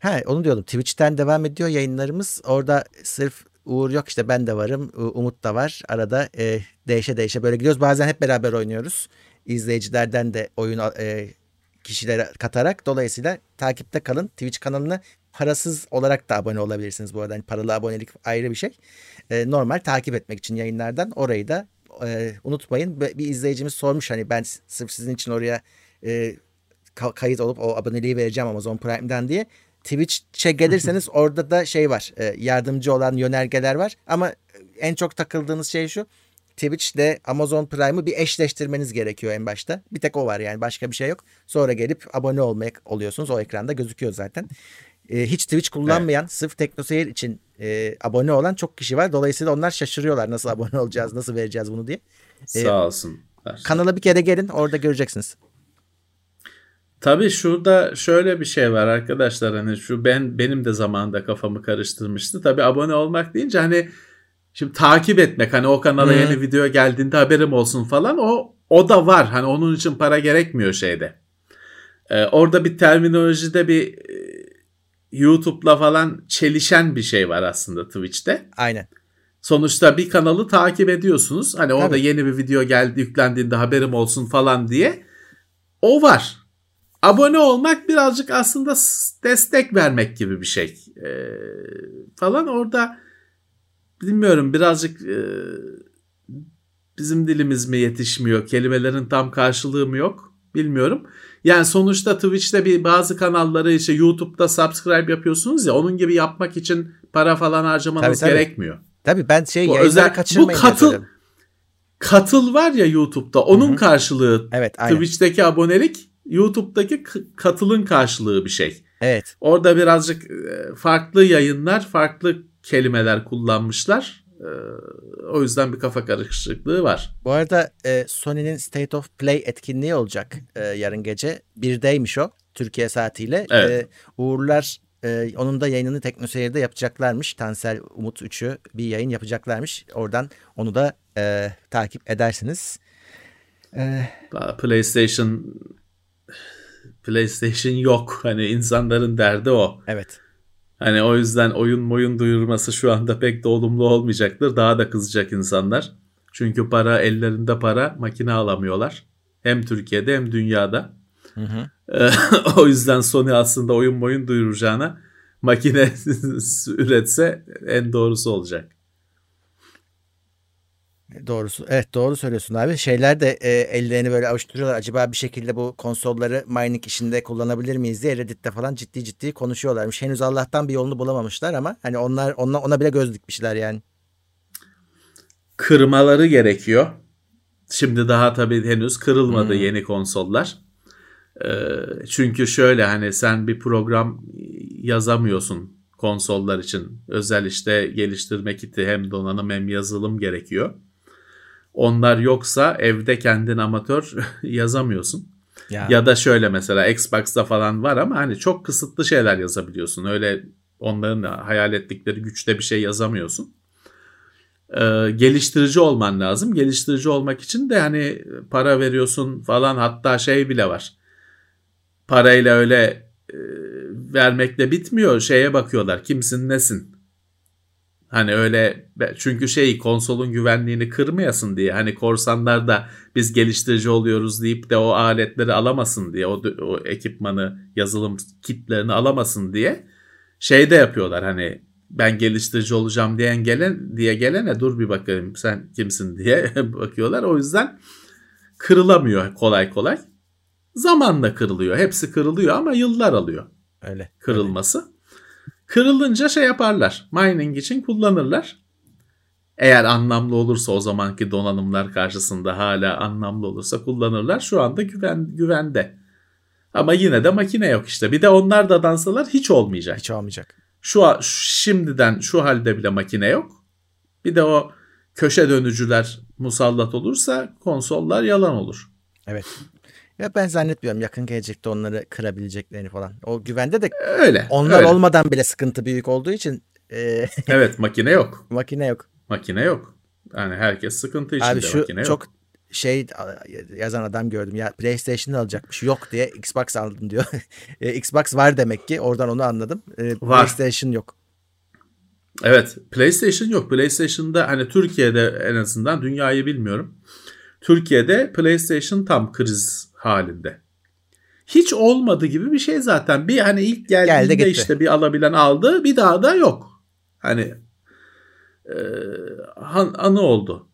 Ha onu diyordum. Twitch'ten devam ediyor yayınlarımız. Orada sırf Uğur yok işte ben de varım. Umut da var. Arada e, değişe değişe böyle gidiyoruz. Bazen hep beraber oynuyoruz. İzleyicilerden de oyun e, kişilere katarak. Dolayısıyla takipte kalın. Twitch kanalına parasız olarak da abone olabilirsiniz bu arada. Yani paralı abonelik ayrı bir şey. E, normal takip etmek için yayınlardan orayı da e, unutmayın. Bir izleyicimiz sormuş hani ben sırf sizin için oraya e, kayıt olup o aboneliği vereceğim Amazon Prime'den diye. Twitch'e gelirseniz [laughs] orada da şey var. E, yardımcı olan yönergeler var. Ama en çok takıldığınız şey şu. Twitch'te Amazon Prime'ı bir eşleştirmeniz gerekiyor en başta. Bir tek o var yani başka bir şey yok. Sonra gelip abone olmaya oluyorsunuz. O ekranda gözüküyor zaten. E, hiç Twitch kullanmayan evet. sırf TeknoSeyir için e, abone olan çok kişi var. Dolayısıyla onlar şaşırıyorlar nasıl abone olacağız, nasıl vereceğiz bunu diye. E, Sağ olsun. Kanala bir kere gelin orada göreceksiniz. Tabii şurada şöyle bir şey var arkadaşlar hani şu ben benim de zamanında kafamı karıştırmıştı. Tabii abone olmak deyince hani şimdi takip etmek hani o kanala hmm. yeni video geldiğinde haberim olsun falan o o da var. Hani onun için para gerekmiyor şeyde. Ee, orada bir terminolojide bir YouTube'la falan çelişen bir şey var aslında Twitch'te. Aynen. Sonuçta bir kanalı takip ediyorsunuz. Hani Tabii. orada yeni bir video geldi yüklendiğinde haberim olsun falan diye. O var abone olmak birazcık aslında destek vermek gibi bir şey ee, falan orada bilmiyorum birazcık e, bizim dilimiz mi yetişmiyor kelimelerin tam karşılığı mı yok bilmiyorum. Yani sonuçta Twitch'te bir bazı kanalları işte YouTube'da subscribe yapıyorsunuz ya onun gibi yapmak için para falan harcamanız tabii, tabii. gerekmiyor. Tabii ben şey bu özel, bu katıl katıl var ya YouTube'da onun Hı-hı. karşılığı evet, aynen. Twitch'teki abonelik YouTube'daki katılın karşılığı bir şey. Evet. Orada birazcık e, farklı yayınlar, farklı kelimeler kullanmışlar. E, o yüzden bir kafa karışıklığı var. Bu arada e, Sony'nin State of Play etkinliği olacak yarın gece. Birdeymiş o Türkiye saatiyle. Evet. Uğurlar onun da yayınını Teknoseyir'de yapacaklarmış. Tansel Umut 3'ü bir yayın yapacaklarmış. Oradan onu da e, takip edersiniz. E, PlayStation PlayStation yok. Hani insanların derdi o. Evet. Hani o yüzden oyun oyun duyurması şu anda pek de olumlu olmayacaktır. Daha da kızacak insanlar. Çünkü para ellerinde para makine alamıyorlar. Hem Türkiye'de hem dünyada. Hı hı. [laughs] o yüzden Sony aslında oyun oyun duyuracağına makine [laughs] üretse en doğrusu olacak. Doğrusu evet doğru söylüyorsun abi. Şeyler de e, ellerini böyle avuşturuyorlar. Acaba bir şekilde bu konsolları mining işinde kullanabilir miyiz diye Reddit'te falan ciddi ciddi konuşuyorlarmış. Henüz Allah'tan bir yolunu bulamamışlar ama hani onlar ona, ona bile göz dikmişler yani. Kırmaları gerekiyor. Şimdi daha tabii henüz kırılmadı hmm. yeni konsollar. Ee, çünkü şöyle hani sen bir program yazamıyorsun konsollar için. Özel işte geliştirme kiti hem donanım hem yazılım gerekiyor. Onlar yoksa evde kendin amatör [laughs] yazamıyorsun. Ya. ya da şöyle mesela Xbox'ta falan var ama hani çok kısıtlı şeyler yazabiliyorsun. Öyle onların hayal ettikleri güçte bir şey yazamıyorsun. Ee, geliştirici olman lazım. Geliştirici olmak için de hani para veriyorsun falan hatta şey bile var. Parayla öyle e, vermekle bitmiyor. Şeye bakıyorlar kimsin nesin Hani öyle çünkü şey konsolun güvenliğini kırmayasın diye hani korsanlar da biz geliştirici oluyoruz deyip de o aletleri alamasın diye o, o ekipmanı yazılım kitlerini alamasın diye şey de yapıyorlar hani ben geliştirici olacağım diyen gelen diye gelene dur bir bakayım sen kimsin diye [laughs] bakıyorlar. O yüzden kırılamıyor kolay kolay. Zamanla kırılıyor. Hepsi kırılıyor ama yıllar alıyor. Öyle. Kırılması. Öyle. Kırılınca şey yaparlar. Mining için kullanırlar. Eğer anlamlı olursa o zamanki donanımlar karşısında hala anlamlı olursa kullanırlar. Şu anda güven, güvende. Ama yine de makine yok işte. Bir de onlar da dansalar hiç olmayacak. Hiç olmayacak. Şu şimdiden şu halde bile makine yok. Bir de o köşe dönücüler musallat olursa konsollar yalan olur. Evet. Ya ben zannetmiyorum yakın gelecekte onları kırabileceklerini falan. O güvende de öyle. Onlar öyle. olmadan bile sıkıntı büyük olduğu için Ee, [laughs] Evet makine yok. makine yok. Makine yok. Yani herkes sıkıntı içinde Abi şu makine çok yok. şey yazan adam gördüm ya PlayStation alacakmış yok diye Xbox aldım diyor. [laughs] E, Xbox var demek ki oradan onu anladım. E, Var. PlayStation yok. Evet PlayStation yok. PlayStation'da hani Türkiye'de en azından dünyayı bilmiyorum. Türkiye'de PlayStation tam kriz halinde. Hiç olmadı gibi bir şey zaten. Bir hani ilk geldiğinde gitti. işte bir alabilen aldı bir daha da yok. Hani e, han- anı oldu.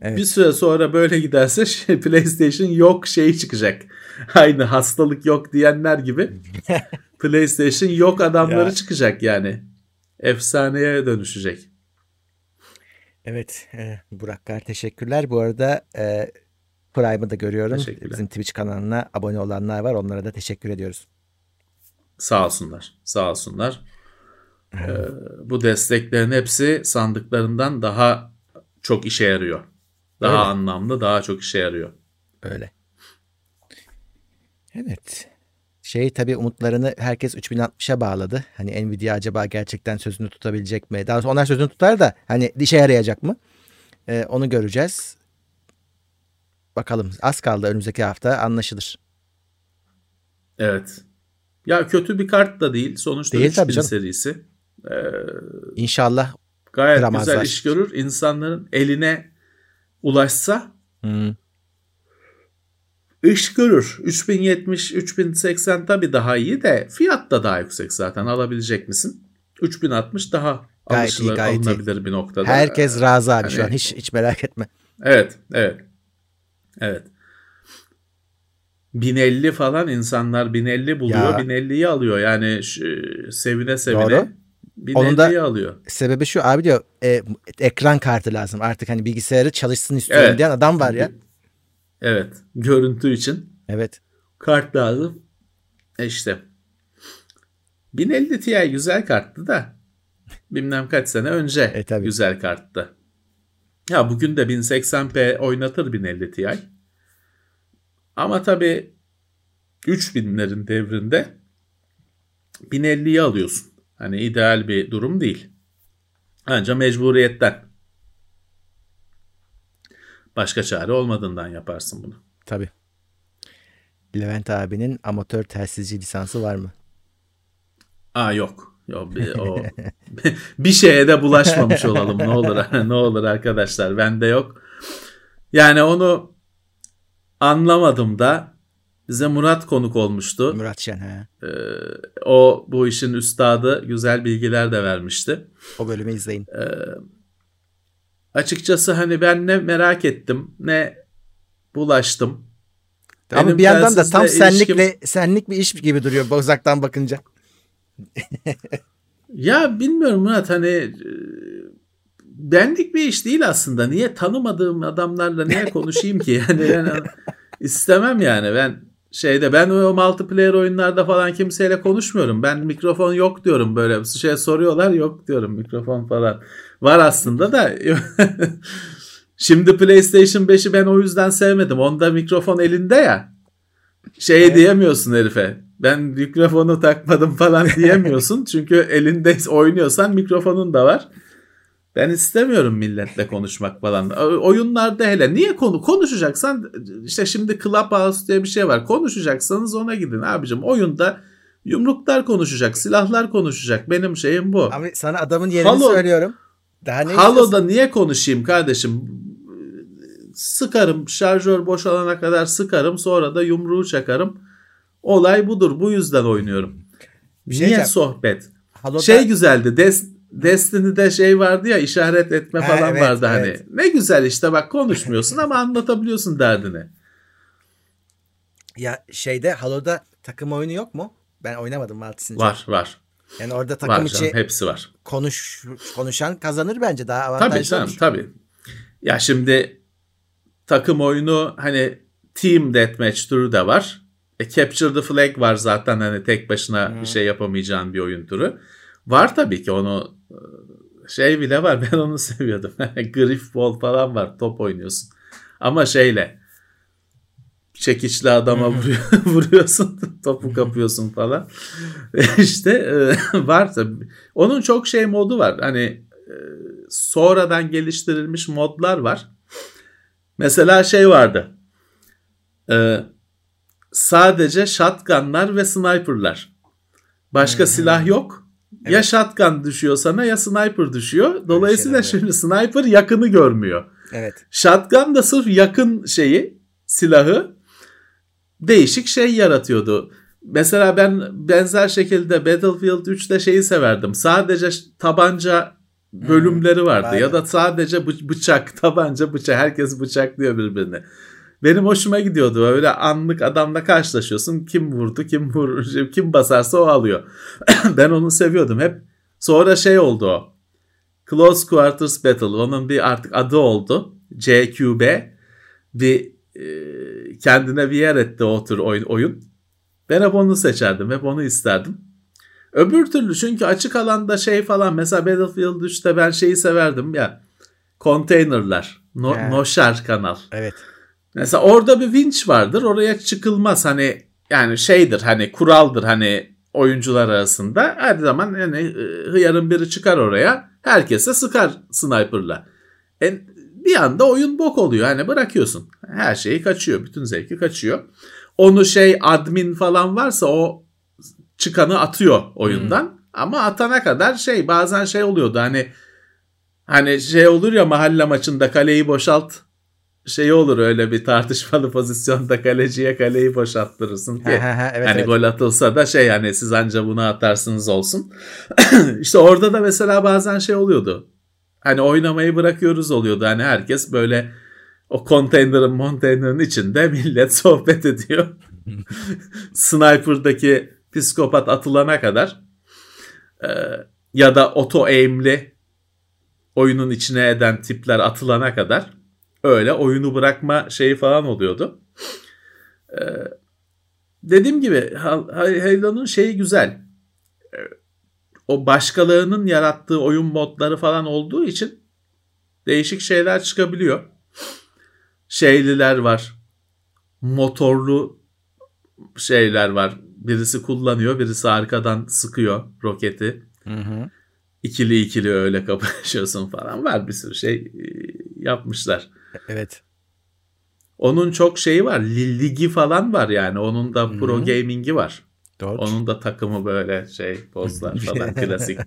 Evet. Bir süre sonra böyle giderse [laughs] şey, PlayStation yok şey çıkacak. Aynı hastalık yok diyenler gibi [laughs] PlayStation yok adamları Ya. çıkacak yani. Efsaneye dönüşecek. Evet e, Buraklar teşekkürler. Bu arada e, Prime'ı da görüyorum. Bizim Twitch kanalına abone olanlar var. Onlara da teşekkür ediyoruz. Sağ olsunlar. Sağ olsunlar. Ee, bu desteklerin hepsi sandıklarından daha çok işe yarıyor. Daha Öyle. anlamlı, daha çok işe yarıyor. Öyle. Evet. Şey tabii umutlarını herkes 3060'a bağladı. Hani Nvidia acaba gerçekten sözünü tutabilecek mi? Daha sonra onlar sözünü tutar da hani işe yarayacak mı? Ee, onu göreceğiz. Bakalım az kaldı önümüzdeki hafta anlaşılır. Evet. Ya kötü bir kart da değil. Sonuçta Değil 3000 tabii canım. serisi. Ee, İnşallah. gayet Kıramazlar. güzel iş görür. İnsanların eline ulaşsa Hmm, iş görür. 3070, 3080 tabii daha iyi de fiyat da daha yüksek zaten. Alabilecek misin? 3060 daha Gayet iyi, alışılır, gayet iyi. alınabilir bir noktada. herkes razı abi şu hani- an. Hiç hiç merak etme. Evet, evet. Evet. 1050 falan insanlar 1050 buluyor. Ya. 1050'yi alıyor. Yani şu- sevine sevine Doğru. 1050'yi Onun da- alıyor. Sebebi şu abi diyor e, ekran kartı lazım. Artık hani bilgisayarı çalışsın istiyorum Evet. diyen adam var ya. Evet. Görüntü için Evet. kart lazım. E işte. 1050 Ti güzel karttı da bilmem kaç sene önce E, tabii. güzel karttı. Ya bugün de 1080p oynatır 1050 Ti. Ama tabii 3000'lerin devrinde 1050'yi alıyorsun. Hani ideal bir durum değil. Ancak mecburiyetten. Başka çare olmadığından yaparsın bunu. Tabii. Levent abinin amatör telsizci lisansı var mı? Aa yok. Yok bir, [laughs] o [laughs] bir şeye de bulaşmamış olalım ne olur [laughs] ne olur arkadaşlar bende yok. Yani onu anlamadım da bize Murat konuk olmuştu. Murat Şen ha. Ee, o bu işin üstadı güzel bilgiler de vermişti. O bölümü izleyin. Açıkçası hani ben ne merak ettim ne bulaştım. Ama Benim bir yandan da tam senlikle senlik bir iş gibi duruyor uzaktan bakınca. [laughs] Ya bilmiyorum Murat hani e, benlik bir iş değil aslında. Niye tanımadığım adamlarla niye konuşayım ki? [laughs] Yani ben istemem yani. Ben şeyde ben o multiplayer oyunlarda falan kimseyle konuşmuyorum. Ben mikrofon yok diyorum böyle. Bir şey soruyorlar yok diyorum mikrofon falan. Var aslında da [laughs] Şimdi PlayStation 5'i ben o yüzden sevmedim. Onda mikrofon elinde ya. Şey Evet. diyemiyorsun herife. Ben mikrofonu takmadım falan diyemiyorsun. [laughs] Çünkü elinde oynuyorsan mikrofonun da var. Ben istemiyorum milletle konuşmak falan. Oyunlarda hele niye konu konuşacaksan işte şimdi Clubhouse diye bir şey var. Konuşacaksanız ona gidin abicim. Oyunda yumruklar konuşacak, silahlar konuşacak. Benim şeyim bu. Ama sana adamın yerini Halo- söylüyorum. Daha ne Halo'da niye konuşayım kardeşim? Sıkarım şarjör boşalana kadar sıkarım sonra da yumruğu çakarım. Olay budur. Bu yüzden oynuyorum. Bir şey niye sohbet? Halo'da Şey güzeldi. Des Destiny'de şey vardı ya işaret etme Ha, falan evet, vardı hani. evet. Ne güzel işte bak konuşmuyorsun ama anlatabiliyorsun derdini. ya şeyde Halo'da takım oyunu yok mu? Ben oynamadım Maltis'in. Var var. Yani orada takım Var içi canım hepsi var. konuş konuşan kazanır bence daha Tabii avantajlı canım olur. tabii. Ya şimdi takım oyunu hani team deathmatch türü de var. E, Capture the Flag var zaten hani tek başına Hı. bir şey yapamayacağın bir oyun türü. Var tabii ki onu e, şey bile var [laughs] ben onu seviyordum. [laughs] Griff ball falan var top oynuyorsun. Ama şeyle çekiçli adama vuruyor, [laughs] vuruyorsun topu kapıyorsun falan işte e, var tabii. onun çok şey modu var hani e, sonradan geliştirilmiş modlar var mesela şey vardı e, sadece shotgunlar ve sniperlar başka silah yok evet. ya shotgun düşüyor sana ya sniper düşüyor dolayısıyla şimdi sniper yakını görmüyor Evet. Shotgun da sırf yakın şeyi, silahı değişik şey yaratıyordu. Mesela ben benzer şekilde Battlefield 3'te şeyi severdim. Sadece tabanca bölümleri vardı hmm, ya da sadece bıçak, [laughs] tabanca, bıçak. Herkes bıçaklıyor birbirini. Benim hoşuma gidiyordu. Öyle anlık adamla karşılaşıyorsun. Kim vurdu, kim vurur, [laughs] kim basarsa o alıyor. [clears throat] ben onu seviyordum hep. Sonra şey oldu o. Close Quarters Battle. Onun bir artık adı oldu. CQB. Bir e, kendine bir yer etti o tür oyun, oyun. Ben hep onu seçerdim. Hep onu isterdim. Öbür türlü çünkü açık alanda şey falan mesela Battlefield 3'te ben şeyi severdim ya. Konteynerler. No, yeah. Noşar kanal. Evet. Mesela orada bir winch vardır. Oraya çıkılmaz. Hani yani şeydir hani kuraldır hani oyuncular arasında. Her zaman yani e, hıyarın biri çıkar oraya. Herkese sıkar sniper'la. E, bir anda oyun bok oluyor. Hani bırakıyorsun. Her şeyi kaçıyor. Bütün zevki kaçıyor. Onu şey admin falan varsa o çıkanı atıyor oyundan. Hmm. Ama atana kadar şey bazen şey oluyordu hani hani şey olur ya mahalle maçında kaleyi boşalt şey olur öyle bir tartışmalı [laughs] pozisyonda kaleciye kaleyi boşalttırırsın ki evet, hani evet. gol atılsa da şey hani siz anca bunu atarsınız olsun. [clears throat] işte orada da mesela bazen şey oluyordu. Hani oynamayı bırakıyoruz oluyordu. Hani herkes böyle o konteynerin monteynerin içinde [laughs] millet sohbet ediyor. [laughs] Sniper'daki psikopat atılana kadar ee, ya da oto aim'li oyunun içine eden tipler atılana kadar öyle oyunu bırakma şeyi falan oluyordu. Ee, dediğim gibi Halo'nun şeyi güzel. Ee, o başkalarının yarattığı oyun modları falan olduğu için değişik şeyler çıkabiliyor. Şeyliler var. Motorlu şeyler var. Birisi kullanıyor, birisi arkadan sıkıyor roketi. Hı hı. İkili ikili öyle kapışıyorsun falan. Var bir sürü şey e, yapmışlar. Evet. Onun çok şeyi var. Ligi falan var yani. Onun da pro Hı-hı. gaming'i var. Doğru. Onun da takımı böyle şey pozlar [laughs] falan klasik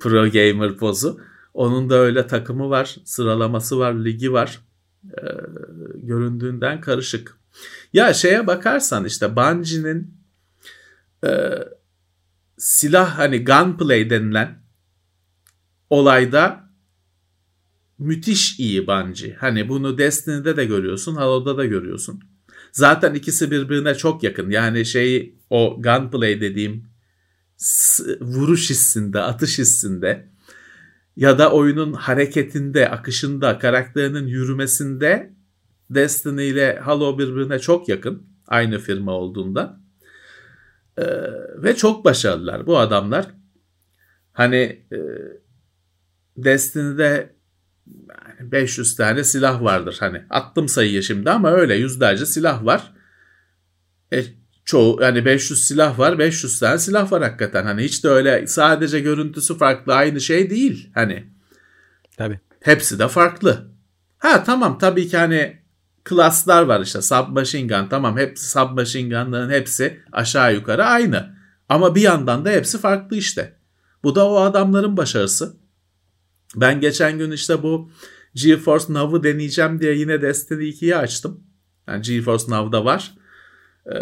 pro gamer pozu. Onun da öyle takımı var, sıralaması var, ligi var. Ee, göründüğünden karışık. Ya şeye bakarsan işte Bungie'nin e, silah hani gunplay denilen olayda müthiş iyi Bungie. Hani bunu Destiny'de de görüyorsun, Halo'da da görüyorsun. Zaten ikisi birbirine çok yakın. Yani şey o gunplay dediğim vuruş hissinde, atış hissinde ya da oyunun hareketinde, akışında, karakterinin yürümesinde Destiny ile Halo birbirine çok yakın. Aynı firma olduğunda. Ee, ve çok başarılılar bu adamlar. Hani e, Destiny'de 500 tane silah vardır. Hani attım sayıyı şimdi ama öyle yüzlerce silah var. E, çoğu yani 500 silah var 500 tane silah var hakikaten. Hani hiç de öyle sadece görüntüsü farklı aynı şey değil. Hani Tabii. Hepsi de farklı. Ha tamam tabii ki hani klaslar var işte submachine gun tamam hepsi submachine gun'ların hepsi aşağı yukarı aynı. Ama bir yandan da hepsi farklı işte. Bu da o adamların başarısı. Ben geçen gün işte bu GeForce Now'ı deneyeceğim diye yine Destiny 2'yi açtım. Yani GeForce Now'da var. Ee,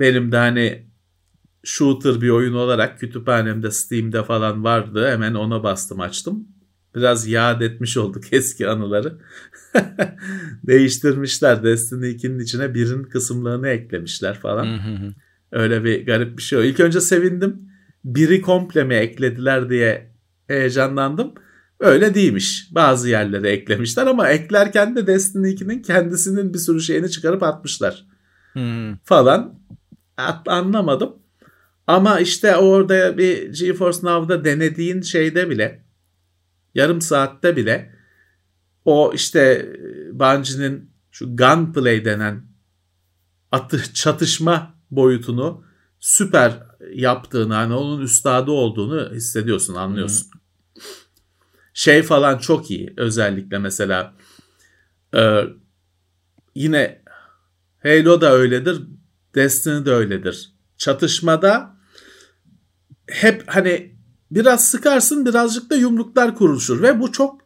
benim de hani shooter bir oyun olarak kütüphanemde Steam'de falan vardı. Hemen ona bastım açtım. Biraz yad etmiş olduk [laughs] eski anıları. [laughs] Değiştirmişler. Destiny 2'nin içine birin kısımlarını eklemişler falan. Öyle bir garip bir şey o. İlk önce sevindim. Biri komple mi eklediler diye heyecanlandım. Öyle değilmiş. Bazı yerlere eklemişler ama eklerken de Destiny 2'nin kendisinin bir sürü şeyini çıkarıp atmışlar. Hmm. Falan. At, anlamadım. Ama işte orada bir GeForce Now'da denediğin şeyde bile yarım saatte bile o işte Bungie'nin şu gunplay denen atı çatışma boyutunu süper yaptığını hani onun üstadı olduğunu hissediyorsun anlıyorsun. Şey falan çok iyi özellikle mesela e, yine Halo da öyledir Destiny de öyledir. Çatışmada hep hani biraz sıkarsın birazcık da yumruklar kuruluşur ve bu çok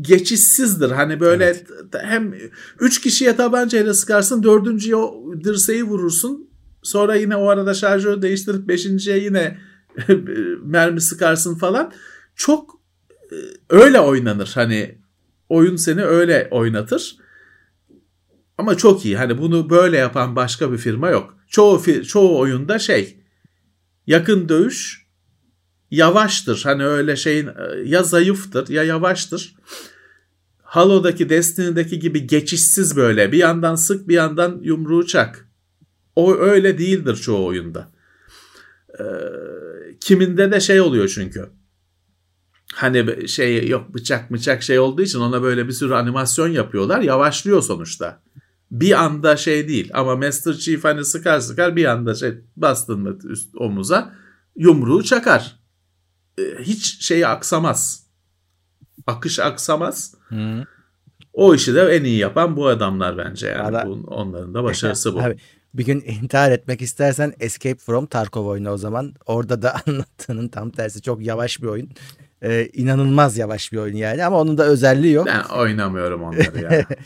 geçişsizdir. Hani böyle evet. hem üç kişiye tabancayla sıkarsın dördüncüye dirseği vurursun sonra yine o arada şarjörü değiştirip beşinciye yine [laughs] mermi sıkarsın falan. Çok öyle oynanır. Hani oyun seni öyle oynatır. Ama çok iyi. Hani bunu böyle yapan başka bir firma yok. Çoğu çoğu oyunda şey yakın dövüş yavaştır. Hani öyle şeyin e, ya zayıftır ya yavaştır. Halo'daki Destiny'deki gibi geçişsiz böyle bir yandan sık bir yandan yumruğu çak. O öyle değildir çoğu oyunda. Ee, kiminde de şey oluyor çünkü. Hani şey yok bıçak bıçak şey olduğu için ona böyle bir sürü animasyon yapıyorlar. Yavaşlıyor sonuçta. Bir anda şey değil ama Master Chief hani sıkar sıkar bir anda şey bastın mı üst omuza yumruğu çakar. Ee, hiç şeyi aksamaz. Akış aksamaz. Hı. O işi de en iyi yapan bu adamlar bence yani. Ara... Bu, onların da başarısı bu. [laughs] Abi, bir gün intihar etmek istersen Escape from Tarkov oyna o zaman. Orada da [laughs] anlattığının tam tersi çok yavaş bir oyun. Ee, inanılmaz yavaş bir oyun yani ama onun da özelliği yok. Ben oynamıyorum onları ya. [laughs]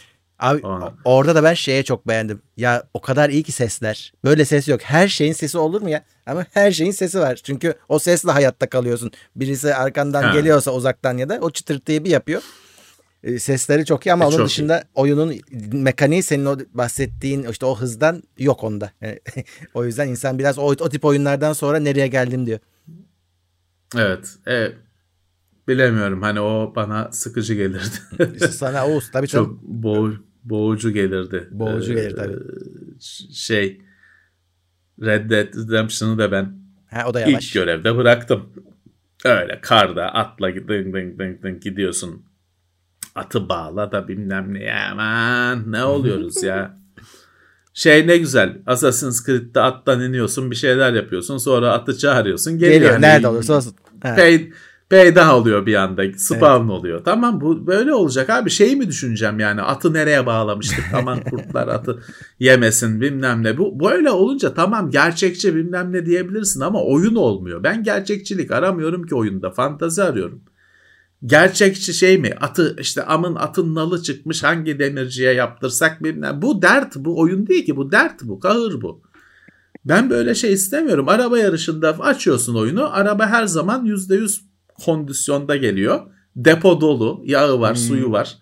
Abi Ona. orada da ben şeye çok beğendim. Ya o kadar iyi ki sesler. Böyle ses yok. Her şeyin sesi olur mu ya? Ama her şeyin sesi var. Çünkü o sesle hayatta kalıyorsun. Birisi arkandan ha. geliyorsa uzaktan ya da o çıtırtıyı bir yapıyor. E, sesleri çok iyi ama e, onun dışında iyi. oyunun mekaniği senin o bahsettiğin işte o hızdan yok onda. [laughs] o yüzden insan biraz o, o tip oyunlardan sonra nereye geldim diyor. Evet. evet. Bilemiyorum hani o bana sıkıcı gelirdi. [laughs] Sana o tabii çok boğ, boğucu gelirdi. Boğucu ee, gelir tabii. Şey Red Dead Redemption'ı da ben ha, o da yavaş. ilk görevde bıraktım. Öyle karda atla ding ding ding ding gidiyorsun atı bağla da bilmem ne aman ne [laughs] oluyoruz ya. Şey ne güzel Assassin's Creed'de attan iniyorsun bir şeyler yapıyorsun sonra atı çağırıyorsun geliyor. Geliyor hani, nerede olursa olsun. Pay, paydah oluyor bir anda spawn evet. oluyor. Tamam bu böyle olacak abi şeyi mi düşüneceğim yani atı nereye bağlamıştık aman [laughs] kurtlar atı yemesin bilmem ne. Bu böyle olunca tamam gerçekçi bilmem ne diyebilirsin ama oyun olmuyor. Ben gerçekçilik aramıyorum ki oyunda fantazi arıyorum gerçekçi şey mi? Atı işte amın atın nalı çıkmış hangi demirciye yaptırsak bilmem. Bu dert bu oyun değil ki bu dert bu kahır bu. Ben böyle şey istemiyorum. Araba yarışında açıyorsun oyunu. Araba her zaman %100 kondisyonda geliyor. Depo dolu. Yağı var, hmm. suyu var.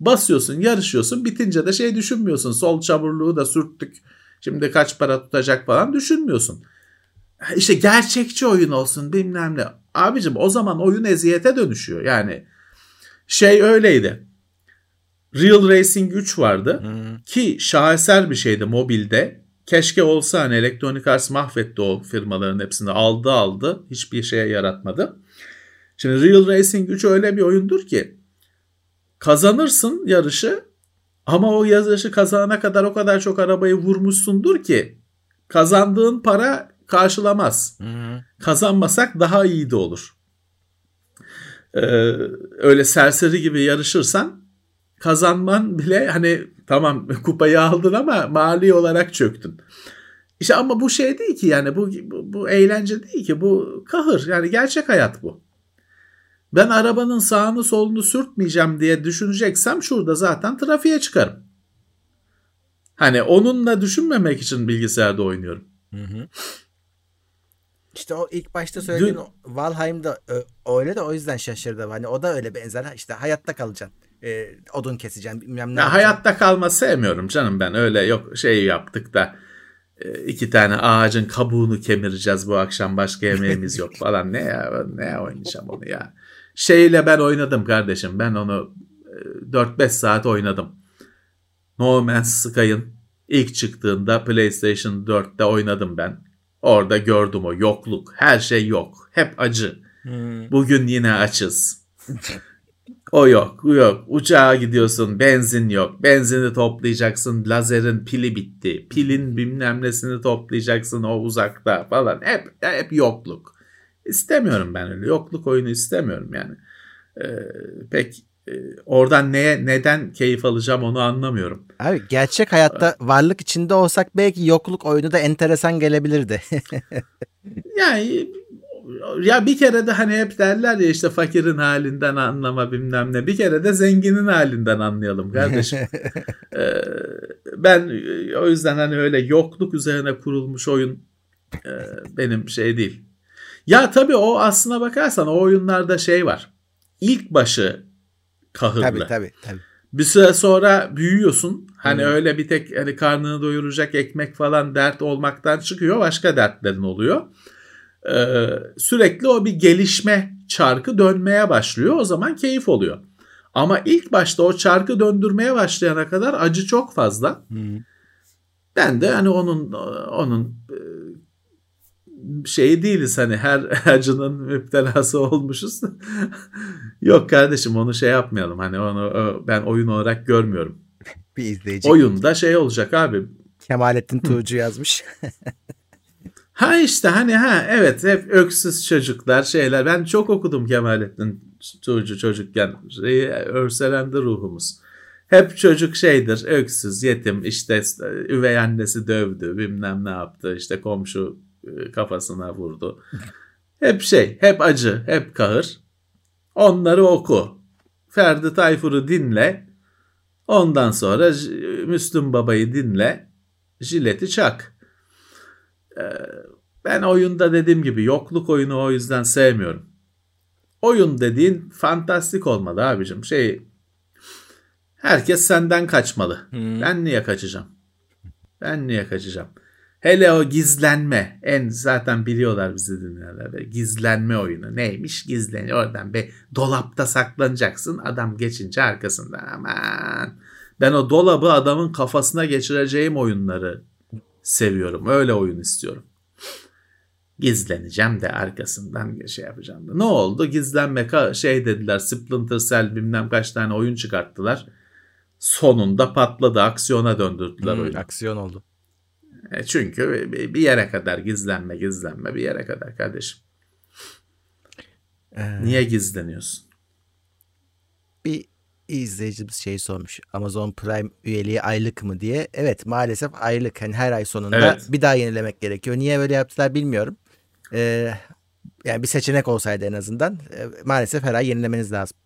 Basıyorsun, yarışıyorsun. Bitince de şey düşünmüyorsun. Sol çamurluğu da sürttük. Şimdi kaç para tutacak falan düşünmüyorsun. İşte gerçekçi oyun olsun bilmem ne. Abicim o zaman oyun eziyete dönüşüyor. Yani şey öyleydi. Real Racing 3 vardı hmm. ki şaheser bir şeydi mobilde. Keşke olsa hani Electronic Arts mahvetti o firmaların hepsini aldı aldı hiçbir şeye yaratmadı. Şimdi Real Racing 3 öyle bir oyundur ki kazanırsın yarışı ama o yarışı kazanana kadar o kadar çok arabayı vurmuşsundur ki kazandığın para karşılamaz. Hı hı. Kazanmasak daha iyi de olur. Ee, öyle serseri gibi yarışırsan kazanman bile hani tamam [laughs] kupayı aldın ama mali olarak çöktün. İşte ama bu şey değil ki yani bu, bu, bu eğlence değil ki bu kahır yani gerçek hayat bu. Ben arabanın sağını solunu sürtmeyeceğim diye düşüneceksem şurada zaten trafiğe çıkarım. Hani onunla düşünmemek için bilgisayarda oynuyorum. Hı hı. İşte o ilk başta söylediğin Dün... Valheim'da öyle de o yüzden şaşırdım. Hani o da öyle benzer. İşte hayatta kalacaksın. E, odun keseceksin bilmem ne. Ya hayatta kalma sevmiyorum canım ben. Öyle yok şey yaptık da e, iki tane ağacın kabuğunu kemireceğiz bu akşam başka yemeğimiz yok [laughs] falan. Ne ya ne oynayacağım onu ya. Şeyle ben oynadım kardeşim. Ben onu 4-5 e, saat oynadım. No Man's Sky'ın ilk çıktığında PlayStation 4'te oynadım ben. Orada gördüm o yokluk. Her şey yok. Hep acı. Hmm. Bugün yine açız. [laughs] O yok, yok. Uçağa gidiyorsun, benzin yok. Benzini toplayacaksın, lazerin pili bitti. Pilin bilmem nesini toplayacaksın o uzakta falan. Hep hep yokluk. İstemiyorum ben öyle. Yokluk oyunu istemiyorum yani. Ee, pek e, oradan neye neden keyif alacağım onu anlamıyorum. Abi gerçek hayatta varlık içinde olsak belki yokluk oyunu da enteresan gelebilirdi. [laughs] yani ya bir kere de hani hep derler ya işte fakirin halinden anlama bilmem ne. Bir kere de zenginin halinden anlayalım kardeşim. [laughs] ee, ben o yüzden hani öyle yokluk üzerine kurulmuş oyun e, benim şey değil. Ya tabii o aslına bakarsan o oyunlarda şey var. İlk başı kahırlı. Tabii tabii tabii. Bir süre sonra büyüyorsun. Hani hmm. öyle bir tek hani karnını doyuracak ekmek falan dert olmaktan çıkıyor. Başka dertlerin oluyor. Ee, sürekli o bir gelişme çarkı dönmeye başlıyor. O zaman keyif oluyor. Ama ilk başta o çarkı döndürmeye başlayana kadar acı çok fazla. Hmm. Ben de hani onun onun e, şeyi değiliz hani her [laughs] acının müptelası olmuşuz. [laughs] Yok kardeşim onu şey yapmayalım. Hani onu ben oyun olarak görmüyorum. [laughs] Bir izleyici. Oyunda şey olacak abi. Kemalettin Tuğcu yazmış. ha işte hani ha evet hep öksüz çocuklar şeyler. Ben çok okudum Kemalettin Tuğcu çocukken. Şeyi, örselendi ruhumuz. Hep çocuk şeydir öksüz yetim işte üvey annesi dövdü bilmem ne yaptı işte komşu e, kafasına vurdu. Hep şey, hep acı, hep kahır. Onları oku. Ferdi Tayfur'u dinle. Ondan sonra Müslüm Baba'yı dinle. Jileti çak. E, ben oyunda dediğim gibi yokluk oyunu o yüzden sevmiyorum. Oyun dediğin fantastik olmalı abicim. Şey herkes senden kaçmalı. Hmm. Ben niye kaçacağım? Ben niye kaçacağım? Hele o gizlenme. En zaten biliyorlar bizi dinleyenler. Gizlenme oyunu. Neymiş? Gizleniyor. Oradan be dolapta saklanacaksın. Adam geçince arkasından. Aman. Ben o dolabı adamın kafasına geçireceğim oyunları seviyorum. Öyle oyun istiyorum. Gizleneceğim de arkasından şey yapacağım da. Ne oldu? Gizlenme şey dediler. Splinter Cell bilmem kaç tane oyun çıkarttılar. Sonunda patladı. Aksiyona döndürdüler hmm, oyunu. Aksiyon oldu. E, çünkü bir yere kadar gizlenme gizlenme bir yere kadar kardeşim. Ee, Niye gizleniyorsun? Bir izleyicimiz şey sormuş. Amazon Prime üyeliği aylık mı diye. Evet maalesef aylık. Hani her ay sonunda evet. bir daha yenilemek gerekiyor. Niye böyle yaptılar bilmiyorum. Ee, yani bir seçenek olsaydı en azından. E, maalesef her ay yenilemeniz lazım.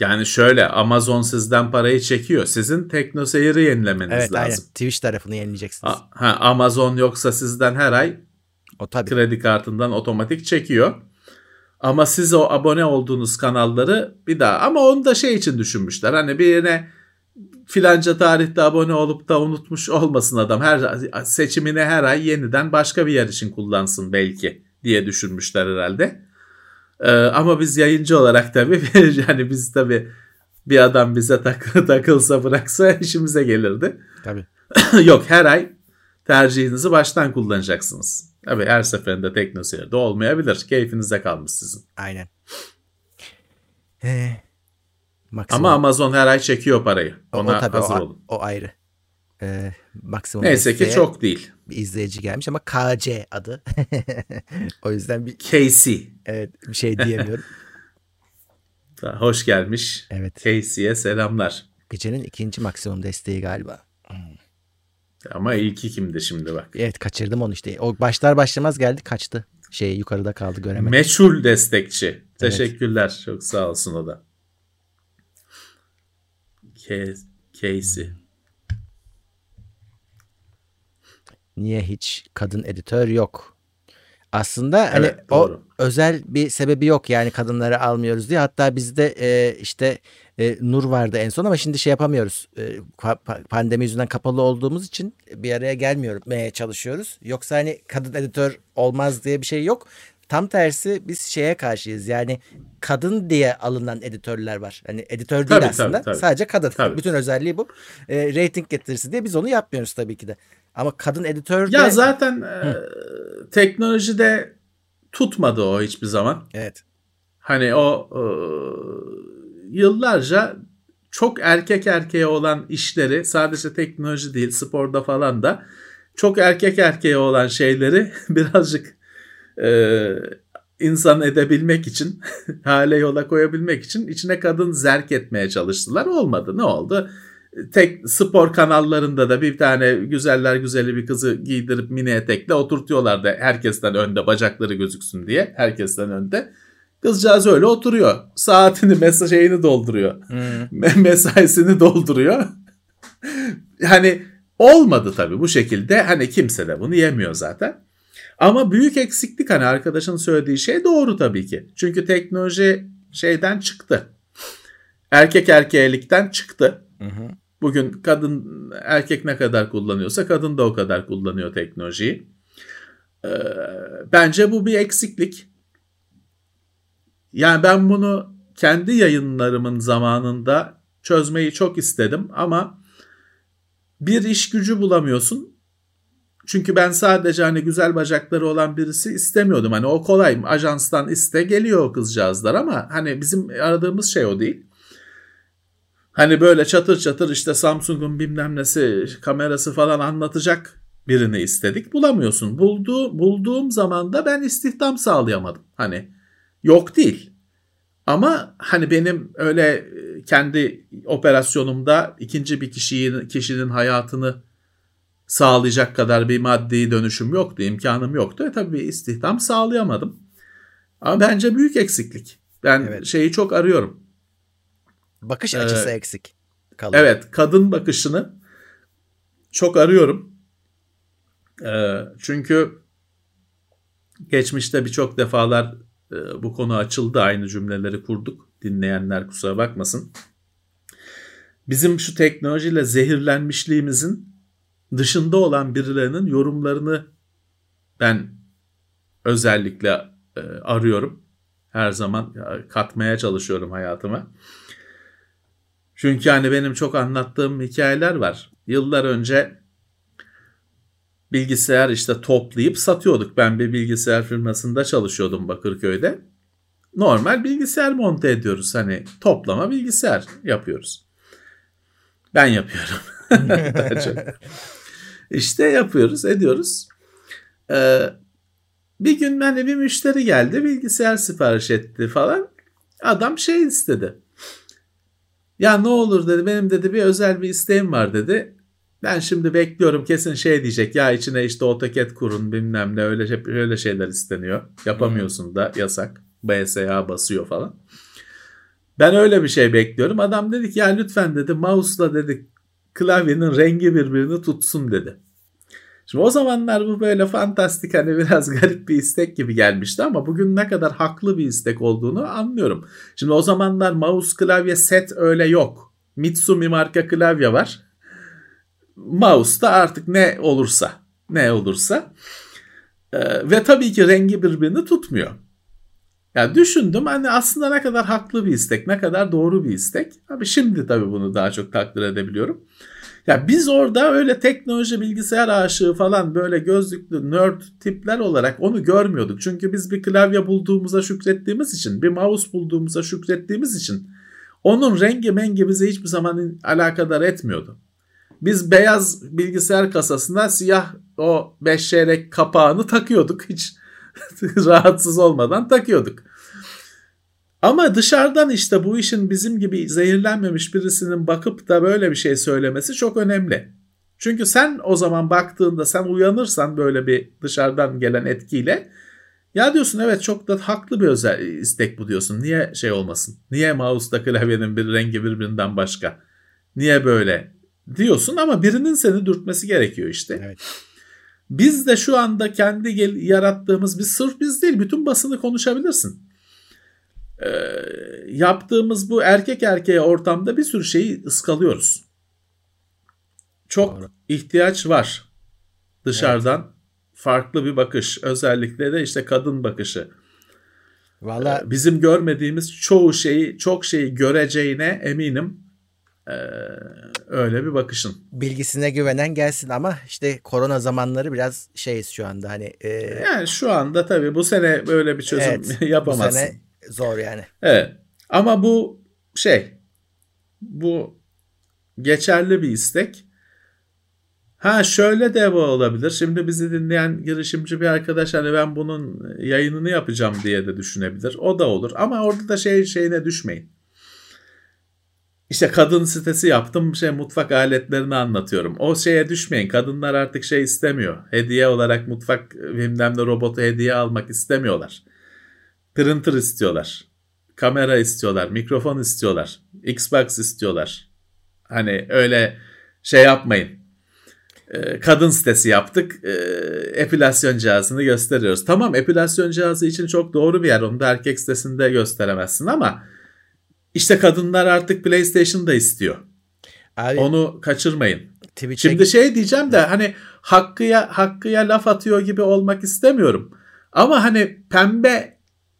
Yani şöyle Amazon sizden parayı çekiyor. Sizin TeknoSeyir'i yenilemeniz evet, lazım. Aynen. Twitch tarafını yenileyeceksiniz. ha, Amazon yoksa sizden her ay o tabii. kredi kartından otomatik çekiyor. Ama siz o abone olduğunuz kanalları bir daha ama onu da şey için düşünmüşler. Hani birine filanca tarihte abone olup da unutmuş olmasın adam. Her seçimini her ay yeniden başka bir yer için kullansın belki diye düşünmüşler herhalde. Ee, ama biz yayıncı olarak tabii [laughs] yani biz tabii bir adam bize tak [laughs] takılsa bıraksa işimize gelirdi. Tabii. [coughs] Yok her ay tercihinizi baştan kullanacaksınız. Tabii her seferinde teknoseyirde olmayabilir. Keyfinize kalmış sizin. Aynen. Ee, Ama Amazon her ay çekiyor parayı. Ona o, o tabii, hazır o, olun. O ayrı e, maksimum Neyse ki çok değil. Bir izleyici gelmiş ama KC adı. [laughs] o yüzden bir Casey. Evet bir şey diyemiyorum. [laughs] Hoş gelmiş. Evet. Casey'e selamlar. Gecenin ikinci maksimum desteği galiba. Ama ilki kimdi şimdi bak. Evet kaçırdım onu işte. O başlar başlamaz geldi kaçtı. Şey yukarıda kaldı göremedim. Meçhul destekçi. Teşekkürler. Evet. Çok sağ olsun o da. Casey. Niye hiç kadın editör yok? Aslında hani evet, o özel bir sebebi yok yani kadınları almıyoruz diye. Hatta bizde e, işte e, Nur vardı en son ama şimdi şey yapamıyoruz. E, pandemi yüzünden kapalı olduğumuz için bir araya gelmiyorum çalışıyoruz. Yoksa hani kadın editör olmaz diye bir şey yok. Tam tersi biz şeye karşıyız. Yani kadın diye alınan editörler var. Hani editör değil tabii, aslında. Tabii, tabii. Sadece kadın. Tabii. Bütün özelliği bu. E, rating getirisi diye biz onu yapmıyoruz tabii ki de. Ama kadın editör de... Ya zaten e, teknolojide tutmadı o hiçbir zaman. Evet. Hani o e, yıllarca çok erkek erkeğe olan işleri sadece teknoloji değil sporda falan da çok erkek erkeğe olan şeyleri [laughs] birazcık e, insan edebilmek için [laughs] hale yola koyabilmek için içine kadın zerk etmeye çalıştılar. Olmadı. Ne oldu? Tek spor kanallarında da bir tane güzeller güzeli bir kızı giydirip mini etekle oturtuyorlardı herkesten önde bacakları gözüksün diye herkesten önde. Kızcağız öyle oturuyor. Saatini, mesaj şeyini dolduruyor. Hmm. Mesaisini dolduruyor. hani olmadı tabii bu şekilde. Hani kimse de bunu yemiyor zaten. Ama büyük eksiklik hani arkadaşın söylediği şey doğru tabii ki. Çünkü teknoloji şeyden çıktı. Erkek erkeğelikten çıktı. Hı hı. Bugün kadın erkek ne kadar kullanıyorsa kadın da o kadar kullanıyor teknolojiyi. Ee, bence bu bir eksiklik. Yani ben bunu kendi yayınlarımın zamanında çözmeyi çok istedim ama bir iş gücü bulamıyorsun. Çünkü ben sadece hani güzel bacakları olan birisi istemiyordum. Hani o kolay ajanstan iste geliyor o kızcağızlar ama hani bizim aradığımız şey o değil. Hani böyle çatır çatır işte Samsung'un bilmem nesi kamerası falan anlatacak birini istedik. Bulamıyorsun. Bulduğu, bulduğum zaman da ben istihdam sağlayamadım. Hani yok değil. Ama hani benim öyle e, kendi operasyonumda ikinci bir kişiyi, kişinin hayatını sağlayacak kadar bir maddi dönüşüm yoktu, imkanım yoktu. E tabii istihdam sağlayamadım. Ama bence büyük eksiklik. Ben evet. şeyi çok arıyorum. Bakış ee, açısı eksik. Kalıyor. Evet, kadın bakışını çok arıyorum. Ee, çünkü geçmişte birçok defalar e, bu konu açıldı. Aynı cümleleri kurduk. Dinleyenler kusura bakmasın. Bizim şu teknolojiyle zehirlenmişliğimizin dışında olan birilerinin yorumlarını ben özellikle e, arıyorum. Her zaman katmaya çalışıyorum hayatıma. Çünkü hani benim çok anlattığım hikayeler var. Yıllar önce bilgisayar işte toplayıp satıyorduk. Ben bir bilgisayar firmasında çalışıyordum Bakırköy'de. Normal bilgisayar monte ediyoruz. Hani toplama bilgisayar yapıyoruz. Ben yapıyorum. [laughs] İşte yapıyoruz, ediyoruz. Ee, bir gün hani bir müşteri geldi, bilgisayar sipariş etti falan. Adam şey istedi. Ya ne olur dedi, benim dedi bir özel bir isteğim var dedi. Ben şimdi bekliyorum kesin şey diyecek ya içine işte AutoCAD kurun bilmem ne öyle, şey, öyle şeyler isteniyor. Yapamıyorsun da yasak. BSA basıyor falan. Ben öyle bir şey bekliyorum. Adam dedi ki ya lütfen dedi mouse'la dedi klavyenin rengi birbirini tutsun dedi. Şimdi o zamanlar bu böyle fantastik hani biraz [laughs] garip bir istek gibi gelmişti ama bugün ne kadar haklı bir istek olduğunu anlıyorum. Şimdi o zamanlar mouse klavye set öyle yok. Mitsumi marka klavye var. Mouse da artık ne olursa ne olursa ee, ve tabii ki rengi birbirini tutmuyor. Ya düşündüm hani aslında ne kadar haklı bir istek, ne kadar doğru bir istek. Abi şimdi tabii bunu daha çok takdir edebiliyorum. Ya biz orada öyle teknoloji bilgisayar aşığı falan böyle gözlüklü nerd tipler olarak onu görmüyorduk. Çünkü biz bir klavye bulduğumuza şükrettiğimiz için, bir mouse bulduğumuza şükrettiğimiz için onun rengi mengi bize hiçbir zaman alakadar etmiyordu. Biz beyaz bilgisayar kasasına siyah o beş çeyrek kapağını takıyorduk. Hiç [laughs] rahatsız olmadan takıyorduk. Ama dışarıdan işte bu işin bizim gibi zehirlenmemiş birisinin bakıp da böyle bir şey söylemesi çok önemli. Çünkü sen o zaman baktığında sen uyanırsan böyle bir dışarıdan gelen etkiyle ya diyorsun evet çok da haklı bir özel istek bu diyorsun. Niye şey olmasın? Niye mouse'da klavyenin bir rengi birbirinden başka? Niye böyle diyorsun ama birinin seni dürtmesi gerekiyor işte. Evet. Biz de şu anda kendi yarattığımız bir sırf biz değil bütün basını konuşabilirsin e, yaptığımız bu erkek erkeğe ortamda bir sürü şeyi ıskalıyoruz. Çok Doğru. ihtiyaç var dışarıdan evet. farklı bir bakış özellikle de işte kadın bakışı. Valla ee, bizim görmediğimiz çoğu şeyi çok şeyi göreceğine eminim. Ee, öyle bir bakışın. Bilgisine güvenen gelsin ama işte korona zamanları biraz şeyiz şu anda hani. E... Yani şu anda tabii bu sene böyle bir çözüm evet, [laughs] yapamazsın. Bu sene zor yani. Evet. Ama bu şey bu geçerli bir istek. Ha şöyle de bu olabilir. Şimdi bizi dinleyen girişimci bir arkadaş hani ben bunun yayınını yapacağım diye de düşünebilir. O da olur. Ama orada da şey şeyine düşmeyin. İşte kadın sitesi yaptım şey mutfak aletlerini anlatıyorum. O şeye düşmeyin. Kadınlar artık şey istemiyor. Hediye olarak mutfak bilmem ne robotu hediye almak istemiyorlar. Printer istiyorlar. Kamera istiyorlar. Mikrofon istiyorlar. Xbox istiyorlar. Hani öyle şey yapmayın. Ee, kadın sitesi yaptık. Ee, epilasyon cihazını gösteriyoruz. Tamam epilasyon cihazı için çok doğru bir yer. Onu da erkek sitesinde gösteremezsin ama işte kadınlar artık PlayStation da istiyor. Abi, Onu kaçırmayın. Twitch'e... Şimdi şey diyeceğim de hani Hakkı'ya Hakkı'ya laf atıyor gibi olmak istemiyorum. Ama hani pembe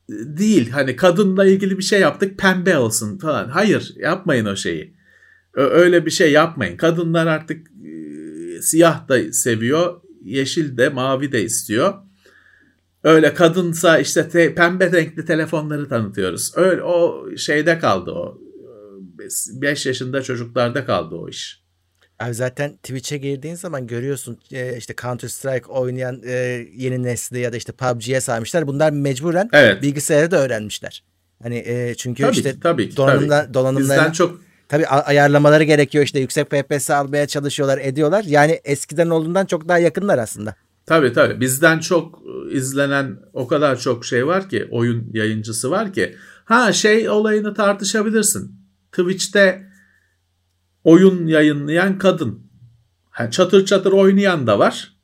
değil. Hani kadınla ilgili bir şey yaptık pembe olsun falan. Hayır yapmayın o şeyi. Öyle bir şey yapmayın. Kadınlar artık e, siyah da seviyor. Yeşil de mavi de istiyor. Öyle kadınsa işte te, pembe renkli telefonları tanıtıyoruz. Öyle o şeyde kaldı o. 5 yaşında çocuklarda kaldı o iş. Abi zaten Twitch'e girdiğin zaman görüyorsun e, işte Counter Strike oynayan e, yeni nesli ya da işte PUBG'ye sarmışlar. Bunlar mecburen evet. bilgisayarı da öğrenmişler. Hani e, çünkü tabii işte ki, tabii ki, tabii. donanımlarını çok tabii ayarlamaları gerekiyor işte yüksek FPS almaya çalışıyorlar ediyorlar. Yani eskiden olduğundan çok daha yakınlar aslında. Tabii tabii. Bizden çok e, izlenen o kadar çok şey var ki oyun yayıncısı var ki. Ha şey olayını tartışabilirsin. Twitch'te oyun yayınlayan kadın. Yani çatır çatır oynayan da var.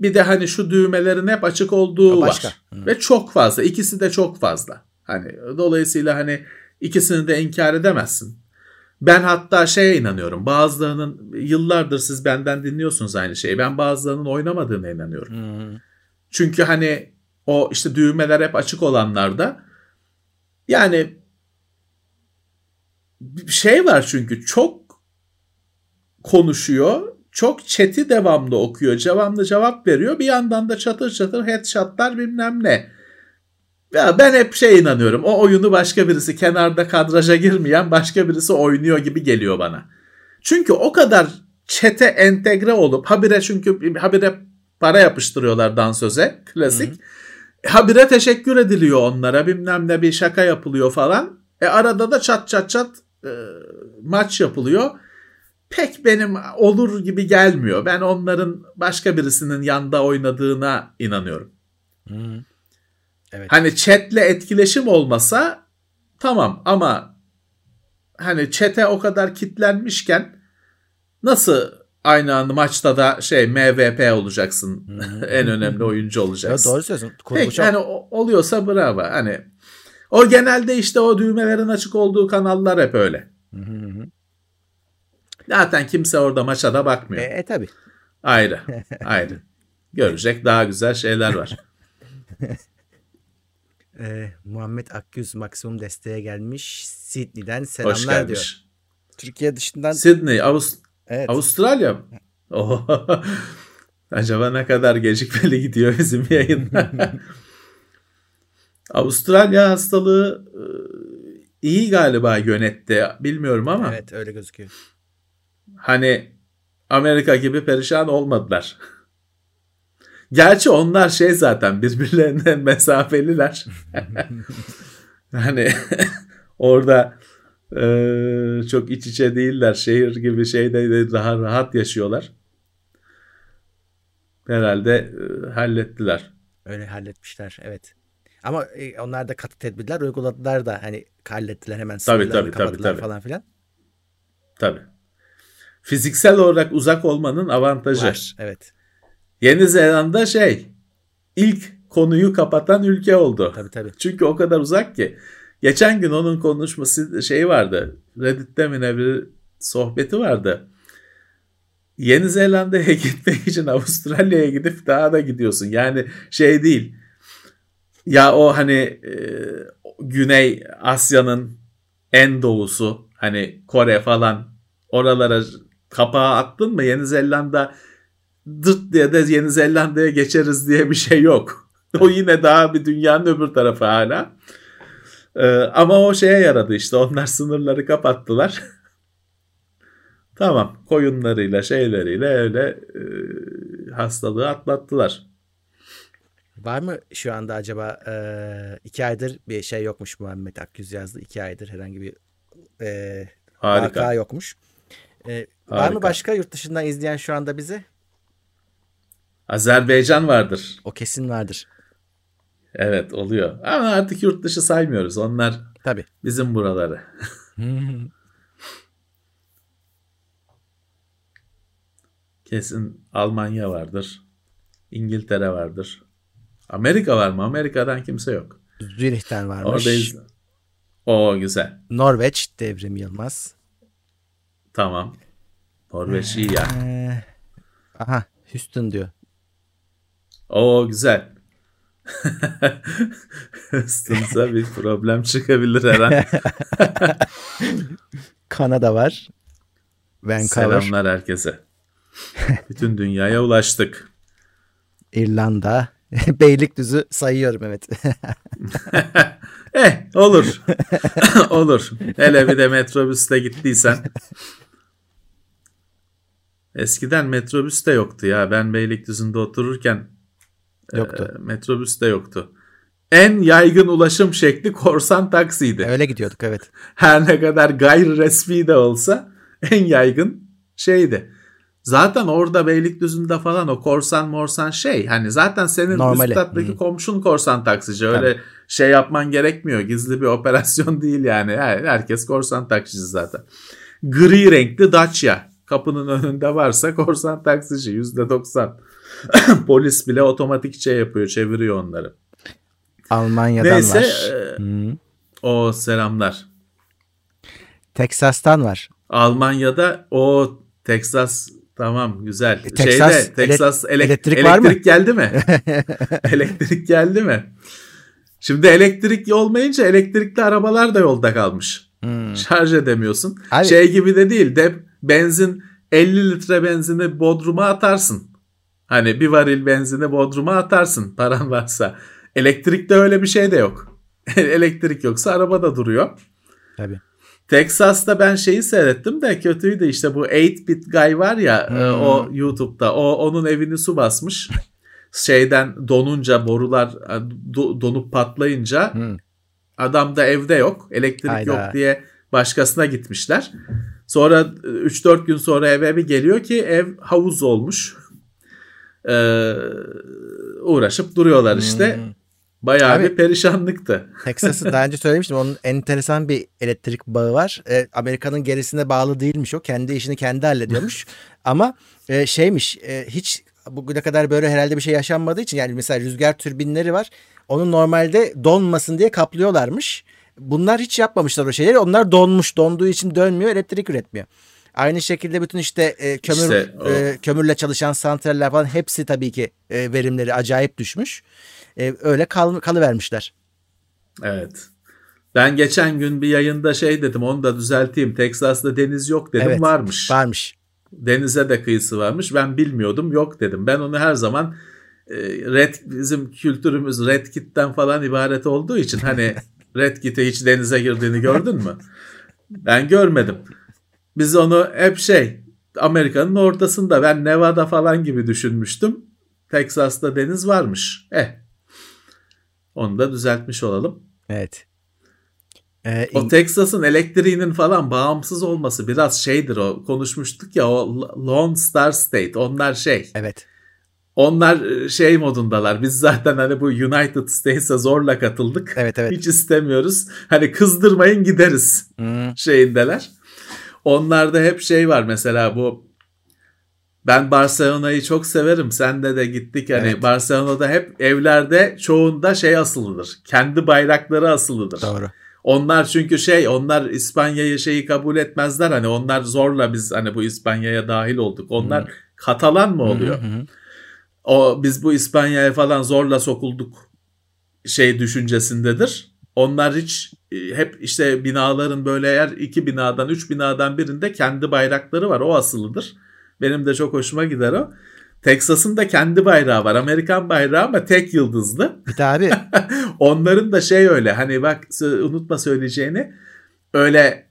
Bir de hani şu düğmelerin hep açık olduğu Başka. var. Hı. Ve çok fazla. İkisi de çok fazla. Hani dolayısıyla hani ikisini de inkar edemezsin. Ben hatta şeye inanıyorum. Bazılarının yıllardır siz benden dinliyorsunuz aynı şeyi. Ben bazılarının oynamadığına inanıyorum. Hmm. Çünkü hani o işte düğmeler hep açık olanlarda yani şey var çünkü çok konuşuyor. Çok chat'i devamlı okuyor. Devamlı cevap veriyor. Bir yandan da çatır çatır headshotlar bilmem ne. Ya ben hep şey inanıyorum. O oyunu başka birisi kenarda kadraja girmeyen başka birisi oynuyor gibi geliyor bana. Çünkü o kadar çete entegre olup habire çünkü habire para yapıştırıyorlar dansöze klasik. Hı hı. Habire teşekkür ediliyor onlara bilmem ne bir şaka yapılıyor falan. E arada da çat çat çat e, maç yapılıyor. Pek benim olur gibi gelmiyor. Ben onların başka birisinin yanda oynadığına inanıyorum. Hı. Evet. Hani chatle etkileşim olmasa tamam ama hani chat'e o kadar kitlenmişken nasıl aynı anda maçta da şey MVP olacaksın. [laughs] en önemli oyuncu olacaksın. Ya doğru söylüyorsun. Peki çok... hani oluyorsa bravo. Hani o genelde işte o düğmelerin açık olduğu kanallar hep öyle. Zaten kimse orada maça da bakmıyor. E, e tabi. Ayrı. [laughs] ayrı. Görecek daha güzel şeyler var. Ee, [laughs] Muhammed Akgüz maksimum desteğe gelmiş. Sydney'den selamlar diyor. Türkiye dışından. Sydney, Avust evet. Avustralya mı? [laughs] Acaba ne kadar gecikmeli gidiyor bizim yayınlar? Avustralya hastalığı e, iyi galiba yönetti. Bilmiyorum ama. Evet öyle gözüküyor. Hani Amerika gibi perişan olmadılar. Gerçi onlar şey zaten birbirlerinden [laughs] mesafeliler. [laughs] hani [laughs] orada e, çok iç içe değiller. Şehir gibi şeyde de daha rahat yaşıyorlar. Herhalde e, hallettiler. Öyle halletmişler evet. Ama e, onlar da katı tedbirler uyguladılar da hani hallettiler hemen tabii, tabii, tabii, tabii. falan filan. Tabii. Fiziksel olarak uzak olmanın avantajı. Var, evet. Yeni Zelanda şey ilk konuyu kapatan ülke oldu. Tabii tabii. Çünkü o kadar uzak ki. Geçen gün onun konuşması şey vardı. Reddit'te mi ne bir sohbeti vardı. Yeni Zelanda'ya [laughs] gitmek için Avustralya'ya gidip daha da gidiyorsun. Yani şey değil. Ya o hani e, Güney Asya'nın en doğusu hani Kore falan oralara kapağı attın mı Yeni Zelanda dırt diye de Yeni Zelanda'ya geçeriz diye bir şey yok. [laughs] o yine daha bir dünyanın öbür tarafı hala. Ee, ama o şeye yaradı işte. Onlar sınırları kapattılar. [laughs] tamam koyunlarıyla şeyleriyle öyle e, hastalığı atlattılar. Var mı şu anda acaba e, iki aydır bir şey yokmuş Muhammed Akgüz yazdı. iki aydır herhangi bir e, Harika. vaka yokmuş. E, var Harika. mı başka yurt dışından izleyen şu anda bizi? Azerbaycan vardır. O kesin vardır. Evet oluyor. Ama artık yurt dışı saymıyoruz. Onlar Tabii. bizim buraları. [laughs] Kesin Almanya vardır. İngiltere vardır. Amerika var mı? Amerika'dan kimse yok. Zürih'ten varmış. Oradayız. O güzel. Norveç Devrim Yılmaz. Tamam. Norveç iyi ya. Ee, aha Houston diyor. O güzel. [laughs] Üstünüze bir problem çıkabilir her an. [laughs] Kanada var. Vancouver, Selamlar herkese. Bütün dünyaya ulaştık. İrlanda. [laughs] Beylikdüzü sayıyorum evet. Eh olur. olur. Hele bir de metrobüste gittiysen. Eskiden metrobüs de yoktu ya. Ben Beylikdüzü'nde otururken Yoktu. e, metrobüs de yoktu. En yaygın ulaşım şekli korsan taksiydi. Öyle gidiyorduk evet. Her ne kadar gayri resmi de olsa en yaygın şeydi. Zaten orada Beylikdüzü'nde falan o korsan morsan şey hani zaten senin Normali. üst kattaki komşun korsan taksici öyle şey yapman gerekmiyor gizli bir operasyon [laughs] değil yani Her- herkes korsan taksici zaten. Gri renkli Dacia kapının önünde varsa korsan taksici yüzde doksan. [clears throat] Polis bile otomatik şey yapıyor çeviriyor onları. Almanya'dan Neyse var. e, o selamlar. Teksas'tan var. Almanya'da o Texas tamam güzel. E, Texas, Şeyde Texas ele- elek- elektrik elektrik var mı? geldi mi? [laughs] elektrik geldi mi? Şimdi elektrik olmayınca elektrikli arabalar da yolda kalmış. Hmm. Şarj edemiyorsun. Abi- Şey gibi de değil. De benzin 50 litre benzini Bodrum'a atarsın. Hani bir varil benzini Bodrum'a atarsın paran varsa. Elektrikte öyle bir şey de yok. [laughs] Elektrik yoksa araba da duruyor. Tabii. Texas'ta ben şeyi seyrettim de kötüydü işte bu 8-bit guy var ya e, Hmm. o YouTube'da o onun evini su basmış. Şeyden donunca borular e, do- donup patlayınca Hı. adam da evde yok. Elektrik Hayda. yok diye başkasına gitmişler. Sonra e, 3-4 gün sonra eve bir geliyor ki ev havuz olmuş. Ee, uğraşıp duruyorlar işte. Hmm. Bayağı Abi- bir perişanlıktı. [laughs] Texas'ı daha önce söylemiştim. Onun enteresan bir elektrik bağı var. E, Amerika'nın gerisine bağlı değilmiş o. Kendi işini kendi hallediyormuş. [laughs] Ama e, şeymiş e, hiç bugüne kadar böyle herhalde bir şey yaşanmadığı için yani mesela rüzgar türbinleri var. Onun normalde donmasın diye kaplıyorlarmış. Bunlar hiç yapmamışlar o şeyleri. Onlar donmuş. Donduğu için dönmüyor. Elektrik üretmiyor. Aynı şekilde bütün işte e, kömür İşte o. e, kömürle çalışan santraller falan hepsi tabii ki e, verimleri acayip düşmüş. E, öyle kal, kalıvermişler. Evet. Ben geçen gün bir yayında şey dedim onu da düzelteyim. Texas'ta deniz yok dedim Evet, varmış. Varmış. Denize de kıyısı varmış. Ben bilmiyordum yok dedim. Ben onu her zaman e, Red bizim kültürümüz Red Kit'ten falan ibaret olduğu için hani [laughs] Red Kit'e hiç denize girdiğini gördün mü? Ben görmedim. Biz onu hep şey Amerika'nın ortasında ben Nevada falan gibi düşünmüştüm. Texas'ta deniz varmış. Eh. Onu da düzeltmiş olalım. Evet. Ee, O Texas'ın elektriğinin falan bağımsız olması biraz şeydir o. Konuşmuştuk ya o Lone Star State. Onlar şey. evet. Onlar e, şey modundalar. Biz zaten hani bu United States'e zorla katıldık. Evet evet. Hiç istemiyoruz. Hani kızdırmayın gideriz Hmm, şeyindeler. Onlarda hep şey var mesela bu ben Barcelona'yı çok severim. Sende de gittik hani Evet. Barcelona'da hep evlerde çoğunda şey asılıdır. Kendi bayrakları asılıdır. doğru. Onlar çünkü şey onlar İspanya'yı şeyi kabul etmezler hani onlar zorla biz hani bu İspanya'ya dahil olduk. Onlar Katalan mı oluyor? Hı hı. O biz bu İspanya'ya falan zorla sokulduk şey düşüncesindedir. Onlar hiç e, hep işte binaların böyle eğer iki binadan üç binadan birinde kendi bayrakları var o asılıdır. Benim de çok hoşuma gider o. Texas'ın da kendi bayrağı var. Amerikan bayrağı ama tek yıldızlı. Bir de abi [laughs] Onların da şey öyle hani bak unutma söyleyeceğini öyle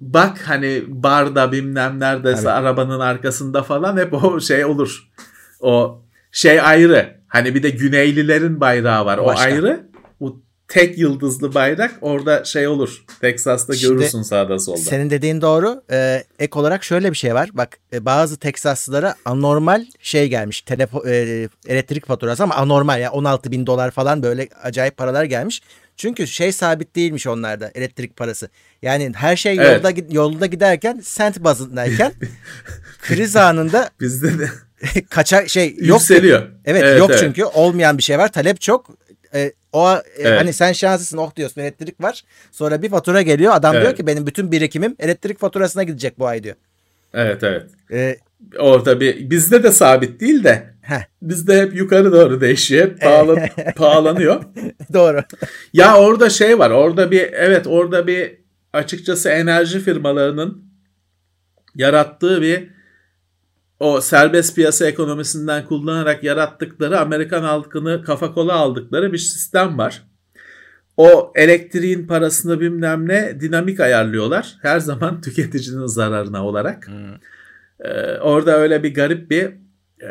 bak hani barda bilmem neredeyse Tabii. arabanın arkasında falan hep o şey olur. O şey ayrı. Hani bir de Güneylilerin bayrağı var. Başka. O ayrı. Bu tek yıldızlı bayrak orada şey olur. Texas'ta Şimdi, görürsün sağda solda. Senin dediğin doğru. Ee, ek olarak şöyle bir şey var. Bak e, bazı Texaslılara anormal şey gelmiş. Telefo e, elektrik faturası ama anormal ya 16 bin dolar falan böyle acayip paralar gelmiş. Çünkü şey sabit değilmiş onlarda elektrik parası. Yani her şey yolda evet. yolda giderken sent bazındayken [laughs] kriz anında bizde de [laughs] kaça şey yok. Yükseliyor. Evet, evet yok evet. çünkü olmayan bir şey var. Talep çok. E, o e, evet. hani sen şanslısın oh diyorsun elektrik var. Sonra bir fatura geliyor. Adam evet. diyor ki benim bütün birikimim elektrik faturasına gidecek bu ay diyor. Evet evet. Ee, Orada bir bizde de sabit değil de heh. bizde hep yukarı doğru değişiyor. Hep pahalan, [laughs] pahalanıyor. [laughs] doğru. Ya orada şey var. Orada bir evet orada bir açıkçası enerji firmalarının yarattığı bir o serbest piyasa ekonomisinden kullanarak yarattıkları Amerikan halkını kafa kola aldıkları bir sistem var. O elektriğin parasını bilmem ne dinamik ayarlıyorlar. Her zaman [laughs] tüketicinin zararına olarak. Hmm. Ee, orada öyle bir garip bir e,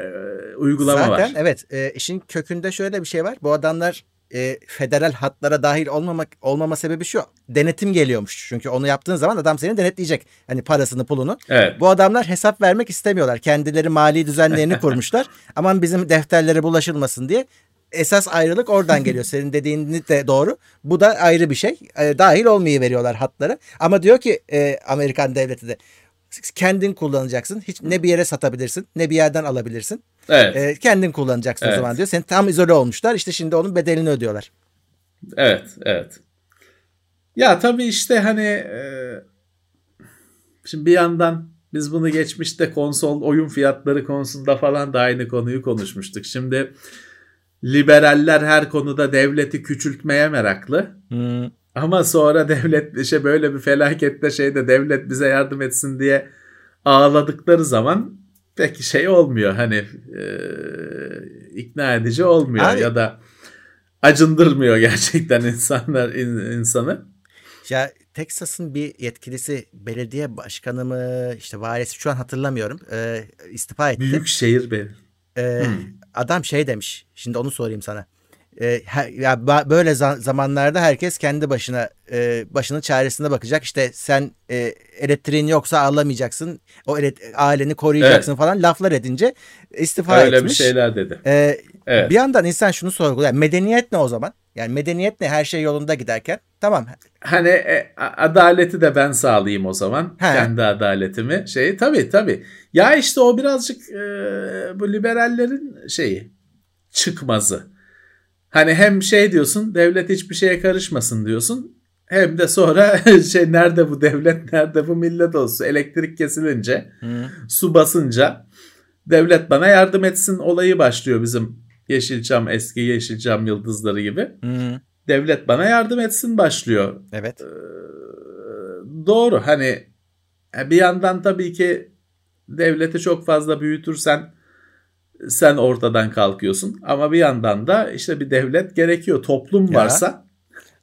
uygulama Zaten, var. Zaten evet e, işin kökünde şöyle bir şey var. Bu adamlar e, federal hatlara dahil olmamak olmama sebebi şu. Denetim geliyormuş. Çünkü onu yaptığın zaman adam seni denetleyecek. Hani parasını, pulunu. Evet. Bu adamlar hesap vermek istemiyorlar. Kendileri mali düzenlerini [laughs] kurmuşlar. Aman bizim defterlere bulaşılmasın diye. Esas ayrılık oradan geliyor. [laughs] Senin dediğin de doğru. Bu da ayrı bir şey. E, dahil olmayı veriyorlar hatlara. Ama diyor ki e, Amerikan devleti de kendin kullanacaksın. Hiç ne bir yere satabilirsin, ne bir yerden alabilirsin. Evet. E, kendin kullanacaksın evet. o zaman diyor. Sen tam izole olmuşlar. İşte şimdi onun bedelini ödüyorlar. Evet, evet. Ya tabii işte hani e, şimdi bir yandan biz bunu geçmişte konsol oyun fiyatları konusunda falan da aynı konuyu konuşmuştuk. Şimdi liberaller her konuda devleti küçültmeye meraklı. Hmm. Ama sonra devlet işte böyle bir felakette şeyde devlet bize yardım etsin diye ağladıkları zaman pek şey olmuyor. Hani e, ikna edici olmuyor Abi, ya da acındırmıyor gerçekten [laughs] insanlar in, insanı. Ya Texas'ın bir yetkilisi belediye başkanı mı işte valisi şu an hatırlamıyorum e, istifa etti. Büyük şehir be. E, hmm. Adam şey demiş şimdi onu sorayım sana e, ya böyle zamanlarda herkes kendi başına e, başının çaresine bakacak. İşte sen e, elektriğin yoksa alamayacaksın. O aileni koruyacaksın evet. falan laflar edince istifa Öyle etmiş. Öyle bir şeyler dedi. E, evet. Bir yandan insan şunu sorguluyor. Medeniyet ne o zaman? Yani medeniyet ne? Her şey yolunda giderken. Tamam. Hani e, adaleti de ben sağlayayım o zaman. He. Kendi adaletimi. Şeyi tabii tabii. Ya işte o birazcık e, bu liberallerin şeyi çıkmazı. Hani hem şey diyorsun devlet hiçbir şeye karışmasın diyorsun. Hem de sonra [laughs] şey nerede bu devlet nerede bu millet olsun elektrik kesilince Hı. su basınca devlet bana yardım etsin olayı başlıyor bizim Yeşilçam eski Yeşilçam yıldızları gibi. Hı. Devlet bana yardım etsin başlıyor. Evet. Ee, doğru hani bir yandan tabii ki devleti çok fazla büyütürsen sen ortadan kalkıyorsun. Ama bir yandan da işte bir devlet gerekiyor. Toplum varsa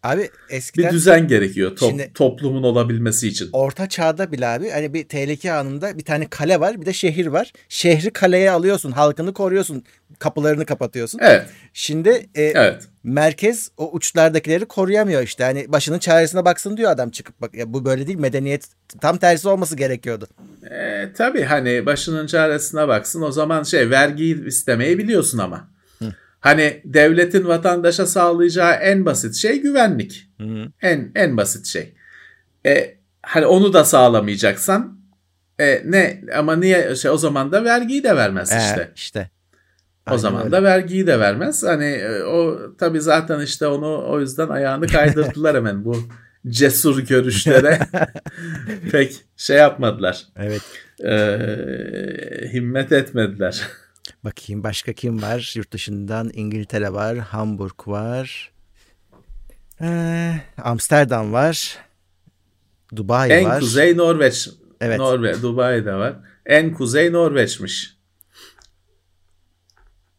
Abi eskiden bir düzen gerekiyor to- şimdi, toplumun olabilmesi için. Orta çağda bile abi hani bir tehlike anında bir tane kale var bir de şehir var. Şehri kaleye alıyorsun halkını koruyorsun kapılarını kapatıyorsun. Evet. Şimdi e, evet. merkez o uçlardakileri koruyamıyor işte. Hani başının çaresine baksın diyor adam çıkıp bak ya bu böyle değil medeniyet tam tersi olması gerekiyordu. E, tabii hani başının çaresine baksın o zaman şey vergi istemeyi biliyorsun ama. Hani devletin vatandaşa sağlayacağı en basit şey güvenlik. Hı. En en basit şey. E, hani onu da sağlamayacaksan e, ne ama niye şey o zaman da vergiyi de vermez ee, işte. İşte. o zaman öyle. da vergiyi de vermez. Hani e, o tabii zaten işte onu o yüzden ayağını kaydırdılar [laughs] hemen bu cesur görüşlere [laughs] pek şey yapmadılar. Evet. E, himmet etmediler. Bakayım başka kim var? Yurt dışından İngiltere var, Hamburg var. Ee, Amsterdam var. Dubai en var. En kuzey Norveç. Evet. Norve Dubai'de var. En kuzey Norveç'miş.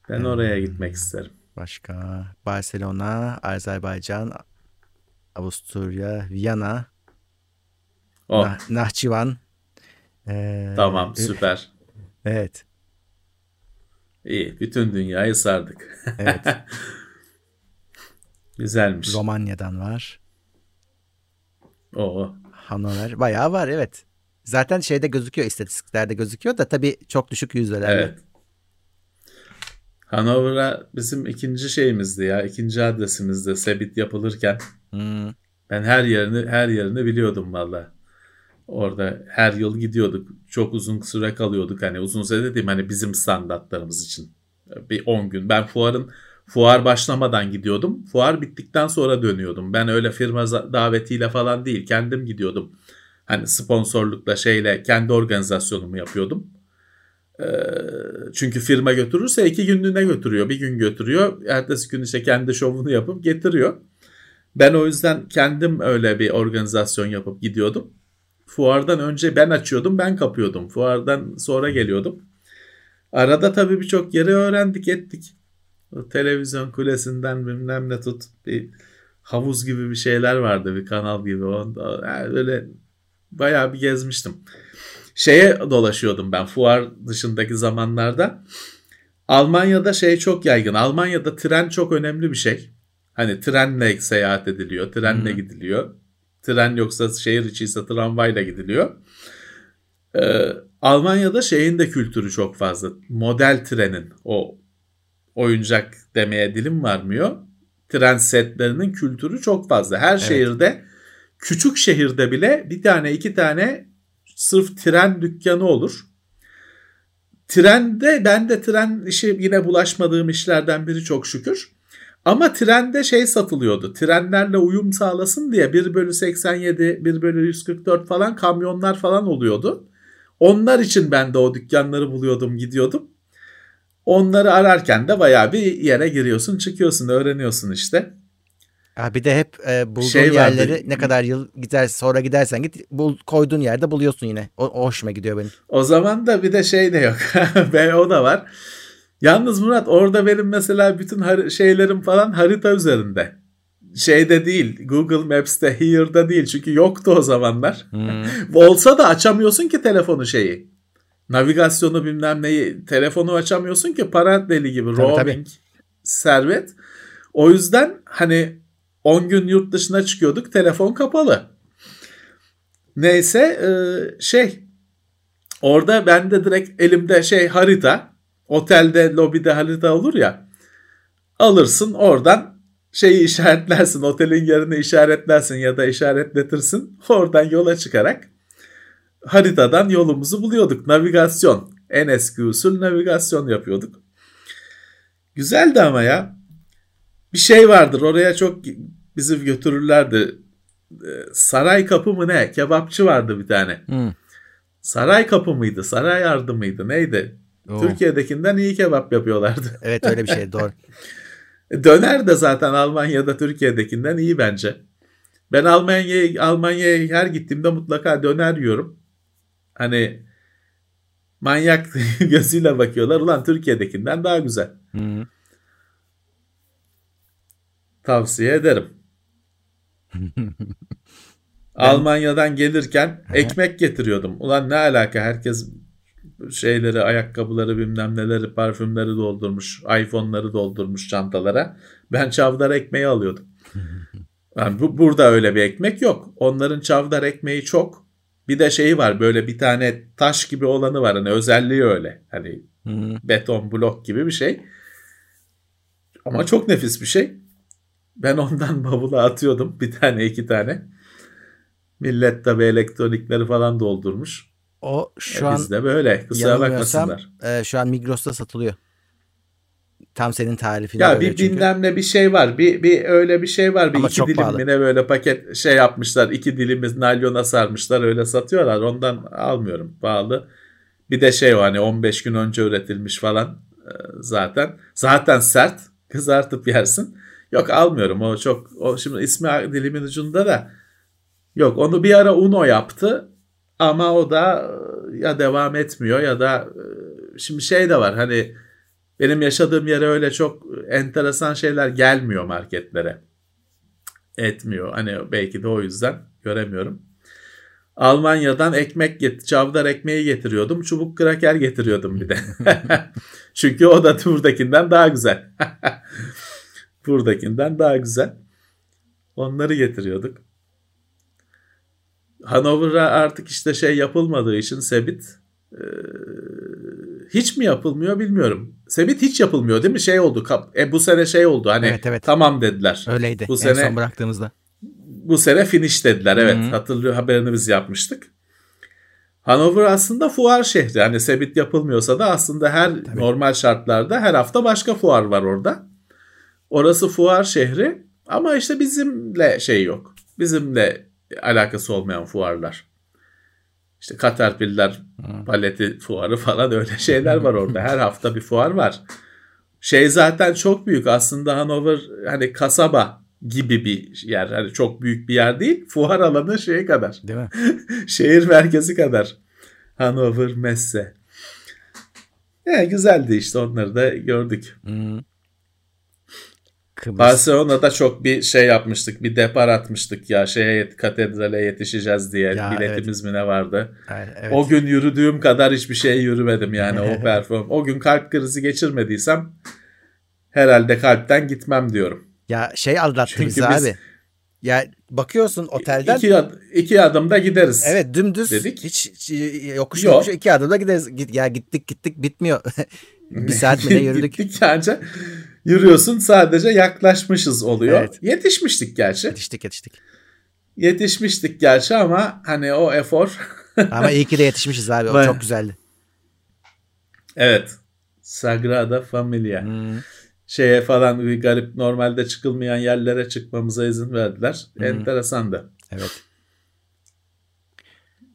Ben oraya gitmek isterim. Başka Barcelona, Azerbaycan, Avusturya, Viyana, Oh, Nah- Nahçıvan. Ee, tamam süper. [laughs] Evet. İyi. Bütün dünyayı sardık. Evet. [laughs] Güzelmiş. Romanya'dan var. Oo. Hanover. Bayağı var evet. Zaten şeyde gözüküyor istatistiklerde gözüküyor da tabii çok düşük yüzdelerle. Evet. Hanover'a bizim ikinci şeyimizdi ya. ikinci adresimizdi Sebit yapılırken. Hmm. Ben her yerini her yerini biliyordum valla. Orada her yıl gidiyorduk. Çok uzun süre kalıyorduk. Hani uzun süre dediğim hani bizim standartlarımız için. Bir 10 gün. Ben fuarın fuar başlamadan gidiyordum. Fuar bittikten sonra dönüyordum. Ben öyle firma davetiyle falan değil. Kendim gidiyordum. Hani sponsorlukla şeyle kendi organizasyonumu yapıyordum. Ee, çünkü firma götürürse iki günlüğüne götürüyor. Bir gün götürüyor. Ertesi gün işte kendi şovunu yapıp getiriyor. Ben o yüzden kendim öyle bir organizasyon yapıp gidiyordum. Fuardan önce ben açıyordum, ben kapıyordum. Fuardan sonra geliyordum. Arada tabii birçok yeri öğrendik ettik. O televizyon kulesinden bilmem ne tut bir havuz gibi bir şeyler vardı bir kanal gibi. Onda, yani böyle bayağı bir gezmiştim. Şeye dolaşıyordum ben fuar dışındaki zamanlarda. Almanya'da şey çok yaygın. Almanya'da tren çok önemli bir şey. Hani trenle seyahat ediliyor, trenle Hı. gidiliyor. Tren yoksa şehir içi ise tramvayla gidiliyor. Ee, Almanya'da şeyin de kültürü çok fazla. Model trenin o oyuncak demeye dilim varmıyor. Tren setlerinin kültürü çok fazla. Her şehirde küçük şehirde bile bir tane iki tane sırf tren dükkanı olur. Trende ben de tren işi yine bulaşmadığım işlerden biri çok şükür. Ama trende şey satılıyordu. Trenlerle uyum sağlasın diye 1 bölü 87, 1 bölü 144 falan kamyonlar falan oluyordu. Onlar için ben de o dükkanları buluyordum gidiyordum. Onları ararken de bayağı bir yere giriyorsun çıkıyorsun öğreniyorsun işte. Ha, bir de hep e, bulduğun Şey vardı. yerleri ne kadar yıl gider sonra gidersen git bul, koyduğun yerde buluyorsun yine. O, o hoşuma gidiyor benim. O zaman da bir de şey de yok. [laughs] Ve o da var. Yalnız Murat orada benim mesela bütün şeylerim falan harita üzerinde. Şeyde değil Google Maps'te Here'da değil çünkü yoktu o zamanlar. Hmm. [laughs] Olsa da açamıyorsun ki telefonu şeyi. Navigasyonu bilmem neyi telefonu açamıyorsun ki para deli gibi Tabii, roaming servet. O yüzden hani 10 gün yurt dışına çıkıyorduk telefon kapalı. Neyse şey orada ben de direkt elimde şey harita otelde lobide harita olur ya alırsın oradan şeyi işaretlersin otelin yerini işaretlersin ya da işaretletirsin. Oradan yola çıkarak haritadan yolumuzu buluyorduk. Navigasyon en eski usul navigasyon yapıyorduk. Güzeldi ama ya. Bir şey vardır oraya çok bizi götürürlerdi. Ee, saray kapı mı ne? Kebapçı vardı bir tane. Hmm. saray kapı mıydı? Saray yardı mıydı? Neydi Oo. Türkiye'dekinden iyi kebap yapıyorlardı. [laughs] Evet öyle bir şey doğru. [laughs] Döner de zaten Almanya'da Türkiye'dekinden iyi bence. Ben Almanya'ya Almanya'ya her gittiğimde mutlaka döner yiyorum. Hani manyak [laughs] gözüyle bakıyorlar. Ulan Türkiye'dekinden daha güzel. Hmm. Tavsiye ederim. Almanya'dan gelirken ekmek getiriyordum. Ulan ne alaka herkes şeyleri, ayakkabıları, bilmem neleri, parfümleri doldurmuş, iPhone'ları doldurmuş çantalara. Ben çavdar ekmeği alıyordum. [laughs] Yani bu, burada öyle bir ekmek yok. Onların çavdar ekmeği çok. Bir de şeyi var böyle bir tane taş gibi olanı var. Hani özelliği öyle. Hani beton blok gibi bir şey. Ama çok nefis bir şey. Ben ondan [laughs] bavula atıyordum. Bir tane iki tane. Millet tabi elektronikleri falan doldurmuş. O E, şu an biz de böyle. Kusura bakmasınlar. e, şu an Migros'ta satılıyor. Tam senin tarifinde Ya bir çünkü. bilmem ne bir şey var. Bir, bir öyle bir şey var. Bir Ama iki çok dilim pahalı. mi ne böyle paket şey yapmışlar. iki dilimiz nalyona sarmışlar. Öyle satıyorlar. Ondan almıyorum. Pahalı. Bir de şey o hani 15 gün önce üretilmiş falan e, zaten. Zaten sert. [laughs] Kızartıp yersin. Yok almıyorum. O çok o şimdi ismi dilimin ucunda da yok onu bir ara Uno yaptı ama o da ya devam etmiyor ya da e, şimdi şey de var hani Benim yaşadığım yere öyle çok enteresan şeyler gelmiyor marketlere. Etmiyor. Hani belki de o yüzden göremiyorum. Almanya'dan ekmek get çavdar ekmeği getiriyordum. Çubuk kraker getiriyordum bir de. [laughs] Çünkü o da buradakinden daha güzel. [laughs] buradakinden daha güzel. Onları getiriyorduk. Hanover'a artık işte şey yapılmadığı için Sebit e, hiç mi yapılmıyor bilmiyorum. Sebit hiç yapılmıyor değil mi? Şey oldu. E, bu sene şey oldu. Hani Evet, evet. tamam dediler. Öyleydi Bu en sene son bıraktığımızda. bu sene finish dediler. Evet Hı hı. hatırlıyor haberini biz yapmıştık. Hanover aslında fuar şehri. Hani Sebit yapılmıyorsa da aslında her normal şartlarda her hafta başka fuar var orada. Orası fuar şehri ama işte bizimle şey yok. Bizimle alakası olmayan fuarlar. İşte Caterpillar paleti fuarı falan öyle [laughs] şeyler var orada. Her hafta bir fuar var. Şey zaten çok büyük aslında Hanover hani kasaba gibi bir yer. Hani çok büyük bir yer değil. Fuar alanı şeye kadar. Değil mi? [laughs] Şehir merkezi kadar. Hanover Messe. Ya güzeldi işte onları da gördük. Hmm. Kıbrıs. Barcelona'da çok bir şey yapmıştık. Bir depar atmıştık ya şeye katedrale yetişeceğiz diye. Ya, Biletimiz mi ne vardı? Evet, evet. O gün yürüdüğüm kadar hiçbir şey yürümedim yani o [laughs] perform. O gün kalp krizi geçirmediysem herhalde kalpten gitmem diyorum. Ya şey aldattı Çünkü bizi biz- abi. Ya bakıyorsun otelden. İki, ad- iki adımda gideriz. Evet dümdüz dedik. hiç hiç- yokuş Yok. yokuş iki adımda gideriz. Git, ya gittik gittik bitmiyor. [laughs] bir saat mi ne [laughs] yürüdük? Gittik anca yürüyorsun sadece yaklaşmışız oluyor. Evet. Yetişmiştik gerçi. Yetiştik yetiştik. Yetişmiştik gerçi ama hani o efor [laughs] Ama iyi ki de yetişmişiz abi. O çok güzeldi. evet. Sagrada Familia. Hmm. Şeye falan garip normalde çıkılmayan yerlere çıkmamıza izin verdiler. Enteresandı. Evet.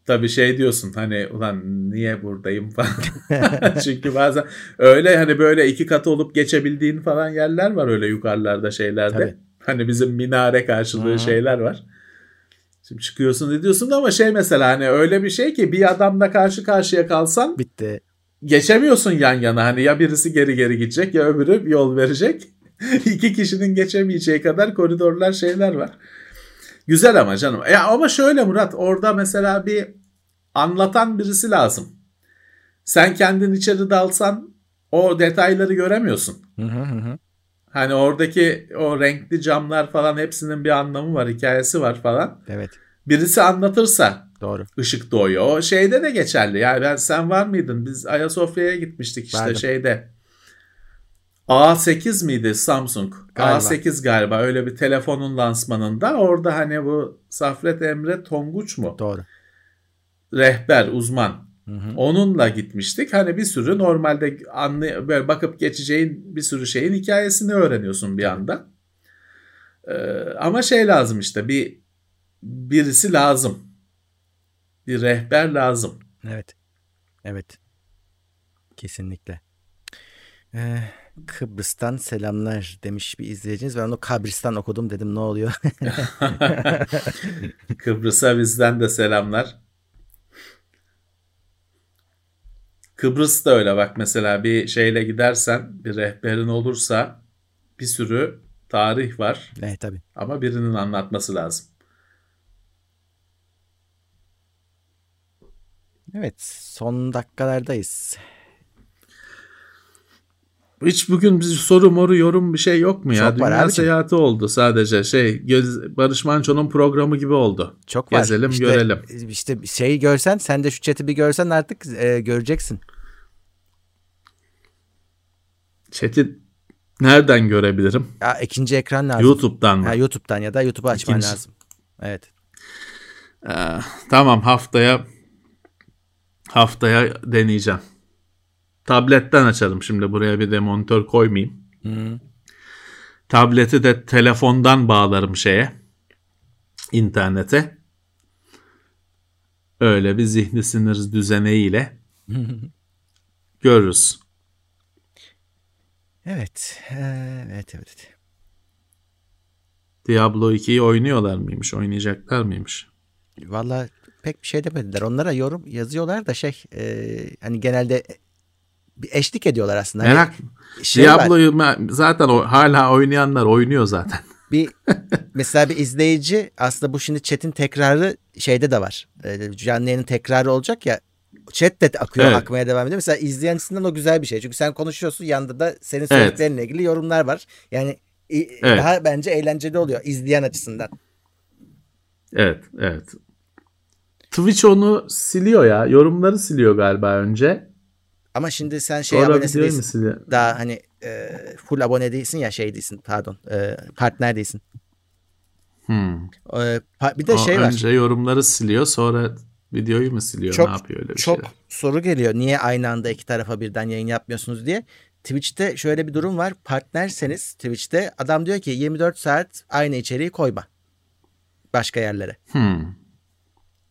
Tabii şey diyorsun hani ulan niye buradayım [laughs] falan. [laughs] Çünkü bazen öyle hani böyle iki katı olup geçebildiğin falan yerler var öyle yukarılarda şeylerde. Tabii. Hani bizim minare karşılığı Hı. şeyler var. Şimdi çıkıyorsun ediyorsun da ama şey mesela hani öyle bir şey ki bir adamla karşı karşıya kalsan Bitti. geçemiyorsun yan yana. Hani ya birisi geri geri gidecek ya öbürü yol verecek. [laughs] İki kişinin geçemeyeceği kadar koridorlar şeyler var. Güzel ama canım. Ya ama şöyle Murat orada mesela bir anlatan birisi lazım. Sen kendin içeri dalsan o detayları göremiyorsun. Hı hı hı. Hani oradaki o renkli camlar falan hepsinin bir anlamı var, hikayesi var falan. Evet. Birisi anlatırsa Doğru. ışık doğuyor. O şeyde de geçerli. Yani ben sen var mıydın? Biz Ayasofya'ya gitmiştik işte Vardım. şeyde. A8 miydi Samsung? Galiba. A8 galiba öyle bir telefonun lansmanında. Orada hani bu Safret Emre Tonguç mu? Doğru. Rehber, uzman. Hı hı. Onunla gitmiştik. Hani bir sürü normalde anlay böyle bakıp geçeceğin bir sürü şeyin hikayesini öğreniyorsun bir anda. Ee, ama şey lazım işte bir birisi lazım. Bir rehber lazım. Evet. Evet. Kesinlikle. Ee, Kıbrıs'tan selamlar demiş bir izleyiciniz. Ben onu Kabristan okudum dedim ne oluyor? [laughs] Kıbrıs'a bizden de selamlar. Kıbrıs da öyle bak mesela bir şeyle gidersen bir rehberin olursa bir sürü tarih var evet tabii. ama birinin anlatması lazım. Evet son dakikalardayız. Hiç bugün bir soru moru yorum bir şey yok mu ya? Çok var Dünya abicim. seyahati oldu sadece şey göz, Barış Manço'nun programı gibi oldu. Çok var. Gezelim, İşte- görelim. İşte şeyi görsen sen de şu chat'i bir görsen artık e, göreceksin. Chat'i nereden görebilirim? Ya ikinci ekran lazım. YouTube'dan mı? Ha, YouTube'dan ya da YouTube'u açman İkinci. lazım. Evet. Ee, tamam haftaya haftaya deneyeceğim. Tabletten açalım şimdi buraya bir de monitör koymayayım. Hı. Tableti de telefondan bağlarım şeye internete. Öyle bir zihni sinir düzeneğiyle [laughs] görürüz. Evet. Evet evet. Diablo 2'yi oynuyorlar mıymış? Oynayacaklar mıymış? Valla pek bir şey demediler. Onlara yorum yazıyorlar da şey e, hani genelde bir eşlik ediyorlar aslında. Hani Merak. şey var. Diablo'yu zaten o, hala oynayanlar oynuyor zaten. bir [laughs] mesela bir izleyici aslında bu şimdi chat'in tekrarı şeyde de var. Ee, Canlı yayının tekrarı olacak ya chat de akıyor Evet. akmaya devam ediyor. Mesela izleyen açısından o güzel bir şey. Çünkü sen konuşuyorsun yanında da senin söylediklerinle ilgili yorumlar var. Yani Evet. daha bence eğlenceli oluyor izleyen açısından. Evet, evet. Twitch onu siliyor ya. Yorumları siliyor galiba önce. Ama şimdi sen şey Sonra abonesi değilsin. siliyor? Daha hani e, full abone değilsin ya şey değilsin pardon. E, partner değilsin. Hmm. E, pa- bir de O şey var. önce yorumları siliyor sonra videoyu mu siliyor? Çok- ne yapıyor öyle bir çok şeyler? soru geliyor. Niye aynı anda iki tarafa birden yayın yapmıyorsunuz diye. Twitch'te şöyle bir durum var. Partnerseniz Twitch'te adam diyor ki 24 saat aynı içeriği koyma. Başka yerlere. Hmm.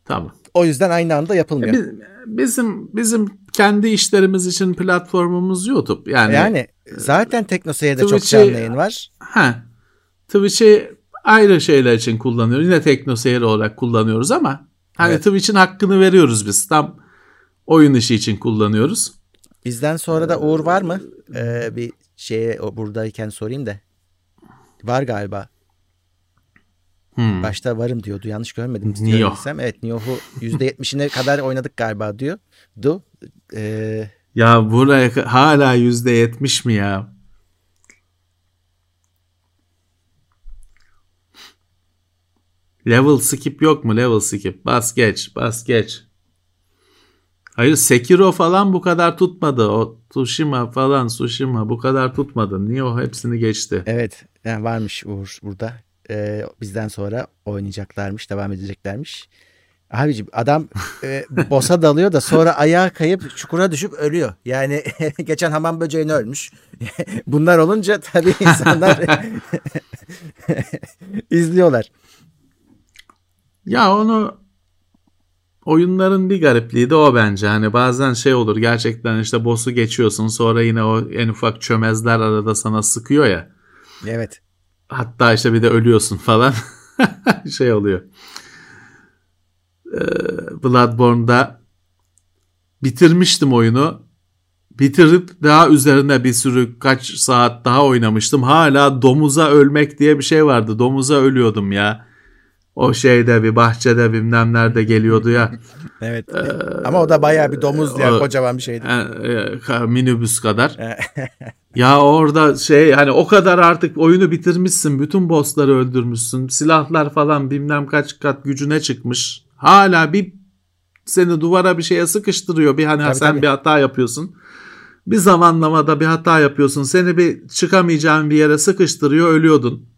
Tamam. O yüzden aynı anda yapılmıyor. Biz- bizim bizim kendi işlerimiz için platformumuz YouTube. Yani, yani zaten Teknoseyir'de çok canlı yayın var. ha, Twitch'i ayrı şeyler için kullanıyoruz. Yine teknoseyir olarak kullanıyoruz ama hani Evet. Twitch'in hakkını veriyoruz biz. Tam oyun işi için kullanıyoruz. Bizden sonra da Uğur var mı? Ee, bir şeye buradayken sorayım da. Var galiba. Hmm. Başta varım diyordu. Yanlış görmedim. Nioh. Evet Nioh'u %70'ine [laughs] kadar oynadık galiba diyor. Du. Ee, Ya buraya hala yüzde yetmiş mi ya? Level skip yok mu? Level skip. Bas geç. Bas geç. Hayır Sekiro falan bu kadar tutmadı. O Tsushima falan Tsushima bu kadar tutmadı. Niye o hepsini geçti? Evet yani varmış Uğur burada. Ee, bizden sonra oynayacaklarmış, devam edeceklermiş. Abiciğim adam e, [laughs] boss'a dalıyor da sonra ayağa kayıp çukura düşüp ölüyor. Yani [laughs] geçen hamam böceğini ölmüş. [laughs] Bunlar olunca tabii insanlar izliyorlar. Ya onu oyunların bir garipliği de o bence. Hani bazen şey olur gerçekten işte boss'u geçiyorsun sonra yine o en ufak çömezler arada sana sıkıyor ya. Evet. Hatta işte bir de ölüyorsun falan. [laughs] şey oluyor. Ee, Bloodborne'da bitirmiştim oyunu. Bitirip daha üzerine bir sürü kaç saat daha oynamıştım. Hala domuza ölmek diye bir şey vardı. Domuza ölüyordum ya. O şeyde bir bahçede bilmem nerede geliyordu ya. [laughs] Evet. Ama o da bayağı bir domuz ya o- kocaman bir şeydi. E, e, minibüs kadar. [laughs] ya orada şey hani o kadar artık oyunu bitirmişsin. Bütün bossları öldürmüşsün. Silahlar falan bilmem kaç kat gücüne çıkmış. Hala bir seni duvara bir şeye sıkıştırıyor. Bir hani Tabii, sen tabii. bir hata yapıyorsun. Bir zamanlamada bir hata yapıyorsun. Seni bir çıkamayacağın bir yere sıkıştırıyor ölüyordun.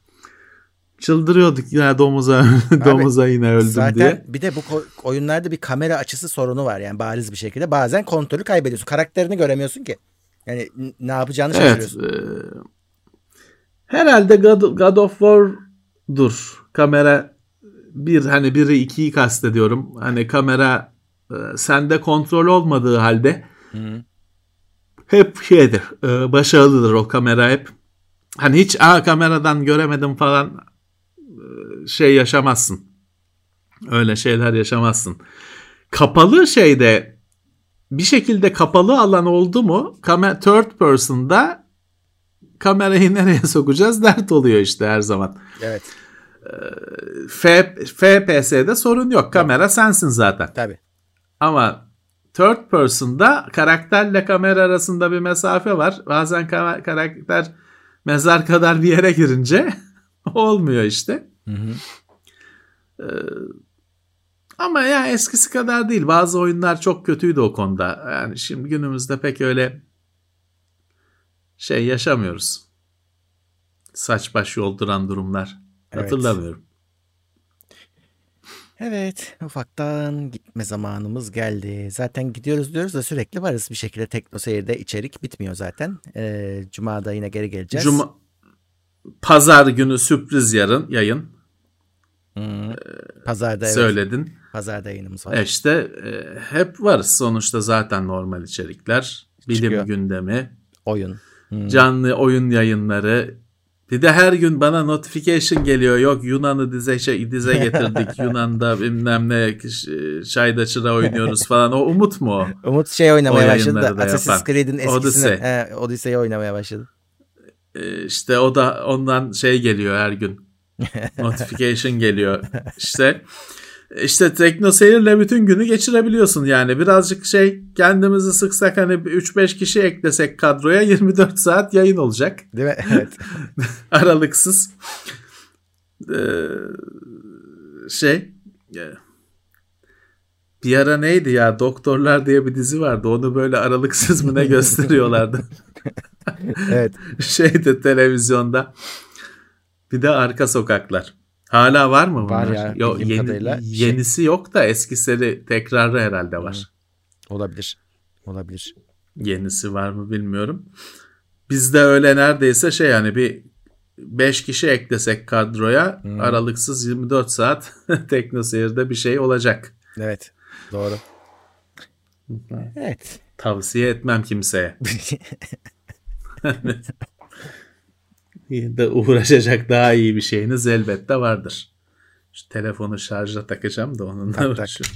Çıldırıyorduk ya domuza [laughs] domuza yine öldüm Zaten diye. bir de bu oyunlarda bir kamera açısı sorunu var yani bariz bir şekilde. Bazen kontrolü kaybediyorsun. Karakterini göremiyorsun ki. Yani ne yapacağını Evet. şaşırıyorsun. e, herhalde God, God of War'dur. Kamera bir hani biri ikiyi kastediyorum. Hani kamera e, sende kontrol olmadığı halde Hı. hep şeydir. e, başarılıdır o kamera hep. Hani hiç Aa, kameradan göremedim falan şey yaşamazsın. Öyle şeyler yaşamazsın. Kapalı şeyde bir şekilde kapalı alan oldu mu kamera third person'da kamerayı nereye sokacağız [laughs] dert oluyor işte her zaman. Evet F, FPS'de sorun yok. Kamera sensin zaten. tabii. Ama third person'da karakterle kamera arasında bir mesafe var. Bazen ka- karakter mezar kadar bir yere girince [laughs] olmuyor işte. Hı hı. Ama ya eskisi kadar değil. Bazı oyunlar çok kötüydü o konuda. Yani şimdi günümüzde pek öyle şey yaşamıyoruz. Saç baş yolduran durumlar. Evet. Hatırlamıyorum. Evet ufaktan gitme zamanımız geldi. Zaten gidiyoruz diyoruz da sürekli varız bir şekilde Tekno Seyir'de içerik bitmiyor zaten. Ee, Cuma'da yine geri geleceğiz. Cuma Pazar günü sürpriz yarın yayın Hı. Pazarda evet. söyledin. Pazarda yayınımız var. E işte e, hep varız sonuçta zaten normal içerikler, bilim Çıkıyor. gündemi, Oyun. Hı. canlı oyun yayınları, Bir de her gün bana notification geliyor. Yok Yunan'ı dize şey, dize getirdik. [laughs] Yunan'da bilmem ne çayda çıra oynuyoruz [laughs] falan. O Umut mu o? Umut şey oynamaya başladı. Assassin's Creed'in eskisini. Odyssey. He, Odyssey'i oynamaya başladı. Ee, işte o da ondan şey geliyor her gün. [laughs] Notification geliyor. İşte işte Tekno Seyir'le bütün günü geçirebiliyorsun yani. Birazcık şey kendimizi sıksak hani 3-5 kişi eklesek kadroya 24 saat yayın olacak. Değil mi? Evet. [laughs] Aralıksız. Ee, şey bir ara neydi ya Doktorlar diye bir dizi vardı. Onu böyle aralıksız mı ne [laughs] gösteriyorlardı. evet. Şeyde televizyonda. Bir de Arka Sokaklar. Hala var mı bunlar? Var ya. Yo, yeni, kadarıyla yenisi şey... yok da eskisi tekrarı herhalde var. Olabilir. Olabilir. Yenisi var mı bilmiyorum. Bizde öyle neredeyse şey yani bir 5 kişi eklesek kadroya hmm. aralıksız 24 saat [laughs] teknoseyirde bir şey olacak. Evet. Doğru. evet. Tavsiye etmem kimseye. [laughs] [laughs] da uğraşacak daha iyi bir şeyiniz elbette vardır. Şu telefonu şarja takacağım da onunla tak, uğraşıyorum.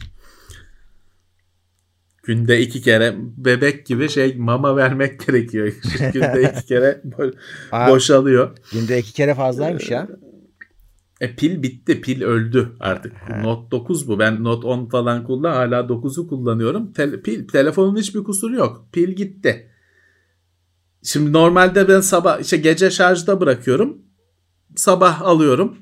Günde iki kere bebek gibi şey mama vermek [laughs] gerekiyor. Günde iki kere bo- [laughs] Aa, boşalıyor. Günde iki kere fazlaymış ya. E pil bitti. Pil öldü artık. Ha. Note 9 bu. Ben Note 10 falan kullan. Hala 9'u kullanıyorum. Te- pil, telefonun hiçbir kusuru yok. Pil gitti. Şimdi normalde ben sabah işte gece şarjda bırakıyorum. Sabah alıyorum.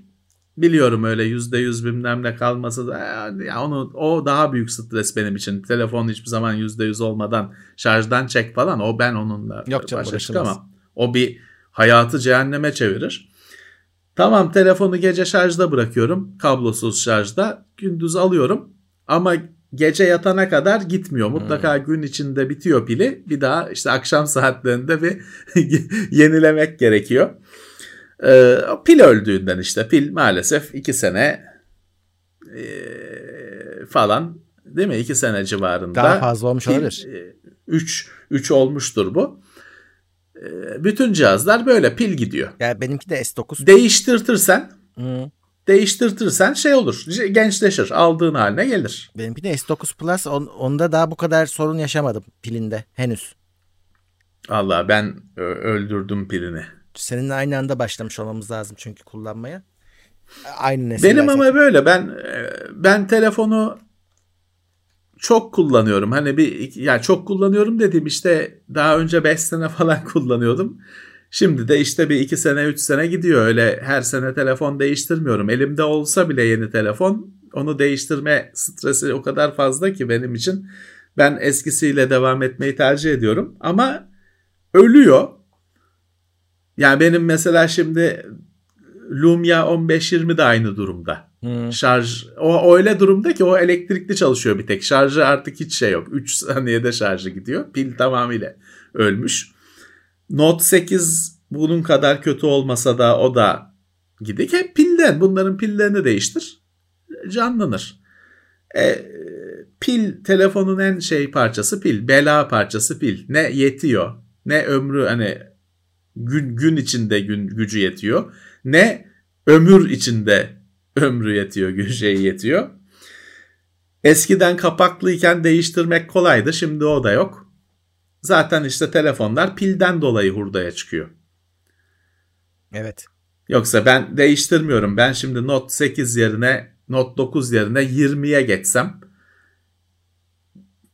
Biliyorum öyle yüzde yüz bilmem ne kalması da ya onu o daha büyük stres benim için. Telefon hiçbir zaman yüzde yüz olmadan şarjdan çek falan o ben onunla Yok canım, başa çıkamam. O bir hayatı cehenneme çevirir. Tamam telefonu gece şarjda bırakıyorum. Kablosuz şarjda. Gündüz alıyorum. Ama gece yatana kadar gitmiyor. Mutlaka hmm. gün içinde bitiyor pili. Bir daha işte akşam saatlerinde bir [laughs] yenilemek gerekiyor. Ee, pil öldüğünden işte pil maalesef iki sene e, falan değil mi? iki sene civarında. Daha fazla olmuş olabilir. 3 3 olmuştur bu. E, bütün cihazlar böyle pil gidiyor. Ya benimki de S9. Değiştirtirsen hmm değiştirtirsen şey olur. Gençleşir. Aldığın haline gelir. Benimki de S9 Plus. On, onda daha bu kadar sorun yaşamadım pilinde henüz. Allah ben öldürdüm pilini. Seninle aynı anda başlamış olmamız lazım çünkü kullanmaya. Aynı nesil. Benim ama zaten. böyle ben e, ben telefonu çok kullanıyorum. Hani bir yani çok kullanıyorum dediğim işte daha önce 5 sene falan [laughs] kullanıyordum. Şimdi de işte bir iki sene üç sene gidiyor öyle her sene telefon değiştirmiyorum. Elimde olsa bile yeni telefon onu değiştirme stresi o kadar fazla ki benim için. Ben eskisiyle devam etmeyi tercih ediyorum ama ölüyor. Yani benim mesela şimdi Lumia 1520 de aynı durumda. Hmm. Şarj o öyle durumda ki o elektrikli çalışıyor bir tek. Şarjı artık hiç şey yok. 3 saniyede şarjı gidiyor. Pil tamamıyla ölmüş. Note 8 bunun kadar kötü olmasa da o da gidik. Hep pilden. Bunların pillerini değiştir. Canlanır. E, pil telefonun en şey parçası pil. Bela parçası pil. Ne yetiyor. Ne ömrü hani gün, gün içinde gün gücü yetiyor. Ne ömür içinde ömrü yetiyor, şey yetiyor. Eskiden kapaklıyken değiştirmek kolaydı. Şimdi o da yok. Zaten işte telefonlar pilden dolayı hurdaya çıkıyor. Evet. Yoksa ben değiştirmiyorum. Ben şimdi Note 8 yerine Note 9 yerine 20'ye geçsem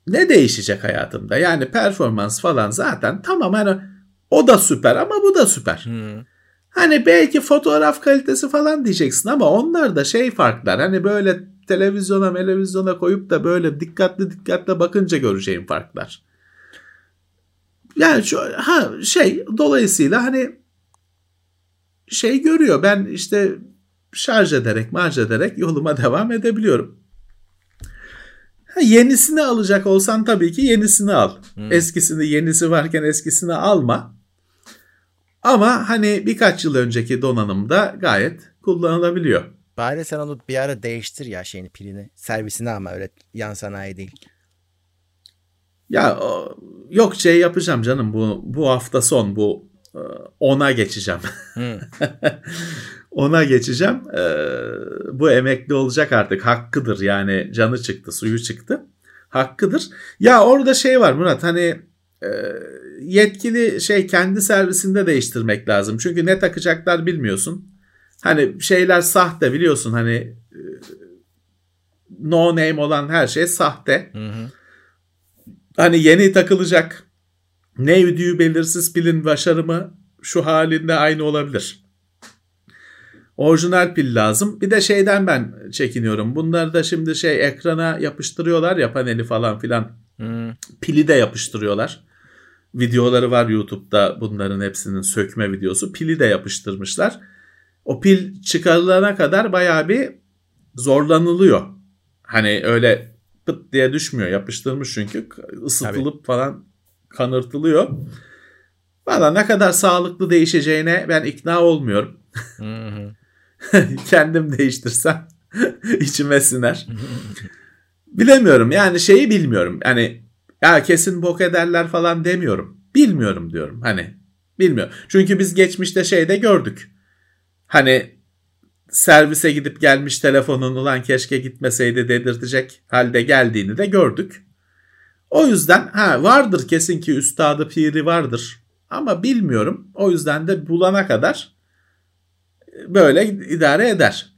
ne değişecek hayatımda? Yani performans falan zaten tamam hani o da süper ama bu da süper. Hmm. Hani belki fotoğraf kalitesi falan diyeceksin ama onlar da şey farklar. Hani böyle televizyona televizyona koyup da böyle dikkatli dikkatli bakınca göreceğim farklar. Yani şu ha şey dolayısıyla hani şey görüyor. Ben işte şarj ederek, marj ederek yoluma devam edebiliyorum. Ha, yenisini alacak olsan tabii ki yenisini al. Hmm. Eskisini yenisi varken eskisini alma. Ama hani birkaç yıl önceki donanımda gayet kullanılabiliyor. Bari sen onu bir ara değiştir ya şeyini pilini. Servisini ama öyle yan sanayi değil. Ya yok şey yapacağım canım bu bu hafta son bu e, ona geçeceğim. [laughs] ona geçeceğim. E, bu emekli olacak artık. Hakkıdır yani canı çıktı, suyu çıktı. Hakkıdır. Ya orada şey var Murat hani e, yetkili şey kendi servisinde değiştirmek lazım. Çünkü ne takacaklar bilmiyorsun. Hani şeyler sahte biliyorsun hani no name olan her şey sahte. Hı hı. Hani yeni takılacak ne ödüğü belirsiz pilin başarımı şu halinde aynı olabilir. Orijinal pil lazım. Bir de şeyden ben çekiniyorum. Bunları da şimdi şey ekrana yapıştırıyorlar ya paneli falan filan. Hmm. Pili de yapıştırıyorlar. Videoları var YouTube'da bunların hepsinin sökme videosu. Pili de yapıştırmışlar. O pil çıkarılana kadar bayağı bir zorlanılıyor. Hani öyle pıt diye düşmüyor. Yapıştırmış çünkü ısıtılıp Tabii. falan kanırtılıyor. Valla ne kadar sağlıklı değişeceğine ben ikna olmuyorum. [laughs] Kendim değiştirsem [laughs] içime siner. Bilemiyorum yani şeyi bilmiyorum. Yani ya kesin bok ederler falan demiyorum. Bilmiyorum diyorum hani. Bilmiyorum. Çünkü biz geçmişte şeyde gördük. Hani servise gidip gelmiş telefonun ulan keşke gitmeseydi dedirtecek halde geldiğini de gördük. O yüzden ha vardır kesin ki üstadı piri vardır ama bilmiyorum. O yüzden de bulana kadar böyle idare eder.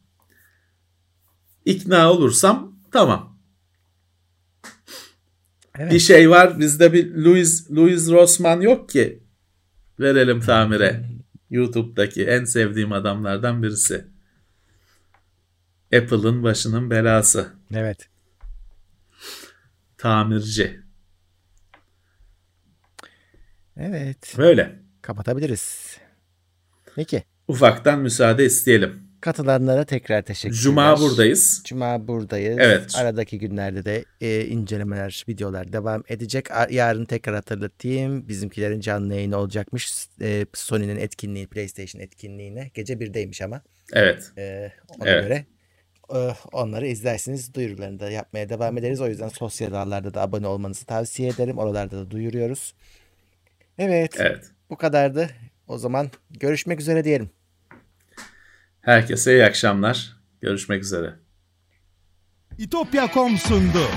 İkna olursam tamam. Evet. Bir şey var bizde bir Louis Louis Rossman yok ki verelim tamire. [laughs] YouTube'daki en sevdiğim adamlardan birisi. Apple'ın başının belası. Evet. Tamirci. Evet. Böyle. Kapatabiliriz. Peki. Ufaktan müsaade isteyelim. Katılanlara tekrar teşekkürler. Cuma buradayız. Cuma buradayız. Evet. Aradaki günlerde de e, incelemeler, videolar devam edecek. Yarın tekrar hatırlatayım. Bizimkilerin canlı yayını olacakmış. E, Sony'nin etkinliği, PlayStation etkinliğine. Gece birdeymiş ama. Evet. E, ona evet. göre onları izlersiniz. Duyurularını da yapmaya devam ederiz. O yüzden sosyal ağlarda da abone olmanızı tavsiye ederim. Oralarda da duyuruyoruz. Evet. Evet. Bu kadardı. O zaman görüşmek üzere diyelim. Herkese iyi akşamlar. Görüşmek üzere. İtopya.com sundu.